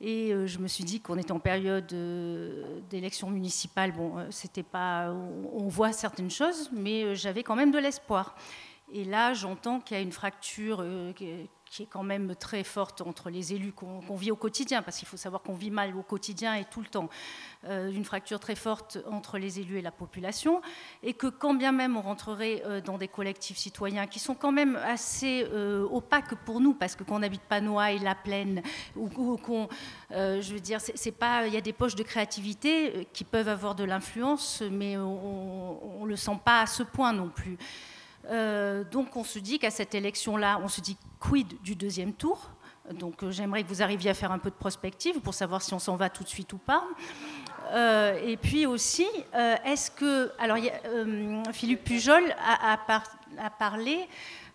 et euh, je me suis dit qu'on était en période euh, d'élection municipale. Bon, euh, c'était pas, on voit certaines choses, mais j'avais quand même de l'espoir. Et là, j'entends qu'il y a une fracture qui est quand même très forte entre les élus qu'on vit au quotidien, parce qu'il faut savoir qu'on vit mal au quotidien et tout le temps, euh, une fracture très forte entre les élus et la population, et que quand bien même on rentrerait euh, dans des collectifs citoyens qui sont quand même assez euh, opaques pour nous, parce que quand on n'habite pas Noailles, La Plaine, ou, qu'on, je veux dire, c'est pas, il y a des poches de créativité qui peuvent avoir de l'influence, mais on ne le sent pas à ce point non plus. Euh, donc on se dit qu'à cette élection-là, on se dit quid du deuxième tour. Donc euh, j'aimerais que vous arriviez à faire un peu de prospective pour savoir si on s'en va tout de suite ou pas. Euh, et puis aussi, est-ce que... Alors Philippe Pujol a, a parlé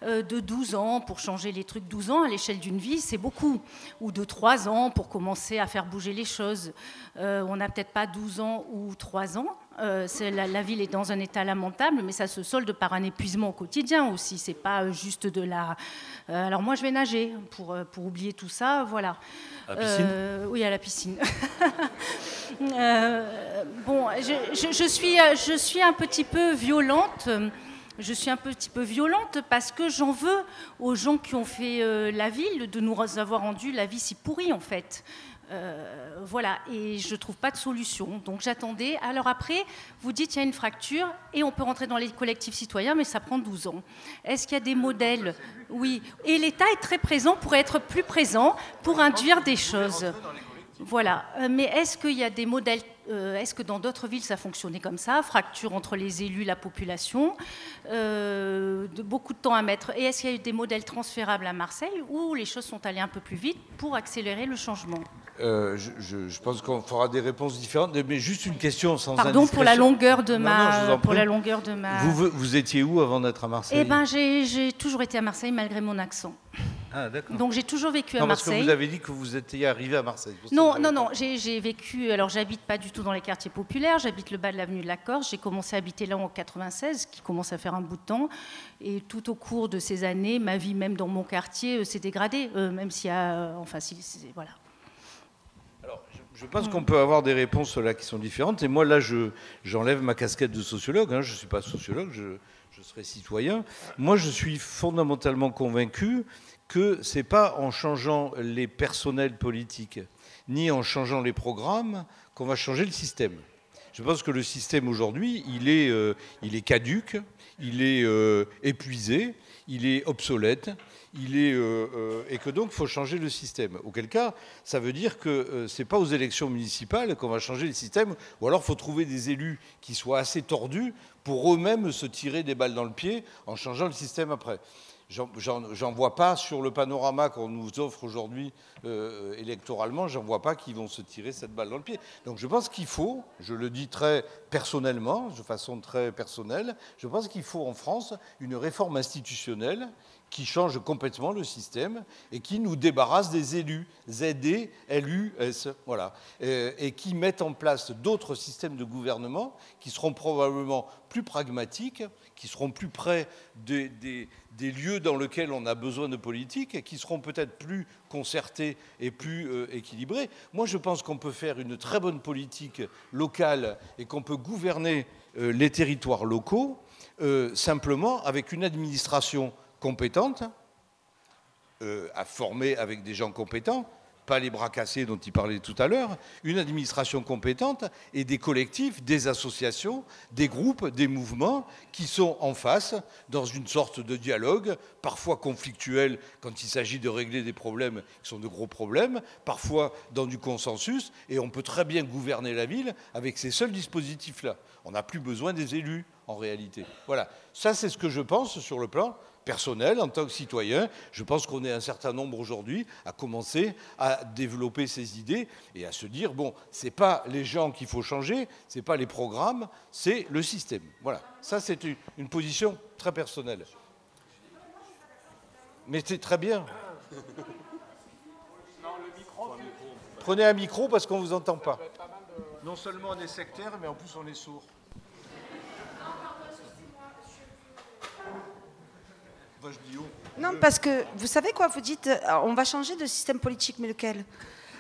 de 12 ans pour changer les trucs. 12 ans à l'échelle d'une vie, c'est beaucoup. Ou de 3 ans pour commencer à faire bouger les choses. on n'a peut-être pas 12 ans ou 3 ans. Euh, la, ville est dans un état lamentable, mais ça se solde par un épuisement au quotidien aussi. C'est pas euh, juste de la. Euh, alors moi, je vais nager pour, pour oublier tout ça, voilà. À la piscine Oui, à la piscine. bon, je, suis, je suis un petit peu violente. Je suis un petit peu violente parce que j'en veux aux gens qui ont fait la ville de nous avoir rendu la vie si pourrie en fait. Euh, voilà, et je ne trouve pas de solution. Donc j'attendais. Alors après, vous dites qu'il y a une fracture et on peut rentrer dans les collectifs citoyens, mais ça prend 12 ans. Est-ce qu'il y a des modèles? Oui. Et l'État est très présent pour être plus présent, pour induire des choses. Voilà. Euh, mais est-ce qu'il y a des modèles euh, Est-ce que dans d'autres villes ça fonctionnait comme ça Fracture entre les élus, la population, de beaucoup de temps à mettre? Et est-ce qu'il y a eu des modèles transférables à Marseille où les choses sont allées un peu plus vite pour accélérer le changement? Euh, je, pense qu'on fera des réponses différentes, mais juste une question sans Pardon pour la longueur de ma. pour la longueur de ma. Vous, vous étiez où avant d'être à Marseille Eh ben, j'ai toujours été à Marseille malgré mon accent. Ah, d'accord. Donc j'ai toujours vécu à Marseille. Parce que vous avez dit que vous étiez arrivé à Marseille. Non, non, non. J'ai vécu. Alors j'habite pas du tout dans les quartiers populaires. J'habite le bas de l'avenue de la Corse. J'ai commencé à habiter là en 96, qui commence à faire un bout de temps. Et tout au cours de ces années, ma vie même dans mon quartier euh, s'est dégradée, euh, même s'il y a, enfin, si, voilà. Je pense qu'on peut avoir des réponses là qui sont différentes. Et moi, là, j'enlève ma casquette de sociologue. Hein. Je ne suis pas sociologue, je, je, serai citoyen. Moi, je suis fondamentalement convaincu que ce n'est pas en changeant les personnels politiques, ni en changeant les programmes, qu'on va changer le système. Je pense que le système aujourd'hui, il est, euh, il est caduque, il est euh, épuisé, il est obsolète, il est, euh, euh, et que donc il faut changer le système. Auquel cas, ça veut dire que euh, c'est pas aux élections municipales qu'on va changer le système, ou alors il faut trouver des élus qui soient assez tordus pour eux-mêmes se tirer des balles dans le pied en changeant le système après. J'en vois pas sur le panorama qu'on nous offre aujourd'hui électoralement, j'en vois pas qui vont se tirer cette balle dans le pied. Donc je pense qu'il faut, je le dis très personnellement, de façon très personnelle, je pense qu'il faut en France une réforme institutionnelle qui change complètement le système et qui nous débarrasse des élus, ZD, LU, S, voilà, et, et qui mettent en place d'autres systèmes de gouvernement qui seront probablement plus pragmatiques, qui seront plus près des, lieux dans lesquels on a besoin de politique et qui seront peut-être plus concertés et plus euh, équilibrés. Moi, je pense qu'on peut faire une très bonne politique locale et qu'on peut gouverner euh, les territoires locaux euh, simplement avec une administration compétente, euh, à former avec des gens compétents, pas les bras cassés dont il parlait tout à l'heure, une administration compétente et des collectifs, des associations, des groupes, des mouvements qui sont en face dans une sorte de dialogue, parfois conflictuel quand il s'agit de régler des problèmes qui sont de gros problèmes, parfois dans du consensus, et on peut très bien gouverner la ville avec ces seuls dispositifs-là. On n'a plus besoin des élus en réalité. Voilà, ça c'est ce que je pense sur le plan personnel, en tant que citoyen, je pense qu'on est un certain nombre aujourd'hui à commencer à développer ces idées et à se dire bon, c'est pas les gens qu'il faut changer, c'est pas les programmes, c'est le système. Voilà, ça c'est une, position très personnelle. Mais c'est très bien. Prenez un micro parce qu'on ne vous entend pas. Non seulement on est sectaire, mais en plus on est sourd. Va, je dis haut. Non, parce que vous savez quoi, vous dites, euh, on va changer de système politique, mais lequel?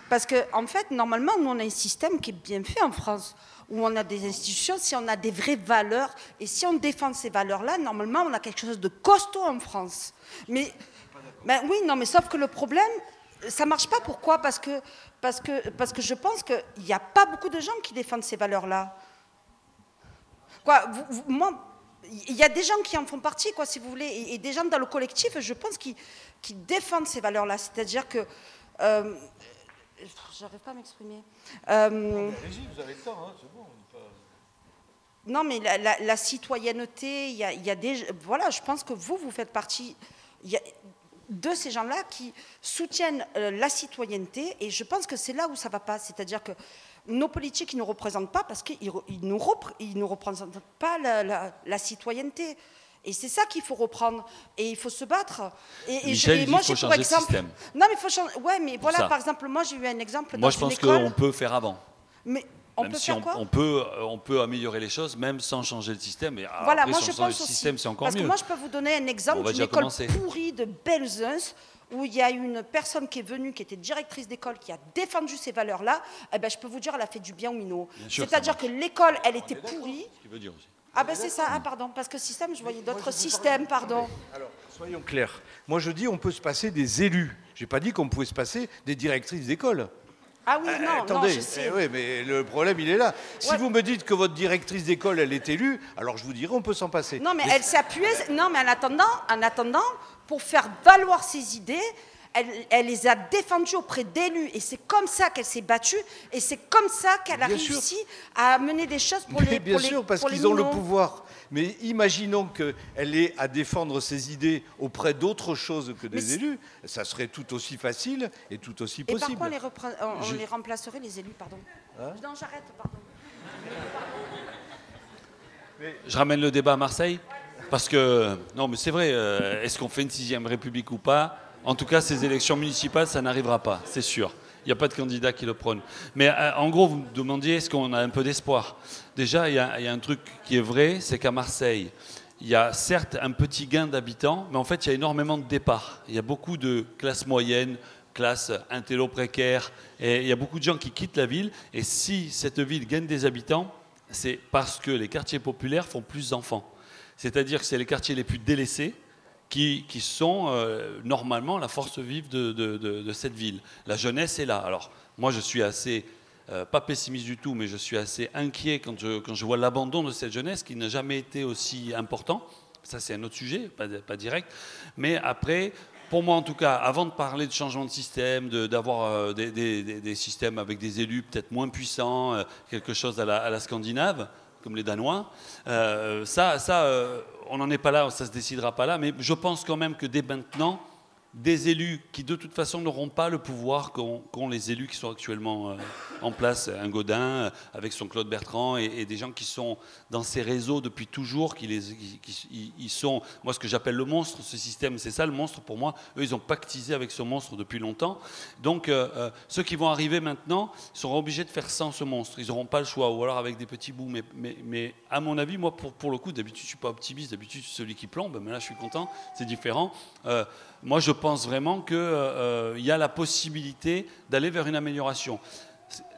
Parce que en fait, normalement, nous, on a un système qui est bien fait en France, où on a des institutions, si on a des vraies valeurs, et si on défend ces valeurs-là, normalement, on a quelque chose de costaud en France. Mais, ben oui, non, mais sauf que le problème, ça marche pas. Pourquoi? Parce que, je pense qu'il n'y a pas beaucoup de gens qui défendent ces valeurs-là. Quoi, moi, il y a des gens qui en font partie, quoi, si vous voulez, et, des gens dans le collectif, je pense, qui, qui défendent ces valeurs-là. C'est-à-dire que. euh, J'arrive pas à m'exprimer. Vous avez le temps, c'est bon. non, mais la, citoyenneté, il y a, des. Voilà, je pense que vous, vous faites partie de ces gens-là qui soutiennent euh, la citoyenneté, et je pense que c'est là où ça va pas. C'est-à-dire que nos politiques, ne nous représentent pas parce qu'ils ils nous, repré- nous représentent pas la, la- la citoyenneté. Et c'est ça qu'il faut reprendre. Et il faut se battre. Et, et Michel, et moi, j'ai pour exemple. système. Non, mais il faut changer. Ouais, mais voilà, par exemple, moi, j'ai eu un exemple Moi, dans je une pense qu'on peut faire avant. Mais on même peut si faire on, quoi on peut, euh, on peut améliorer les choses, même sans changer le système. Et Voilà, après, moi si je pense le système, c'est encore parce mieux. que moi je peux vous donner un exemple d'une école commencer. pourrie de Belzunce où il y a une personne qui est venue, qui était directrice d'école, qui a défendu ces valeurs-là. Eh ben, je peux vous dire, elle a fait du bien. Bien sûr, C'est-à-dire que l'école, elle était pourrie. Ce veut dire aussi. Ah ben c'est ça, ah, pardon, parce que système, je voyais d'autres systèmes, pardon. Alors, soyons clairs. Moi, je dis on peut se passer des élus. J'ai pas dit qu'on pouvait se passer des directrices d'école. Ah oui, Euh, non, attendez, non, je sais. eh oui, mais le problème, il est là. Si Ouais. vous me dites que votre directrice d'école, elle est élue, alors je vous dirai, on peut s'en passer. Non, mais elle s'est appuyée. Non, mais en attendant, en attendant, pour faire valoir ses idées, elle, elle les a défendues auprès d'élus. Et c'est comme ça qu'elle s'est battue. Et c'est comme ça qu'elle a Bien sûr. réussi à mener des choses pour Mais les bien pour les- sûr, parce qu'ils ont le pouvoir. Mais imaginons qu'elle ait à défendre ses idées auprès d'autres choses que des élus. Ça serait tout aussi facile et tout aussi Et par possible. quoi on les, on- Je- les remplacerait, les élus, pardon Hein Non, j'arrête, pardon. Je ramène le débat à Marseille parce que non, mais c'est vrai. euh, Est-ce qu'on fait une sixième République ou pas? En tout cas, ces élections municipales, ça n'arrivera pas, c'est sûr. Il n'y a pas de candidat qui le prône. Mais euh, en gros, vous me demandiez est-ce qu'on a un peu d'espoir? Déjà, il y, y a un truc qui est vrai, c'est qu'à Marseille, il y a certes un petit gain d'habitants, mais en fait, il y a énormément de départs. Il y a beaucoup de classes moyennes, classes intello précaires, et il y a beaucoup de gens qui quittent la ville. Et si cette ville gagne des habitants, c'est parce que les quartiers populaires font plus d'enfants. C'est-à-dire que c'est les quartiers les plus délaissés qui, qui sont euh, normalement la force vive de, de- cette ville. La jeunesse est là. Alors, moi, je suis assez pas pessimiste du tout, mais je suis assez inquiet quand je, quand je vois l'abandon de cette jeunesse qui n'a jamais été aussi important. Ça, c'est un autre sujet, pas, direct. Mais après, pour moi en tout cas, avant de parler de changement de système, d'avoir des, des, systèmes avec des élus peut-être moins puissants, quelque chose à la, à la scandinave, comme les Danois, ça, ça on n'en est pas là, ça ne se décidera pas là, mais je pense quand même que dès maintenant, des élus qui de toute façon n'auront pas le pouvoir qu'ont les élus qui sont actuellement euh, en place, un Godin euh, avec son Claude Bertrand et, des gens qui sont dans ces réseaux depuis toujours, qui, ils sont, moi ce que j'appelle le monstre, ce système, c'est ça le monstre pour moi, eux ils ont pactisé avec ce monstre depuis longtemps, donc euh, ceux qui vont arriver maintenant seront obligés de faire sans ce monstre, ils n'auront pas le choix, ou alors avec des petits bouts, mais, à mon avis, moi pour, pour le coup, d'habitude je ne suis pas optimiste, d'habitude je suis celui qui plombe, mais là je suis content, c'est différent moi je pense vraiment qu'il euh, y a la possibilité d'aller vers une amélioration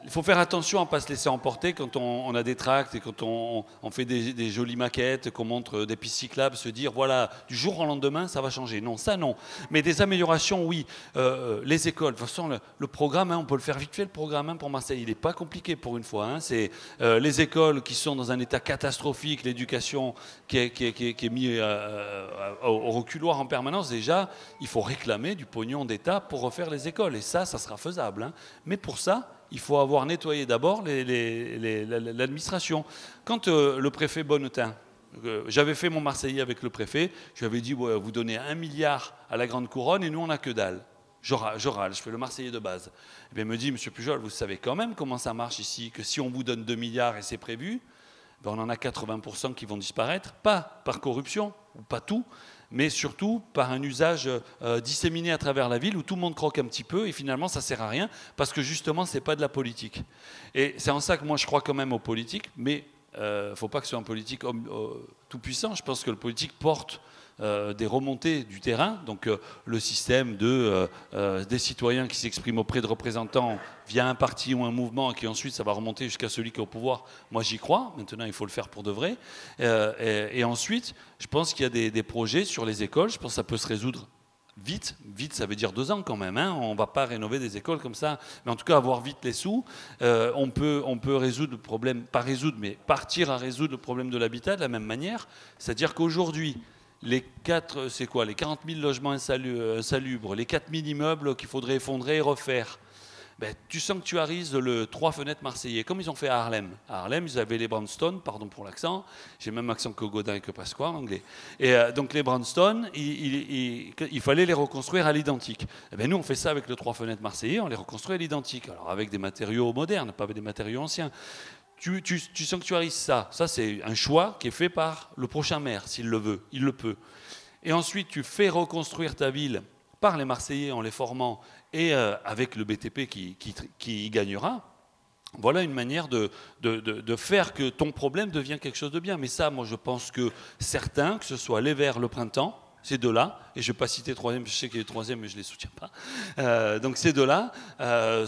il faut faire attention à ne pas se laisser emporter quand on, a des tracts et quand on, fait des, jolies maquettes, qu'on montre des pistes cyclables, se dire voilà, du jour au lendemain, ça va changer. Non, ça non. Mais des améliorations, oui. Euh, euh, les écoles, de toute façon, le, programme, hein, on peut le faire vite fait, le programme hein, pour Marseille. Il n'est pas compliqué pour une fois. Hein. C'est euh, les écoles qui sont dans un état catastrophique, l'éducation qui est, qui, qui est, mise au reculoir en permanence. Déjà, il faut réclamer du pognon d'État pour refaire les écoles. Et ça, ça sera faisable. Mais pour ça, il faut avoir nettoyé d'abord l'administration. Quand euh, le préfet Bonnetin, euh, j'avais fait mon Marseillais avec le préfet, je lui avais dit vous donnez un milliard à la Grande Couronne et nous on n'a que dalle. Je râle, je, fais le Marseillais de base. Eh il me dit, Monsieur Pujol, vous savez quand même comment ça marche ici, que si on vous donne 2 milliards et c'est prévu, ben on en a 80% qui vont disparaître, pas par corruption, ou pas tout, mais surtout par un usage euh, disséminé à travers la ville où tout le monde croque un petit peu et finalement ça sert à rien parce que justement c'est pas de la politique. Et c'est en ça que moi je crois quand même aux politiques, mais il euh, ne faut pas que ce soit un politique euh, tout puissant. Je pense que le politique porte euh, des remontées du terrain, donc euh, le système de, euh, des citoyens qui s'expriment auprès de représentants via un parti ou un mouvement, qui ensuite ça va remonter jusqu'à celui qui est au pouvoir, moi j'y crois, maintenant il faut le faire pour de vrai. Et, ensuite, je pense qu'il y a des, projets sur les écoles, je pense que ça peut se résoudre vite, vite ça veut dire deux ans quand même, hein. on ne va pas rénover des écoles comme ça, mais en tout cas avoir vite les sous, on, peut, on peut résoudre le problème, pas résoudre, mais partir à résoudre le problème de l'habitat de la même manière, c'est-à-dire qu'aujourd'hui, les quatre, c'est quoi, les 40 000 logements insalubres, les 4 000 immeubles qu'il faudrait effondrer et refaire. Ben, tu sanctuarises le trois fenêtres marseillais, comme ils ont fait à Harlem. À Harlem, ils avaient les Brownstone, pardon pour l'accent, j'ai même accent que Godin et que Pasqua en anglais. Et euh, donc les Brownstone, il, il, fallait les reconstruire à l'identique. Eh ben, nous, on fait ça avec le trois fenêtres marseillais, on les reconstruit à l'identique. Alors avec des matériaux modernes, pas avec des matériaux anciens tu, sanctuarises ça. Ça, c'est un choix qui est fait par le prochain maire, s'il le veut, il le peut. Et ensuite, tu fais reconstruire ta ville par les Marseillais en les formant et euh, avec le BTP qui, y gagnera. Voilà une manière de, faire que ton problème devienne quelque chose de bien. Mais ça, moi, je pense que certains, que ce soit les Verts le printemps, ces deux-là, et je ne vais pas citer troisième, je sais qu'il a troisième, mais je ne les soutiens pas. Euh, donc ces deux-là euh,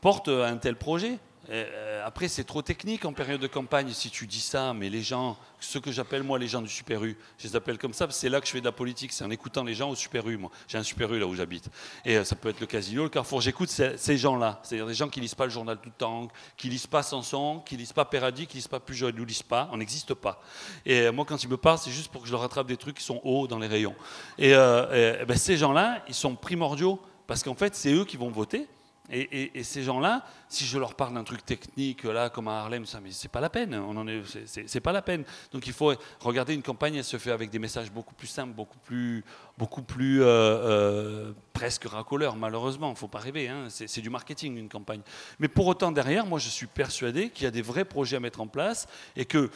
portent un tel projet. Euh, après, c'est trop technique en période de campagne si tu dis ça, mais les gens, ce que j'appelle moi les gens du Super U, je les appelle comme ça, c'est là que je fais de la politique, c'est en écoutant les gens au Super U. Moi, j'ai un Super U là où j'habite. Et euh, ça peut être le Casino, le Carrefour. J'écoute ces, gens-là, c'est-à-dire des gens qui lisent pas le journal tout le temps, qui lisent pas Sanson, qui lisent pas Peradi, qui lisent pas Pujol, ils ne lisent pas, on n'existe pas. Et euh, moi, quand ils me parlent, c'est juste pour que je leur attrape des trucs qui sont hauts dans les rayons. Et, ben, ces gens-là, ils sont primordiaux, parce qu'en fait, c'est eux qui vont voter. Et, ces gens-là, si je leur parle d'un truc technique, là, comme à Harlem, ça, mais c'est pas la peine. On en est, c'est, pas la peine. Donc il faut regarder une campagne, elle se fait avec des messages beaucoup plus simples, beaucoup plus, beaucoup plus euh, euh, presque racoleurs. Malheureusement, il faut pas rêver. Hein. C'est, du marketing une campagne. Mais pour autant derrière, moi, je suis persuadé qu'il y a des vrais projets à mettre en place et que,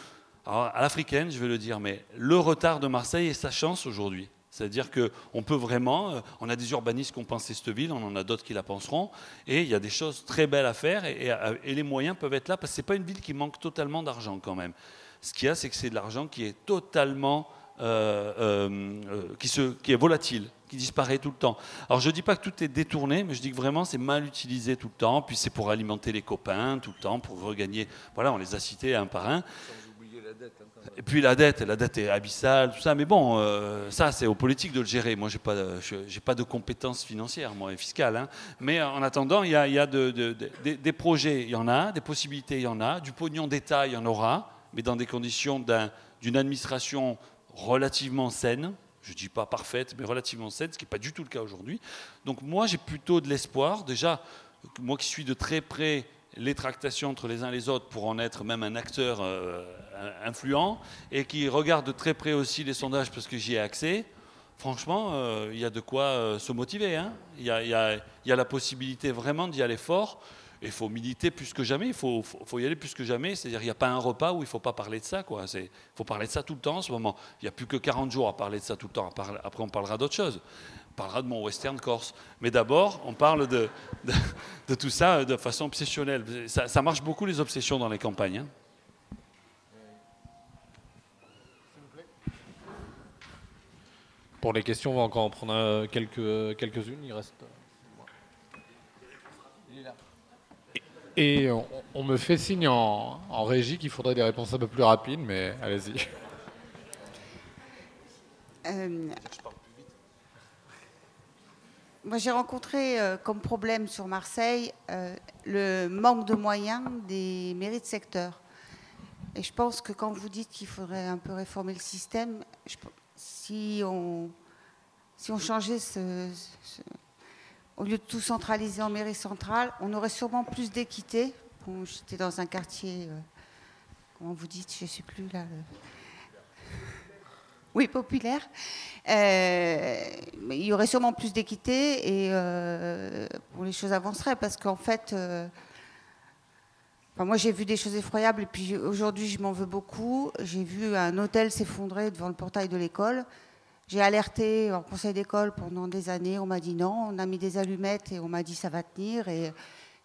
à l'africaine, je vais le dire, mais le retard de Marseille est sa chance aujourd'hui. C'est-à-dire qu'on peut vraiment, euh, on a des urbanistes qui ont pensé cette ville, on en a d'autres qui la penseront, et il y a des choses très belles à faire, et, les moyens peuvent être là, parce que ce n'est pas une ville qui manque totalement d'argent quand même. Ce qu'il y a, c'est que c'est de l'argent qui est totalement, euh, euh, qui, qui est volatile, qui disparaît tout le temps. Alors je ne dis pas que tout est détourné, mais je dis que vraiment c'est mal utilisé tout le temps, puis c'est pour alimenter les copains tout le temps, pour regagner. Voilà, on les a cités un par un Et puis la dette, la dette est abyssale, tout ça. Mais bon, euh, ça, c'est aux politiques de le gérer. Moi, j'ai pas, j'ai pas de compétences financières, moi, et fiscales. Hein. Mais en attendant, il y a, y a de, des projets, il y en a, des possibilités, il y en a, du pognon d'État, il y en aura, mais dans des conditions d'une administration relativement saine. Je ne dis pas parfaite, mais relativement saine, ce qui n'est pas du tout le cas aujourd'hui. Donc moi, j'ai plutôt de l'espoir. Déjà, moi qui suis de très près les tractations entre les uns les autres pour en être même un acteur euh, influent et qui regarde de très près aussi les sondages parce que j'y ai accès, franchement, euh, il y a de quoi euh, se motiver. Hein. Il y, a, la possibilité vraiment d'y aller fort. Il faut militer plus que jamais, il faut, faut, y aller plus que jamais. C'est-à-dire qu'il n'y a pas un repas où il ne faut pas parler de ça. Il faut parler de ça tout le temps en ce moment. Il n'y a plus que 40 jours à parler de ça tout le temps. Après, on parlera d'autres choses parlera de mon western corse. Mais d'abord, on parle de, de, tout ça de façon obsessionnelle. Ça, marche beaucoup les obsessions dans les campagnes. Hein. Pour les questions, on va encore en prendre quelques, quelques-unes. Il reste. Et on, me fait signe en, en régie qu'il faudrait des réponses un peu plus rapides, mais allez-y. Euh, moi, j'ai rencontré euh, comme problème sur Marseille euh, le manque de moyens des mairies de secteur. Et je pense que quand vous dites qu'il faudrait un peu réformer le système, si, on, si on changeait ce, au lieu de tout centraliser en mairie centrale, on aurait sûrement plus d'équité. J'étais dans un quartier, euh, comment vous dites, je ne sais plus là oui, populaire. Euh, il y aurait sûrement plus d'équité et euh, les choses avanceraient parce qu'en fait, euh, moi j'ai vu des choses effroyables et puis aujourd'hui je m'en veux beaucoup. J'ai vu un hôtel s'effondrer devant le portail de l'école. J'ai alerté en conseil d'école pendant des années. On m'a dit non. On a mis des allumettes et on m'a dit ça va tenir. Et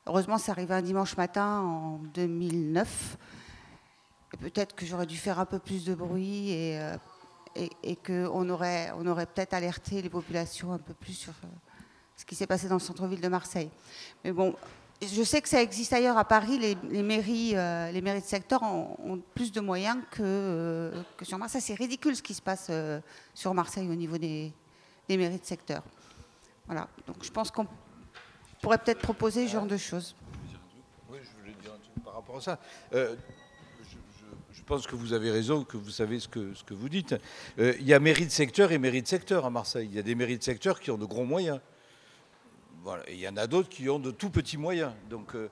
heureusement, c'est arrivé un dimanche matin en 2009. peut-être que j'aurais dû faire un peu plus de bruit et et, qu'on aurait, on aurait peut-être alerté les populations un peu plus sur euh, ce qui s'est passé dans le centre-ville de Marseille. Mais bon, je sais que ça existe ailleurs à Paris. Les, mairies, euh, les mairies de secteur ont, plus de moyens que, euh, que sur Marseille. C'est ridicule ce qui se passe sur Marseille au niveau des, mairies de secteur. Voilà. Donc je pense qu'on pourrait peut-être proposer ce genre de choses. Je voulais dire un truc par rapport à ça je pense que vous avez raison, que vous savez ce que, vous dites. Euh, il y a mairie de secteur et mairie de secteur à Marseille. Il y a des mairies de secteur qui ont de gros moyens. Et il y en a d'autres qui ont de tout petits moyens. Donc, euh,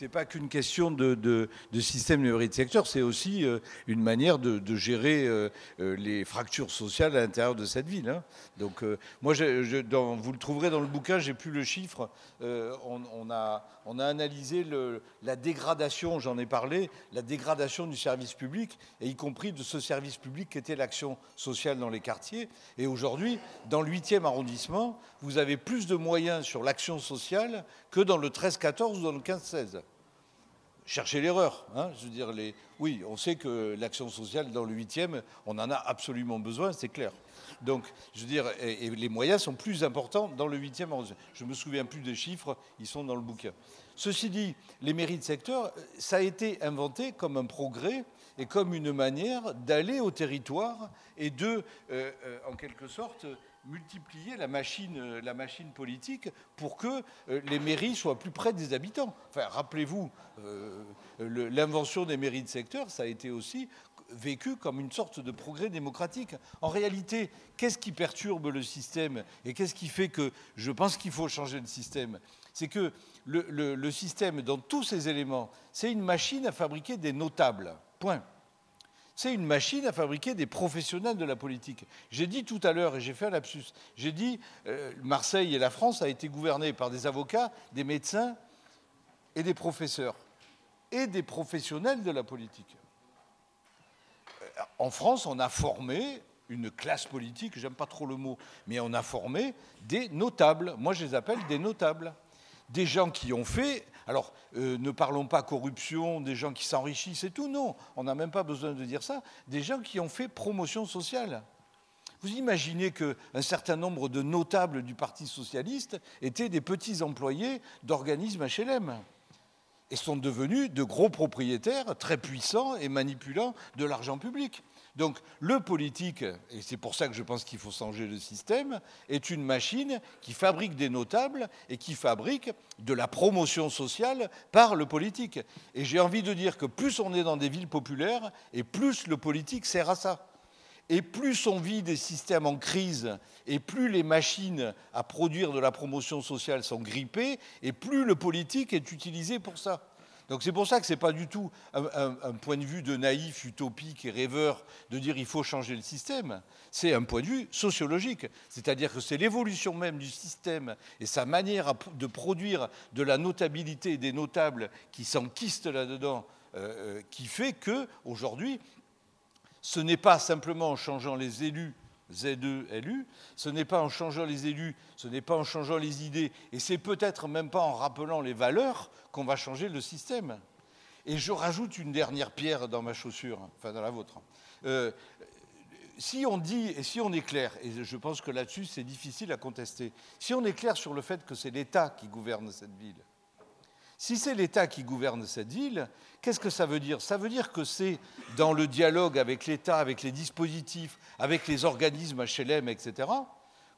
n'est pas qu'une question de, de, système numérique de secteur, c'est aussi euh, une manière de, gérer euh, euh, les fractures sociales à l'intérieur de cette ville. Hein. Donc, moi, vous le trouverez dans le bouquin, j'ai plus le chiffre. On, a, analysé la dégradation, j'en ai parlé, la dégradation du service public, et y compris de ce service public qui était l'action sociale dans les quartiers. Et aujourd'hui, dans le 8e arrondissement, vous avez plus de moyens sur l'action sociale que dans le 13-14 ou dans le 15-16. Cherchez l'erreur. Hein, je veux dire, les... oui, on sait que l'action sociale dans le 8e, on en a absolument besoin, c'est clair. Donc, je veux dire, et, les moyens sont plus importants dans le 8e. Je me souviens plus des chiffres, ils sont dans le bouquin. Ceci dit, les mairies de secteur, ça a été inventé comme un progrès et comme une manière d'aller au territoire et de, euh, euh, en quelque sorte, multiplier la machine, euh, politique pour que les mairies soient plus près des habitants. Enfin, rappelez-vous, l'invention des mairies de secteur, ça a été aussi vécu comme une sorte de progrès démocratique. En réalité, qu'est-ce qui perturbe le système et qu'est-ce qui fait que je pense qu'il faut changer le système C'est que le, le système, dans tous ses éléments, c'est une machine à fabriquer des notables. Point c'est une machine à fabriquer des professionnels de la politique. J'ai dit tout à l'heure, et j'ai fait un lapsus, j'ai dit euh, Marseille et la France a été gouvernée par des avocats, des médecins et des professeurs, et des professionnels de la politique. Euh, en France, on a formé une classe politique, j'aime pas trop le mot, mais on a formé des notables. Moi, je les appelle des notables. Des gens qui ont fait alors, euh, ne parlons pas corruption, des gens qui s'enrichissent et tout, non, on n'a même pas besoin de dire ça. Des gens qui ont fait promotion sociale. Vous imaginez qu'un certain nombre de notables du Parti socialiste étaient des petits employés d'organismes HLM. et sont devenus de gros propriétaires très puissants et manipulant de l'argent public. Donc le politique, et c'est pour ça que je pense qu'il faut changer le système, est une machine qui fabrique des notables et qui fabrique de la promotion sociale par le politique. Et j'ai envie de dire que plus on est dans des villes populaires, et plus le politique sert à ça. Et plus on vit des systèmes en crise, et plus les machines à produire de la promotion sociale sont grippées, et plus le politique est utilisé pour ça. Donc c'est pour ça que ce n'est pas du tout un, point de vue de naïf, utopique et rêveur de dire il faut changer le système. C'est un point de vue sociologique. C'est-à-dire que c'est l'évolution même du système et sa manière de produire de la notabilité des notables qui s'enquistent là-dedans euh, euh, qui fait que aujourd'hui, ce n'est pas simplement en changeant les élus Z2 élus, ce n'est pas en changeant les élus, ce n'est pas en changeant les idées, et c'est peut-être même pas en rappelant les valeurs qu'on va changer le système. Et je rajoute une dernière pierre dans ma chaussure, enfin dans la vôtre. Euh, si on dit, et si on est clair, et je pense que là-dessus c'est difficile à contester, si on est clair sur le fait que c'est l'État qui gouverne cette ville, si c'est l'État qui gouverne cette ville, qu'est-ce que ça veut dire? Ça veut dire que c'est dans le dialogue avec l'État, avec les dispositifs, avec les organismes HLM, etc.,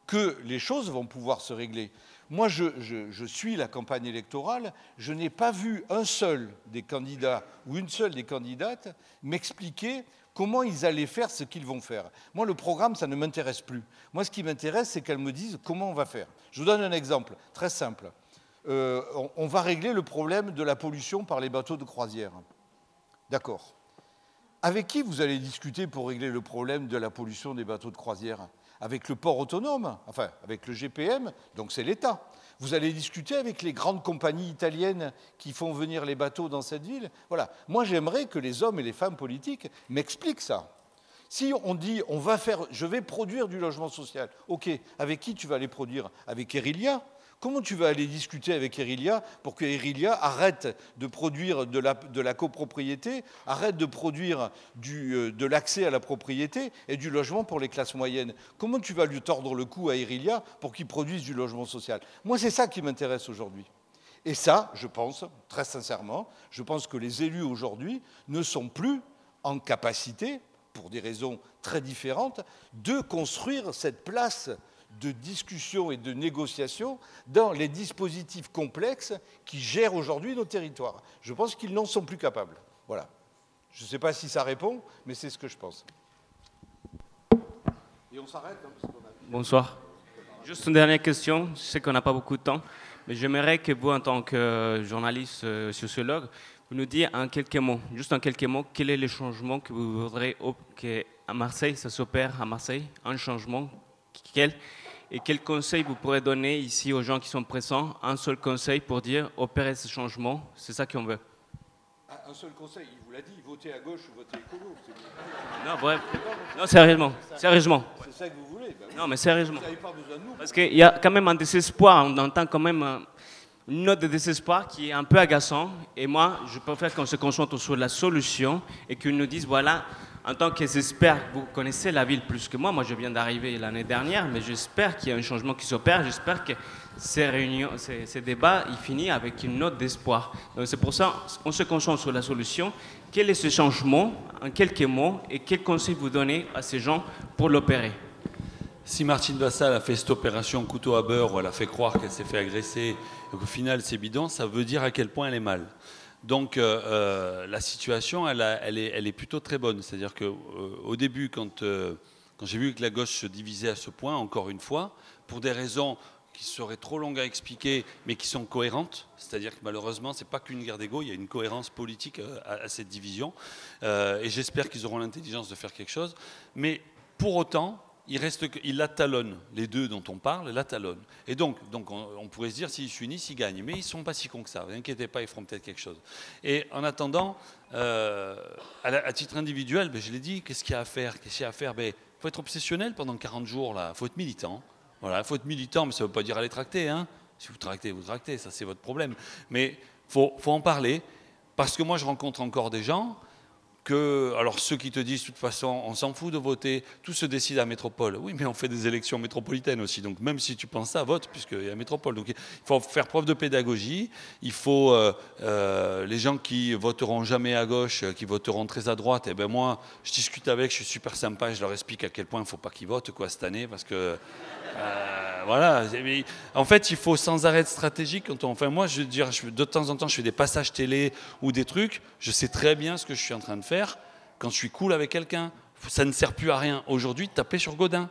que les choses vont pouvoir se régler. Moi, je, suis la campagne électorale, je n'ai pas vu un seul des candidats ou une seule des candidates m'expliquer comment ils allaient faire ce qu'ils vont faire. Moi, le programme, ça ne m'intéresse plus. Moi, ce qui m'intéresse, c'est qu'elles me disent comment on va faire. Je vous donne un exemple très simple. Euh, on, va régler le problème de la pollution par les bateaux de croisière. D'accord. Avec qui vous allez discuter pour régler le problème de la pollution des bateaux de croisière? Avec le port autonome, enfin avec le GPM, donc c'est l'État. Vous allez discuter avec les grandes compagnies italiennes qui font venir les bateaux dans cette ville? Voilà. Moi, j'aimerais que les hommes et les femmes politiques m'expliquent ça. Si on dit on va faire, je vais produire du logement social, ok, avec qui tu vas les produire? Avec Erilia Comment tu vas aller discuter avec Erilia pour que Erilia arrête de produire de la, copropriété, arrête de produire euh, de l'accès à la propriété et du logement pour les classes moyennes? Comment tu vas lui tordre le cou à Erilia pour qu'il produise du logement social? Moi, c'est ça qui m'intéresse aujourd'hui. Et ça, je pense, très sincèrement, je pense que les élus aujourd'hui ne sont plus en capacité, pour des raisons très différentes, de construire cette place de discussion et de négociation dans les dispositifs complexes qui gèrent aujourd'hui nos territoires. Je pense qu'ils n'en sont plus capables. Voilà. Je ne sais pas si ça répond, mais c'est ce que je pense. Et on s'arrête. Hein, Bonsoir. Juste une dernière question. Je sais qu'on n'a pas beaucoup de temps, mais j'aimerais que vous, en tant que journaliste euh, sociologue, vous nous disiez en quelques mots, juste en quelques mots, quel est le changement que vous voudrez qu'à Marseille, ça s'opère à Marseille, un changement, quel? Et quel conseil vous pourrez donner ici aux gens qui sont présents? Un seul conseil pour dire opérer ce changement, c'est ça qu'on veut. Ah, un seul conseil, il vous l'a dit, votez à gauche ou votez écolo. Non, bref. Non, sérieusement. Sérieusement. C'est ça que vous voulez ben Non, mais sérieusement. Vous n'avez pas besoin de nous. Parce qu'il y a quand même un désespoir, on entend quand même une note de désespoir qui est un peu agaçant. Et moi, je préfère qu'on se concentre sur la solution et qu'ils nous disent voilà, en tant que j'espère vous connaissez la ville plus que moi. Moi, je viens d'arriver l'année dernière, mais j'espère qu'il y a un changement qui s'opère. J'espère que ces réunions, ces, débats, ils finissent avec une note d'espoir. Donc, c'est pour ça qu'on se concentre sur la solution. Quel est ce changement en quelques mots et quel conseil vous donnez à ces gens pour l'opérer? Si Martine Vassal a fait cette opération couteau à beurre où elle a fait croire qu'elle s'est fait agresser et qu'au final c'est bidon, ça veut dire à quel point elle est mal. Donc euh, euh, la situation, elle, est, plutôt très bonne. C'est-à-dire qu'au euh, début, quand, j'ai vu que la gauche se divisait à ce point, encore une fois, pour des raisons qui seraient trop longues à expliquer, mais qui sont cohérentes, c'est-à-dire que malheureusement, ce n'est pas qu'une guerre d'ego, il y a une cohérence politique à, cette division, et j'espère qu'ils auront l'intelligence de faire quelque chose. Mais pour autant, il reste la talonne, les deux dont on parle, la talonne. Et donc, donc on, pourrait se dire, s'ils s'unissent, ils gagnent. Mais ils ne sont pas si cons que ça. Vous inquiétez pas, ils feront peut-être quelque chose. Et en attendant, euh, à, titre individuel, ben, je l'ai dit, qu'est-ce qu'il y a à faire? Qu'est-ce à faire? Il ben, faut être obsessionnel pendant 40 jours. Il faut être militant. Voilà, il faut être militant, mais ça ne veut pas dire aller tracter. Hein. Si vous tractez, vous tractez, ça c'est votre problème. Mais il faut, faut en parler, parce que moi je rencontre encore des gens alors ceux qui te disent de toute façon, on s'en fout de voter, tout se décide à métropole. Oui, mais on fait des élections métropolitaines aussi, donc même si tu penses ça, vote, puisqu'il y a métropole. Donc il faut faire preuve de pédagogie, il faut, euh, euh, les gens qui voteront jamais à gauche, qui voteront très à droite, et eh ben moi, je discute avec, je suis super sympa, je leur explique à quel point il ne faut pas qu'ils votent quoi, cette année, parce que... Euh, voilà. En fait, il faut sans arrêt de stratégique. Quand on, enfin, moi, je veux dire, de temps en temps, je fais des passages télé ou des trucs. Je sais très bien ce que je suis en train de faire quand je suis cool avec quelqu'un. Ça ne sert plus à rien aujourd'hui taper sur Godin.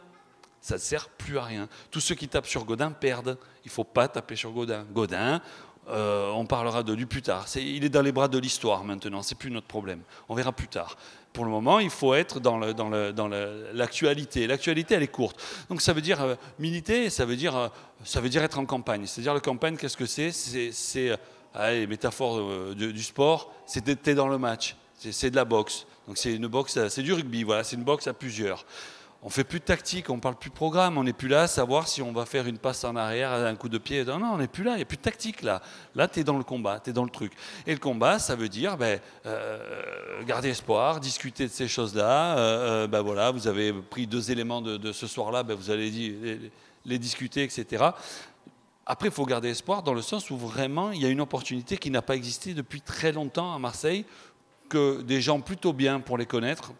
Ça ne sert plus à rien. Tous ceux qui tapent sur Godin perdent. Il ne faut pas taper sur Godin. Godin, euh, on parlera de lui plus tard. il est dans les bras de l'histoire maintenant, c'est plus notre problème. On verra plus tard. Pour le moment, il faut être dans, l'actualité. l'actualité, elle est courte. Donc ça veut dire euh, militer, ça veut dire, euh, ça veut dire être en campagne. C'est-à-dire la campagne, qu'est-ce que c'est? C'est, les métaphores du sport, c'est d'être dans le match. C'est, de la boxe. Donc c'est une boxe, c'est du rugby, voilà, c'est une boxe à plusieurs on fait plus de tactique, on parle plus de programme, on n'est plus là à savoir si on va faire une passe en arrière, un coup de pied. Non, non on n'est plus là, il n'y a plus de tactique là. Là, tu es dans le combat, tu es dans le truc. Et le combat, ça veut dire ben, euh, garder espoir, discuter de ces choses-là. Euh, euh, ben voilà, vous avez pris deux éléments de, ce soir-là, ben vous allez les, les discuter, etc. Après, il faut garder espoir dans le sens où vraiment, il y a une opportunité qui n'a pas existé depuis très longtemps à Marseille, que des gens plutôt bien pour les connaître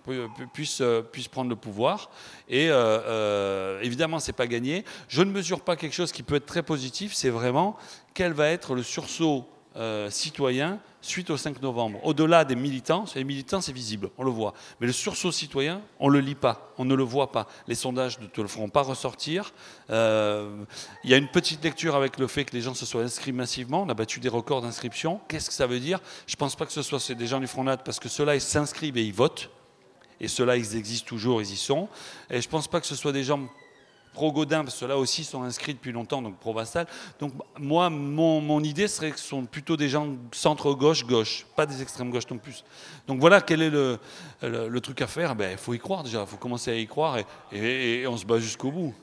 puissent, euh, puissent prendre le pouvoir. Et euh, euh, évidemment, ce n'est pas gagné. Je ne mesure pas quelque chose qui peut être très positif, c'est vraiment quel va être le sursaut euh, citoyen suite au 5 novembre. Au-delà des militants, les militants c'est visible, on le voit. Mais le sursaut citoyen, on ne le lit pas, on ne le voit pas. Les sondages ne te le feront pas ressortir. Euh, il y a une petite lecture avec le fait que les gens se soient inscrits massivement. On a battu des records d'inscription. Qu'est-ce que ça veut dire? Je ne pense pas que ce soit des gens du Front National parce que ceux-là, ils s'inscrivent et ils votent. Et ceux-là, ils existent toujours, ils y sont. Et je ne pense pas que ce soit des gens pro-Godin, parce que là aussi sont inscrits depuis longtemps, donc pro-Vassal. Donc moi, mon, idée serait que ce sont plutôt des gens centre-gauche-gauche, pas des extrêmes-gauche non plus. Donc voilà quel est le, truc à faire. Ben, il faut y croire déjà, il faut commencer à y croire et, et, on se bat jusqu'au bout.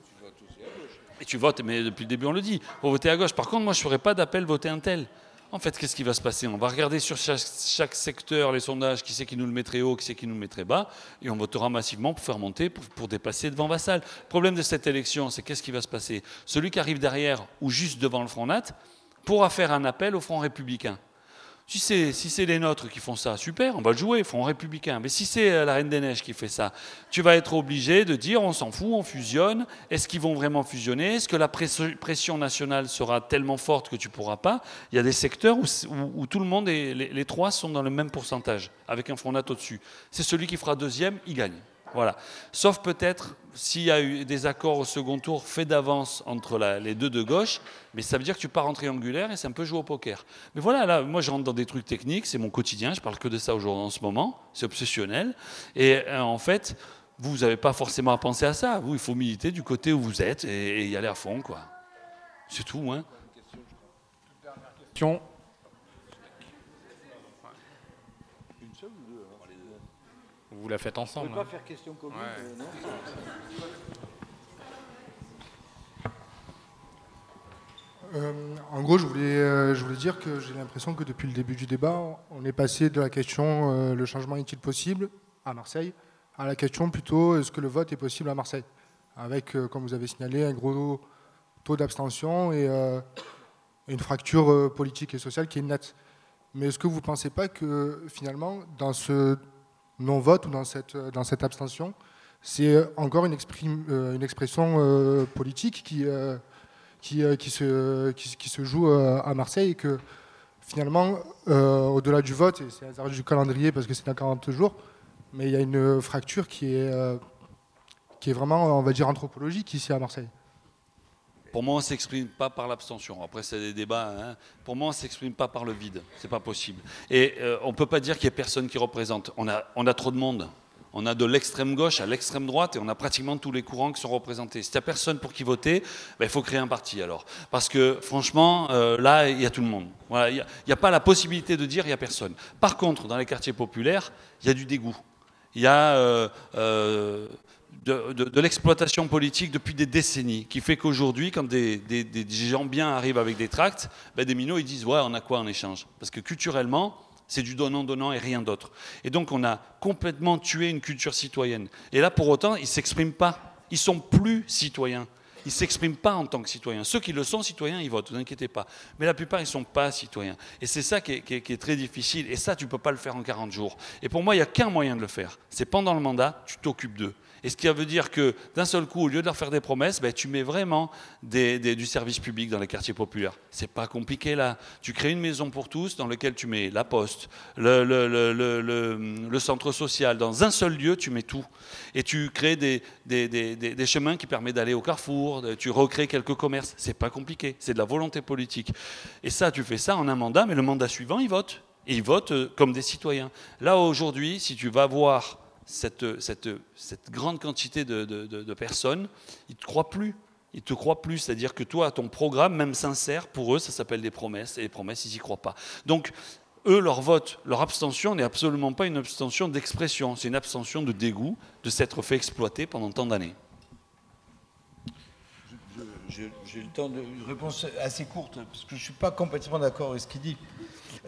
Et tu votes, mais depuis le début on le dit, faut voter à gauche. Par contre, moi je ne ferais pas d'appel voter un tel. En fait, qu'est-ce qui va se passer? On va regarder sur chaque, secteur les sondages, qui c'est qui nous le mettrait haut, qui c'est qui nous le mettrait bas, et on votera massivement pour faire monter, pour, dépasser devant Vassal. Le problème de cette élection, c'est qu'est-ce qui va se passer? Celui qui arrive derrière ou juste devant le Front Nat pourra faire un appel au Front républicain. Si c'est si les nôtres qui font ça, super, on va le jouer, Front républicain. Mais si c'est euh, la Reine des Neiges qui fait ça, tu vas être obligé de dire on s'en fout, on fusionne. Est-ce qu'ils vont vraiment fusionner? Est-ce que la pression nationale sera tellement forte que tu ne pourras pas? Il y a des secteurs où, tout le monde, et les, trois sont dans le même pourcentage, avec un Front Nat au-dessus. C'est celui qui fera deuxième, il gagne. Voilà. Sauf peut-être s'il y a eu des accords au second tour faits d'avance entre les deux de gauche, mais ça veut dire que tu pars en triangulaire et c'est un peu jouer au poker. Mais voilà, là, moi je rentre dans des trucs techniques, c'est mon quotidien, je parle que de ça aujourd'hui en ce moment, c'est obsessionnel. Et euh, en fait, vous n'avez pas forcément à penser à ça. Vous, il faut militer du côté où vous êtes et, y aller à fond, quoi. C'est tout, hein. Question vous la faites ensemble. On ne peut pas faire question commune, euh, non euh, en gros, je voulais, euh, je voulais dire que j'ai l'impression que depuis le début du débat, on est passé de la question le changement est-il possible à Marseille à la question plutôt est-ce que le vote est possible à Marseille? Avec, comme vous avez signalé, un gros taux d'abstention et une fracture politique et sociale qui est nette. Mais est-ce que vous ne pensez pas que finalement, dans ce non-vote ou dans cette, cette abstention, c'est encore une, euh, expression euh, politique qui, euh, qui, se, qui, se joue à Marseille et que finalement, au-delà du vote, et c'est hasard du calendrier parce que c'est dans 40 jours, mais il y a une fracture qui est, qui est vraiment, on va dire, anthropologique ici à Marseille. Pour moi, on ne s'exprime pas par l'abstention. Après, c'est des débats. Hein. Pour moi, on ne s'exprime pas par le vide. C'est pas possible. Et euh, on ne peut pas dire qu'il n'y ait personne qui représente. On a, on a trop de monde. On a de l'extrême gauche à l'extrême droite et on a pratiquement tous les courants qui sont représentés. Si il n'y a personne pour qui voter, ben, il faut créer un parti alors. Parce que franchement, euh, là, il y a tout le monde. Il n'y a, pas la possibilité de dire il n'y a personne. Par contre, dans les quartiers populaires, il y a du dégoût. Il y a euh, de, l'exploitation politique depuis des décennies, qui fait qu'aujourd'hui, quand des, gens bien arrivent avec des tracts, ben des minots ils disent ouais, on a quoi en échange? Parce que culturellement, C'est du donnant-donnant et rien d'autre. Et donc on a complètement tué une culture citoyenne. Et là, pour autant, ils ne s'expriment pas. Ils sont plus citoyens. Ils ne s'expriment pas en tant que citoyens. Ceux qui le sont citoyens, ils votent, ne vous inquiétez pas. Mais la plupart, ils ne sont pas citoyens. Et c'est ça qui est, qui est, très difficile. Et ça, tu ne peux pas le faire en 40 jours. Et pour moi, il n'y a qu'un moyen de le faire. C'est pendant le mandat, tu t'occupes d'eux. Et ce qui veut dire que d'un seul coup, au lieu de leur faire des promesses, ben, tu mets vraiment du service public dans les quartiers populaires. C'est pas compliqué là. Tu crées une maison pour tous dans laquelle tu mets la poste, le, centre social. Dans un seul lieu, tu mets tout. Et tu crées des, des, chemins qui permettent d'aller au carrefour. Tu recrées quelques commerces. C'est pas compliqué. C'est de la volonté politique. Et ça, tu fais ça en un mandat, mais le mandat suivant, ils votent. Et ils votent euh, comme des citoyens. Là, aujourd'hui, si tu vas voir cette, grande quantité de, personnes, ils ne te croient plus. Ils ne te croient plus. C'est-à-dire que toi, ton programme, même sincère, pour eux, ça s'appelle des promesses. Et les promesses, ils n'y croient pas. Donc, eux, leur vote, leur abstention n'est absolument pas une abstention d'expression. C'est une abstention de dégoût de s'être fait exploiter pendant tant d'années. J'ai le temps de une réponse assez courte, parce que je ne suis pas complètement d'accord avec ce qu'il dit.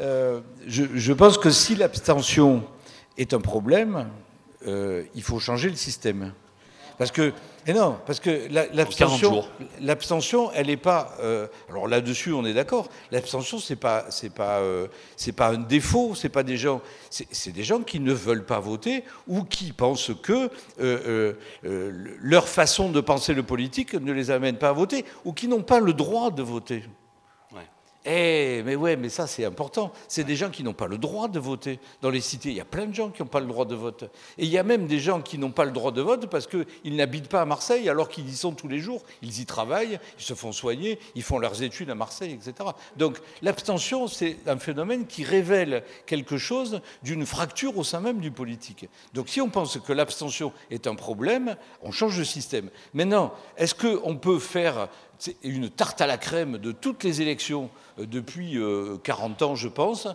Euh, je pense que si l'abstention est un problème, euh, il faut changer le système. Parce que, et non, parce que l'abstention, l'abstention, elle n'est pas. Euh, alors là-dessus, on est d'accord. L'abstention, c'est pas, c'est pas, euh, c'est pas un défaut. C'est pas des gens, c'est des gens qui ne veulent pas voter ou qui pensent que leur façon de penser le politique ne les amène pas à voter ou qui n'ont pas le droit de voter. Eh, mais ouais, mais ça c'est important. C'est des gens qui n'ont pas le droit de voter. Dans les cités, il y a plein de gens qui n'ont pas le droit de vote. Et il y a même des gens qui n'ont pas le droit de vote parce qu'ils n'habitent pas à Marseille alors qu'ils y sont tous les jours. Ils y travaillent, ils se font soigner, ils font leurs études à Marseille, etc. Donc l'abstention, c'est un phénomène qui révèle quelque chose d'une fracture au sein même du politique. Donc si on pense que l'abstention est un problème, on change de système. Maintenant, est-ce qu'on peut faire une tarte à la crème de toutes les élections depuis 40 euh, ans, je pense.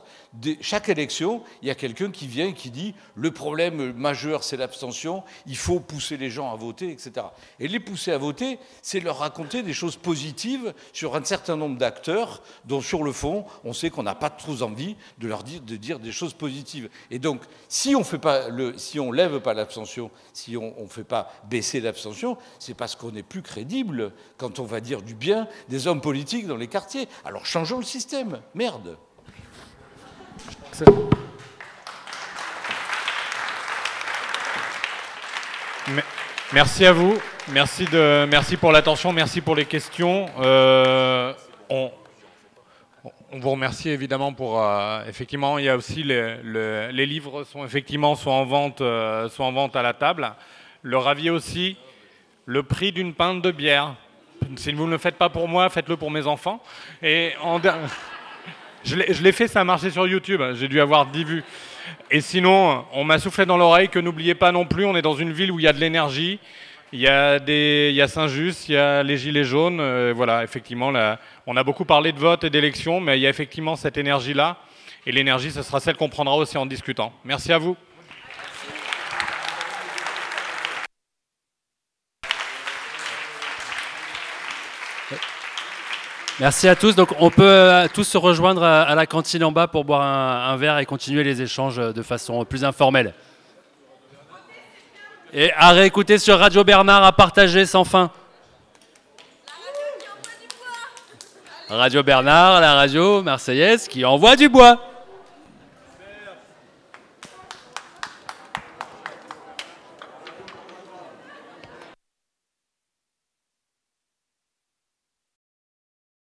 chaque élection, il y a quelqu'un qui vient et qui dit le problème majeur, c'est l'abstention, il faut pousser les gens à voter, etc. Et les pousser à voter, c'est leur raconter des choses positives sur un certain nombre d'acteurs dont, sur le fond, on sait qu'on n'a pas trop envie de leur dire, de dire des choses positives. Et donc, si on fait si on lève pas l'abstention, si on ne fait pas baisser l'abstention, c'est parce qu'on n'est plus crédible quand on va dire du bien des hommes politiques dans les quartiers. Alors changeons le système. Merde. Merci à vous. Merci, de, merci pour l'attention. Merci pour les questions. Euh, on, vous remercie évidemment pour. Euh, effectivement, il y a aussi les, les, livres sont effectivement soit en vente, euh, en vente à la table. Le ravi aussi. Le prix d'une pinte de bière. Si vous ne le faites pas pour moi, faites-le pour mes enfants. Et je l'ai fait, ça a marché sur YouTube. J'ai dû avoir 10 vues. Et sinon, on m'a soufflé dans l'oreille que n'oubliez pas non plus, on est dans une ville où il y a de l'énergie. Il y a, Saint-Just, il y a les Gilets jaunes. Euh, voilà, effectivement, on a beaucoup parlé de vote et d'élection, mais il y a effectivement cette énergie-là. Et l'énergie, ce sera celle qu'on prendra aussi en discutant. Merci à vous. Merci à tous. Donc, on peut euh, tous se rejoindre à la cantine en bas pour boire un, verre et continuer les échanges de façon plus informelle. Et à réécouter sur Radio Bernard, à partager sans fin. Radio Bernard, la radio marseillaise qui envoie du bois.